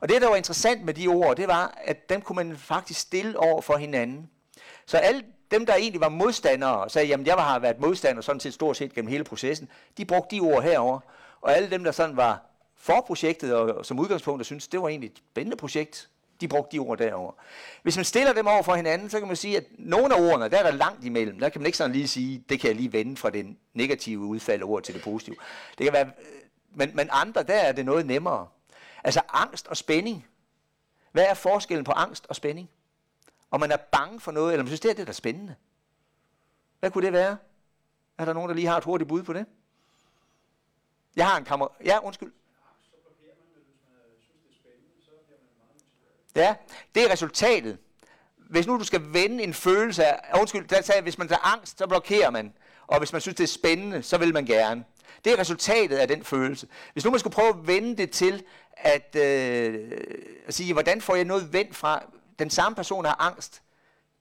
Og det, der var interessant med de ord, det var, at dem kunne man faktisk stille over for hinanden. Så alle dem, der egentlig var modstandere, og sagde, jamen jeg har været modstander sådan set stort set gennem hele processen, de brugte de ord herover. Og alle dem, der sådan var for projektet, og som udgangspunkt, der syntes, det var egentlig et spændende projekt, de brugte de ord derover. Hvis man stiller dem over for hinanden, så kan man sige, at nogle af ordene, der er der langt imellem. Der kan man ikke sådan lige sige, det kan jeg lige vende fra den negative udfald af ord til det positive. Det kan være, øh, men, men andre, der er det noget nemmere. Altså angst og spænding. Hvad er forskellen på angst og spænding? Om man er bange for noget, eller man synes, det er det, der er spændende. Hvad kunne det være? Er der nogen, der lige har et hurtigt bud på det? Jeg har en kammerat. Ja, undskyld. Ja, det er resultatet. Hvis nu du skal vende en følelse af, undskyld, der sagde, hvis man har angst, så blokerer man. Og hvis man synes, det er spændende, så vil man gerne. Det er resultatet af den følelse. Hvis nu man skulle prøve at vende det til, at, øh, at sige, hvordan får jeg noget vendt fra, den samme person har angst.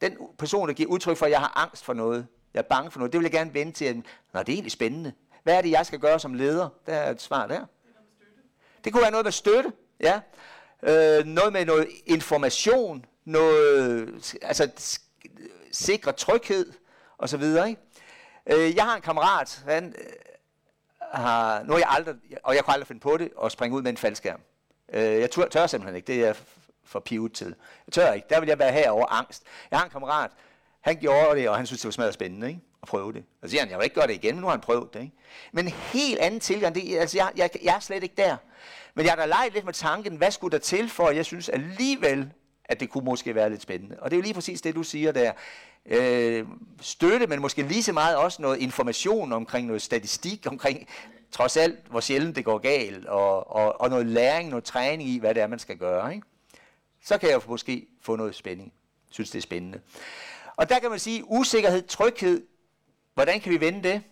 Den person, der giver udtryk for, at jeg har angst for noget, jeg er bange for noget, det vil jeg gerne vende til, at Nå, det er egentlig spændende. Hvad er det, jeg skal gøre som leder? Der er et svar der. Det kunne være noget med støtte, ja øh, noget med noget information, noget, altså sikre tryghed og så videre. Ikke? Øh, jeg har en kammerat, han øh, har, nu har jeg aldrig, og jeg kunne aldrig finde på det, at springe ud med en faldskærm. Øh, jeg tør, tør simpelthen ikke, det er for pivet til. Jeg tør ikke, der vil jeg være herover angst. Jeg har en kammerat, han gjorde det, og han synes, det var smadret spændende, ikke? Prøve det. Og så siger han, jeg vil ikke gøre det igen, men nu har han prøvet det, ikke? Men en helt anden tilgang, det, altså jeg, jeg, jeg er slet ikke der. Men jeg har da leget lidt med tanken, hvad skulle der til, for at jeg synes alligevel, at det kunne måske være lidt spændende. Og det er jo lige præcis det, du siger der. Øh, støtte, men måske lige så meget også noget information omkring noget statistik, omkring trods alt, hvor sjældent det går galt, og, og, og noget læring, noget træning i, hvad det er, man skal gøre. Ikke? Så kan jeg måske få noget spænding. Synes, det er spændende. Og der kan man sige, usikkerhed, tryghed, hvordan kan vi vende det?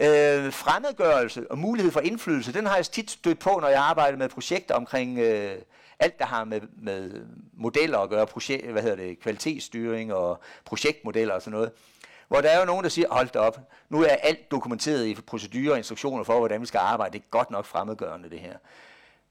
Øh, fremmedgørelse og mulighed for indflydelse, den har jeg tit stødt på, når jeg arbejder med projekter omkring øh, alt, der har med, med modeller at gøre, projekt, hvad hedder det, kvalitetsstyring og projektmodeller og sådan noget. Hvor der er jo nogen, der siger, hold da op, nu er alt dokumenteret i procedurer og instruktioner for, hvordan vi skal arbejde. Det er godt nok fremmedgørende, det her.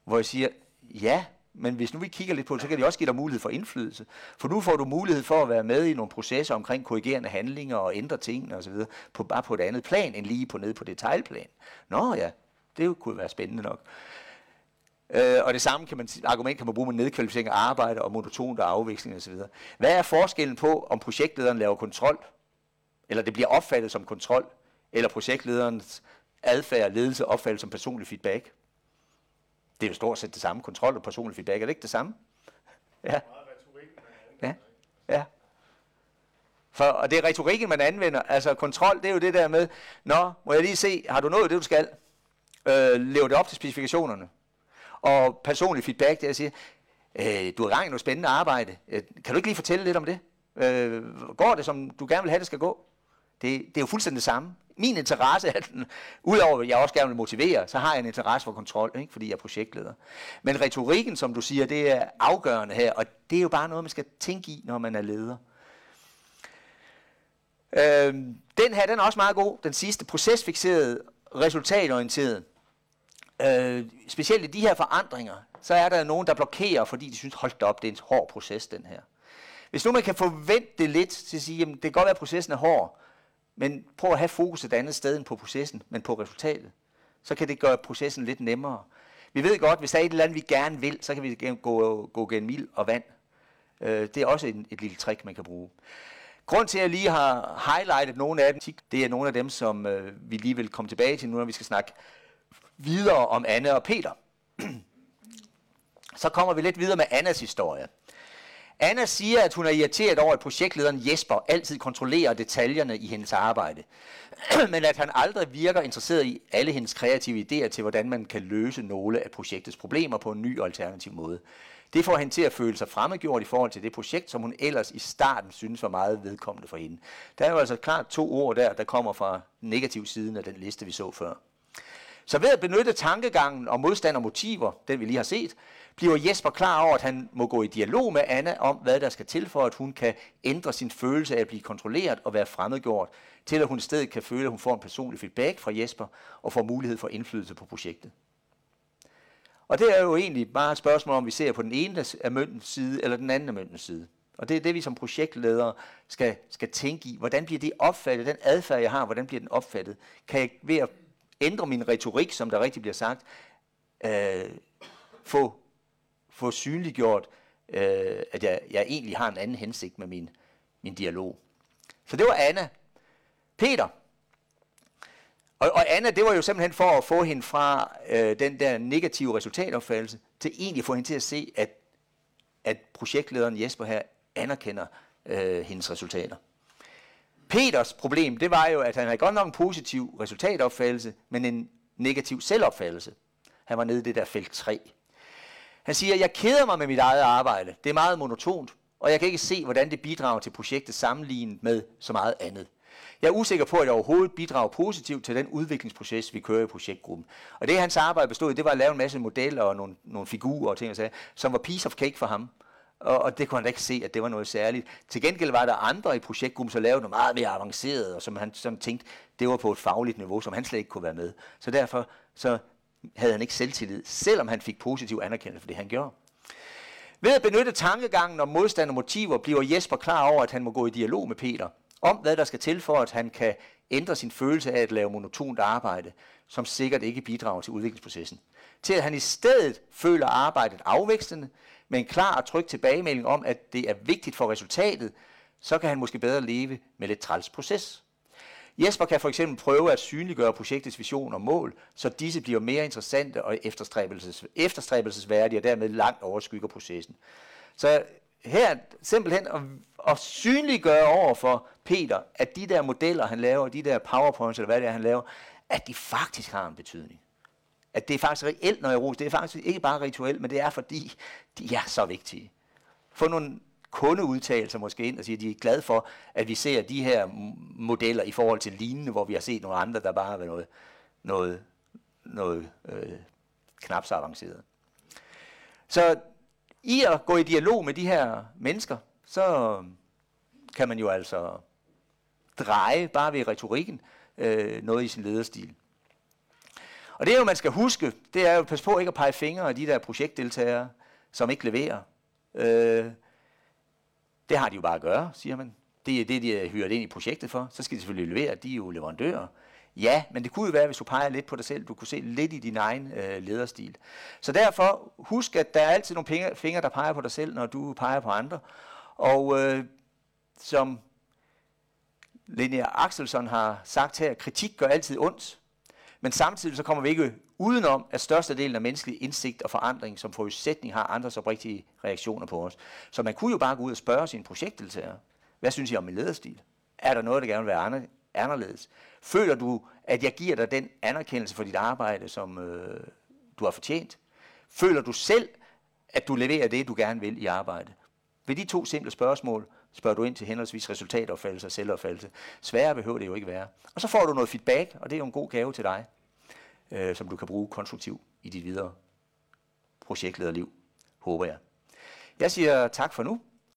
Hvor jeg siger, ja, men hvis nu vi kigger lidt på det, så kan det også give dig mulighed for indflydelse. For nu får du mulighed for at være med i nogle processer omkring korrigerende handlinger og ændre tingene osv. På, bare på et andet plan, end lige på ned på detaljplan. Nå ja, det kunne være spændende nok. Øh, og det samme kan man, argument kan man bruge med nedkvalificering af arbejde og monotont og afveksling osv. Hvad er forskellen på, om projektlederen laver kontrol, eller det bliver opfattet som kontrol, eller projektlederens adfærd og ledelse opfattet som personlig feedback? Det er jo stort set det samme. Kontrol og personlig feedback, er det ikke det samme? Ja. Ja. ja. For, og det er retorikken, man anvender. Altså kontrol, det er jo det der med, Nå, må jeg lige se, har du nået det, du skal? Øh, lever det op til specifikationerne? Og personlig feedback, det er at sige, øh, du har gang i noget spændende arbejde. Øh, kan du ikke lige fortælle lidt om det? Øh, går det, som du gerne vil have, det skal gå? Det, det er jo fuldstændig det samme min interesse er den, udover at jeg også gerne vil motivere, så har jeg en interesse for kontrol, ikke? fordi jeg er projektleder. Men retorikken, som du siger, det er afgørende her, og det er jo bare noget, man skal tænke i, når man er leder. Øhm, den her, den er også meget god. Den sidste, procesfixeret, resultatorienteret. Øh, specielt i de her forandringer, så er der nogen, der blokerer, fordi de synes, hold da op, det er en hård proces, den her. Hvis nu man kan forvente det lidt til at sige, jamen det kan godt være, at processen er hård, men prøv at have fokus et andet sted end på processen, men på resultatet. Så kan det gøre processen lidt nemmere. Vi ved godt, hvis der er et eller andet, vi gerne vil, så kan vi gå, gå gennem mild og vand. Øh, det er også et, et lille trick, man kan bruge. Grund til, at jeg lige har highlightet nogle af dem, det er nogle af dem, som øh, vi lige vil komme tilbage til nu, når vi skal snakke videre om Anne og Peter. Så kommer vi lidt videre med Annas historie. Anna siger, at hun er irriteret over, at projektlederen Jesper altid kontrollerer detaljerne i hendes arbejde, men at han aldrig virker interesseret i alle hendes kreative idéer til, hvordan man kan løse nogle af projektets problemer på en ny og alternativ måde. Det får hende til at føle sig fremmedgjort i forhold til det projekt, som hun ellers i starten synes var meget vedkommende for hende. Der er jo altså klart to ord der, der kommer fra den negative siden af den liste, vi så før. Så ved at benytte tankegangen og modstand og motiver, den vi lige har set, bliver Jesper klar over, at han må gå i dialog med Anna om, hvad der skal til for, at hun kan ændre sin følelse af at blive kontrolleret og være fremmedgjort, til at hun i stedet kan føle, at hun får en personlig feedback fra Jesper og får mulighed for indflydelse på projektet. Og det er jo egentlig bare et spørgsmål, om vi ser på den ene af møntens side, eller den anden af møntens side. Og det er det, vi som projektledere skal, skal tænke i. Hvordan bliver det opfattet? Den adfærd, jeg har, hvordan bliver den opfattet? Kan jeg ved at ændre min retorik, som der rigtig bliver sagt, øh, få, få synliggjort, øh, at jeg, jeg egentlig har en anden hensigt med min, min dialog. Så det var Anna. Peter. Og, og Anna, det var jo simpelthen for at få hende fra øh, den der negative resultatopfattelse, til egentlig få hende til at se, at, at projektlederen Jesper her anerkender øh, hendes resultater. Peters problem, det var jo, at han havde godt nok en positiv resultatopfattelse, men en negativ selvopfattelse. Han var nede i det der felt 3. Han siger, jeg keder mig med mit eget arbejde. Det er meget monotont, og jeg kan ikke se, hvordan det bidrager til projektet sammenlignet med så meget andet. Jeg er usikker på, at jeg overhovedet bidrager positivt til den udviklingsproces, vi kører i projektgruppen. Og det, hans arbejde bestod i, det var at lave en masse modeller og nogle, nogle figurer og ting og sager, som var piece of cake for ham og, og det kunne han da ikke se, at det var noget særligt. Til gengæld var der andre i projektgruppen, som lavede noget meget mere avanceret, og som han som tænkte, det var på et fagligt niveau, som han slet ikke kunne være med. Så derfor så havde han ikke selvtillid, selvom han fik positiv anerkendelse for det, han gjorde. Ved at benytte tankegangen om modstand og motiver, bliver Jesper klar over, at han må gå i dialog med Peter om, hvad der skal til for, at han kan ændre sin følelse af at lave monotont arbejde, som sikkert ikke bidrager til udviklingsprocessen. Til at han i stedet føler arbejdet afvekslende, med en klar og tryg tilbagemelding om, at det er vigtigt for resultatet, så kan han måske bedre leve med lidt træls proces. Jesper kan for eksempel prøve at synliggøre projektets vision og mål, så disse bliver mere interessante og efterstræbelses, efterstræbelsesværdige og dermed langt overskygger processen. Så her simpelthen at, at synliggøre over for Peter, at de der modeller, han laver, de der powerpoints, eller hvad det er, han laver, at de faktisk har en betydning at det er faktisk reelt, når jeg roser. Det er faktisk ikke bare rituelt, men det er fordi, de er så vigtige. Få nogle kundeudtalelser måske ind og sige, at de er glade for, at vi ser de her modeller i forhold til lignende, hvor vi har set nogle andre, der bare har været noget, noget, noget øh, knap så avanceret. Så i at gå i dialog med de her mennesker, så kan man jo altså dreje bare ved retorikken øh, noget i sin lederstil. Og det er jo, man skal huske, det er jo, pas på ikke at pege fingre af de der projektdeltagere, som ikke leverer. Øh, det har de jo bare at gøre, siger man. Det er det, de er hyret ind i projektet for. Så skal de selvfølgelig levere, de er jo leverandører. Ja, men det kunne jo være, hvis du peger lidt på dig selv, du kunne se lidt i din egen øh, lederstil. Så derfor husk, at der er altid nogle fingre, der peger på dig selv, når du peger på andre. Og øh, som Linnea Axelsson har sagt her, kritik gør altid ondt. Men samtidig så kommer vi ikke udenom, at størstedelen af menneskelig indsigt og forandring som forudsætning har andres oprigtige reaktioner på os. Så man kunne jo bare gå ud og spørge sine projektdeltagere, hvad synes I om min lederstil? Er der noget, der gerne vil være anderledes? Føler du, at jeg giver dig den anerkendelse for dit arbejde, som øh, du har fortjent? Føler du selv, at du leverer det, du gerne vil i arbejde? Ved de to simple spørgsmål spørger du ind til henholdsvis resultatopfattelse og selvopfattelse. Sværere behøver det jo ikke være. Og så får du noget feedback, og det er jo en god gave til dig, øh, som du kan bruge konstruktivt i dit videre projektlederliv, håber jeg. Jeg siger tak for nu.